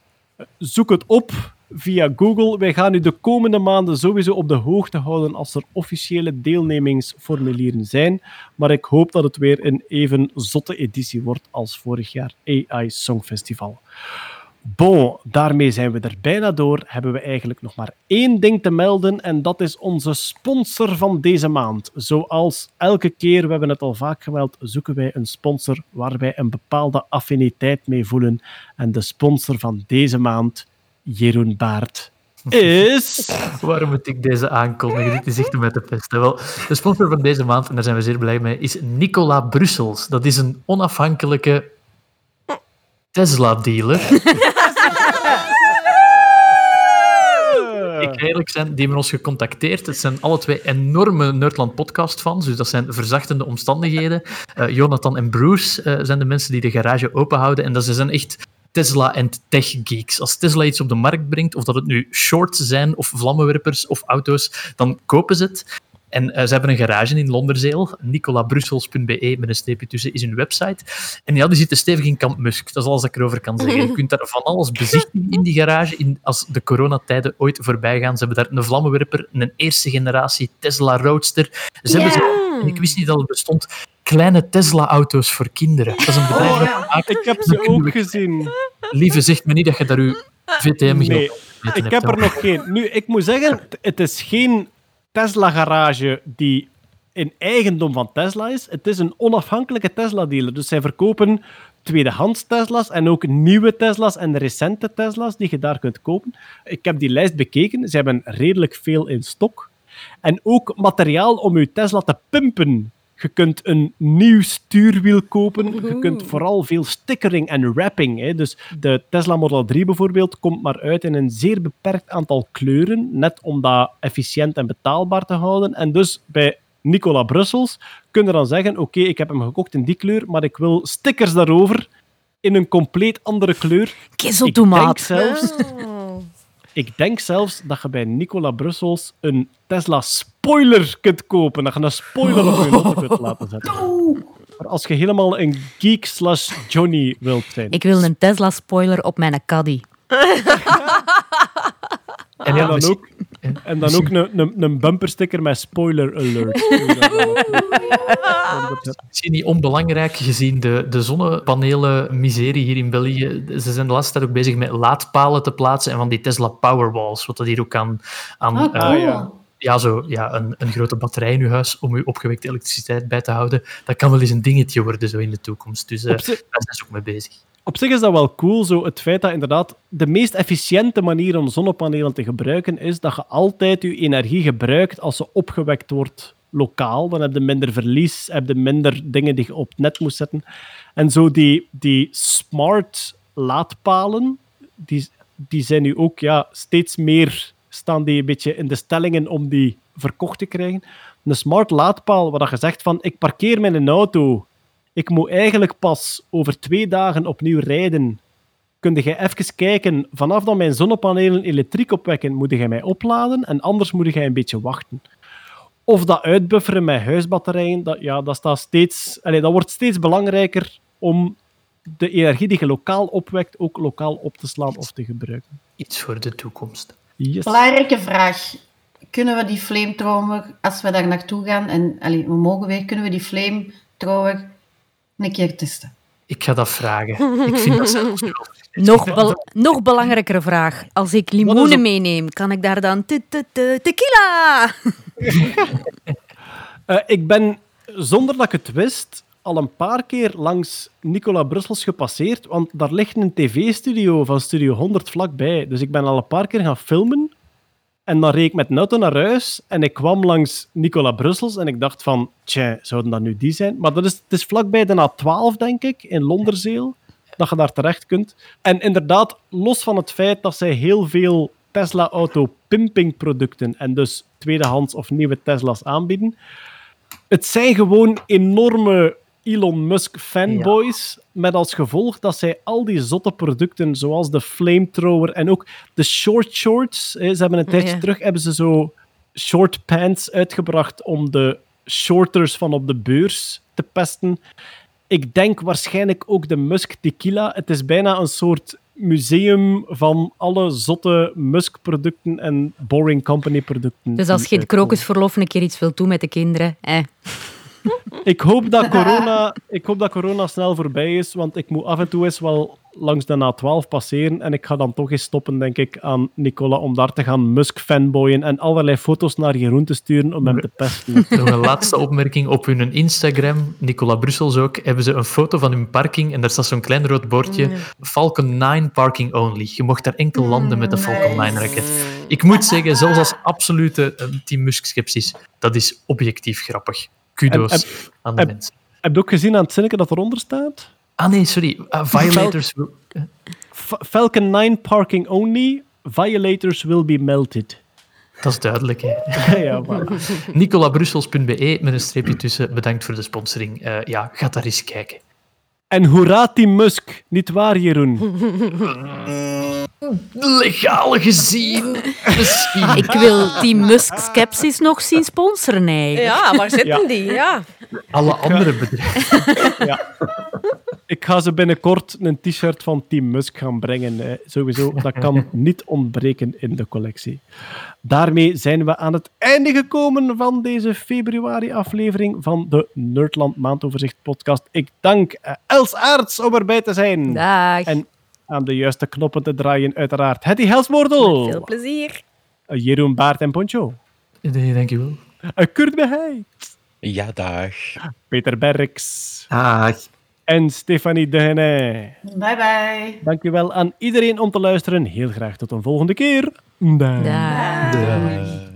Speaker 3: Zoek het op via Google. Wij gaan u de komende maanden sowieso op de hoogte houden als er officiële deelnemingsformulieren zijn. Maar ik hoop dat het weer een even zotte editie wordt als vorig jaar AI Songfestival. Bon, daarmee zijn we er bijna door. Hebben we eigenlijk nog maar één ding te melden en dat is onze sponsor van deze maand. Zoals elke keer, we hebben het al vaak gemeld, zoeken wij een sponsor waar wij een bepaalde affiniteit mee voelen. En de sponsor van deze maand, Jeroen Baart, is...
Speaker 7: Waarom moet ik deze aankondigen? Dit is echt met de pest. Wel, de sponsor van deze maand, en daar zijn we zeer blij mee, is Nicola Brussels. Dat is een onafhankelijke Tesla-dealer. Ik ga eerlijk zijn, die hebben ons gecontacteerd. Het zijn alle twee enorme Nerdland podcast-fans, dus dat zijn verzachtende omstandigheden. Eh, Jonathan en Bruce eh, zijn de mensen die de garage openhouden en dat ze zijn echt Tesla en tech-geeks. Als Tesla iets op de markt brengt, of dat het nu shorts zijn, of vlammenwerpers, of auto's, dan kopen ze het. En eh, ze hebben een garage in Londerzeel. nicolabrussels.be met een streepje tussen is hun website. En ja, die zitten stevig in Kamp Musk. Dat is alles dat ik erover kan zeggen. Je kunt daar van alles bezichtigen in die garage. In, als de coronatijden ooit voorbij gaan. Ze hebben daar een vlammenwerper, een eerste generatie Tesla Roadster. Ze hebben En ik wist niet dat het bestond. Kleine Tesla-auto's voor kinderen. Dat is een bedrijf
Speaker 3: Oh,
Speaker 7: dat
Speaker 9: ja.
Speaker 7: maakt-
Speaker 3: Ik heb ze ook gezien.
Speaker 7: Lieve, zegt me niet dat je daar uw VTM
Speaker 3: Nee, ik heb er nog geen. Nu, ik moet zeggen, het is geen Tesla-garage die in eigendom van Tesla is. Het is een onafhankelijke Tesla-dealer. Dus zij verkopen tweedehands Tesla's en ook nieuwe Tesla's en recente Tesla's die je daar kunt kopen. Ik heb die lijst bekeken. Ze hebben redelijk veel in stok. En ook materiaal om je Tesla te pimpen. Je kunt een nieuw stuurwiel kopen. Je kunt vooral veel stickering en wrapping. Hè. Dus de Tesla Model 3 bijvoorbeeld komt maar uit in een zeer beperkt aantal kleuren. Net om dat efficiënt en betaalbaar te houden. En dus bij Nicola Brussels kun je dan zeggen: Oké, ik heb hem gekocht in die kleur, maar ik wil stickers daarover in een compleet andere kleur. Ik denk
Speaker 1: Kisseltomaat.
Speaker 3: zelfs ik denk zelfs dat je bij Nicola Brussels een Tesla spoiler kunt kopen. Dat je een spoiler op je auto kunt laten zetten. Maar als je helemaal een geek slash Johnny wilt zijn.
Speaker 1: Ik wil een Tesla-spoiler op mijn caddy.
Speaker 7: En
Speaker 3: dan
Speaker 7: misschien-
Speaker 3: ook, en dan ook een, een, een bumpersticker met spoiler alert.
Speaker 7: Misschien niet onbelangrijk gezien de, de zonnepanelen-miserie hier in België. Ze zijn de laatste tijd ook bezig met laadpalen te plaatsen en van die Tesla Powerwalls, wat dat hier ook aan, aan
Speaker 9: Oh, cool.
Speaker 3: ja.
Speaker 7: ja, zo, ja, een, een grote batterij in uw huis om uw opgewekte elektriciteit bij te houden. Dat kan wel eens een dingetje worden zo in de toekomst. Dus eh,
Speaker 3: zich-
Speaker 7: daar zijn ze ook mee bezig.
Speaker 3: Op zich is dat wel cool, zo het feit dat inderdaad de meest efficiënte manier om zonnepanelen te gebruiken is dat je altijd je energie gebruikt als ze opgewekt wordt lokaal. Dan heb je minder verlies, heb je minder dingen die je op het net moet zetten. En zo die, die smart laadpalen, die, die zijn nu ook ja, steeds meer staan die een beetje in de stellingen om die verkocht te krijgen. Een smart laadpaal waar je zegt van ik parkeer mijn auto ik moet eigenlijk pas over twee dagen opnieuw rijden. Kun je even kijken, vanaf dat mijn zonnepanelen elektriek opwekken, moet je mij opladen en anders moet je een beetje wachten. Of dat uitbufferen met huisbatterijen, dat, ja, dat, staat steeds, allee, dat wordt steeds belangrijker om de energie die je lokaal opwekt ook lokaal op te slaan of te gebruiken.
Speaker 7: Iets voor de toekomst.
Speaker 3: Yes.
Speaker 9: Belangrijke vraag. Kunnen we die flamethrower, als we daar naartoe gaan, en allee, we mogen weer, kunnen we die flamethrower een keer testen?
Speaker 7: Ik ga dat vragen. Ik vind dat zelfs nu.
Speaker 1: Nog, bel- nog belangrijkere vraag. Als ik limoenen meeneem, kan ik daar dan te- te- te- tequila?
Speaker 3: Eh, ik ben, zonder dat ik het wist, al een paar keer langs Nicola Brussels gepasseerd, want daar ligt een tv-studio van Studio 100 vlakbij. Dus ik ben al een paar keer gaan filmen. En dan reed ik met auto naar huis en ik kwam langs Nicola Brussels en ik dacht van, tja, zouden dat nu die zijn? Maar dat is, het is vlakbij de A12, denk ik, in Londerzeel, dat je daar terecht kunt. En inderdaad, los van het feit dat zij heel veel Tesla-auto-pimping-producten en dus tweedehands of nieuwe Tesla's aanbieden, het zijn gewoon enorme Elon Musk fanboys. Met als gevolg dat zij al die zotte producten, zoals de flamethrower en ook de short shorts. Ze hebben een tijdje
Speaker 1: Ja.
Speaker 3: terug hebben ze zo short pants uitgebracht om de shorters van op de beurs te pesten. Ik denk waarschijnlijk ook de Musk Tequila. Het is bijna een soort museum van alle zotte Musk-producten en Boring Company-producten.
Speaker 1: Dus als je het krokusverlof een keer iets wil doen met de kinderen, eh.
Speaker 3: Ik hoop, dat corona, ik hoop dat corona snel voorbij is, want ik moet af en toe eens wel langs de A12 passeren en ik ga dan toch eens stoppen, denk ik, aan Nicola om daar te gaan Musk-fanboyen en allerlei foto's naar Jeroen te sturen om hem te pesten.
Speaker 7: Nog een laatste opmerking. Op hun Instagram, Nicola Brussels ook, hebben ze een foto van hun parking en daar staat zo'n klein rood bordje. Falcon 9 parking only. Je mocht daar enkel landen met de Falcon 9 raket. Ik moet zeggen, zelfs als absolute eh, Team Musk-skepsis, dat is objectief grappig. Kudo's aan de
Speaker 3: en-
Speaker 7: mensen.
Speaker 3: Heb je ook gezien aan het zinnetje dat eronder staat?
Speaker 7: Ah nee, sorry. Ah, violators...
Speaker 3: Fa- Falcon 9 parking only, violators will be melted.
Speaker 7: Dat is duidelijk, hè.
Speaker 3: ja, voilà.
Speaker 7: nicolabrussels.be met een streepje tussen. Bedankt voor de sponsoring. Eh, ja, ga daar eens kijken.
Speaker 3: En hoera Team Musk, niet waar Jeroen?
Speaker 7: Legaal gezien, misschien.
Speaker 1: Ik wil Team Musk Skepsis nog zien sponsoren eigenlijk.
Speaker 2: Ja, waar zitten
Speaker 3: Ja.
Speaker 2: die? Ja.
Speaker 7: Alle andere bedrijven.
Speaker 3: Ik Ik ga ze binnenkort een t-shirt van Team Musk gaan brengen. eh, sowieso, dat kan niet ontbreken in de collectie. Daarmee zijn we aan het einde gekomen van deze februari-aflevering van de Nerdland Maandoverzicht podcast. Ik dank eh, Els Aarts om erbij te zijn.
Speaker 2: Dag.
Speaker 3: En aan de juiste knoppen te draaien, uiteraard. Hetty Helsmoordel.
Speaker 2: Veel plezier.
Speaker 3: Eh, Jeroen Baart en Poncho.
Speaker 7: Nee, dankjewel.
Speaker 3: Eh, Kurt Beheij.
Speaker 8: Ja, dag.
Speaker 3: Peter Berks.
Speaker 6: Dag.
Speaker 3: En Stefanie Dehene.
Speaker 9: Bye bye.
Speaker 3: Dankjewel aan iedereen om te luisteren. Heel graag tot een volgende keer. Dag.
Speaker 2: Dag.
Speaker 8: Dag.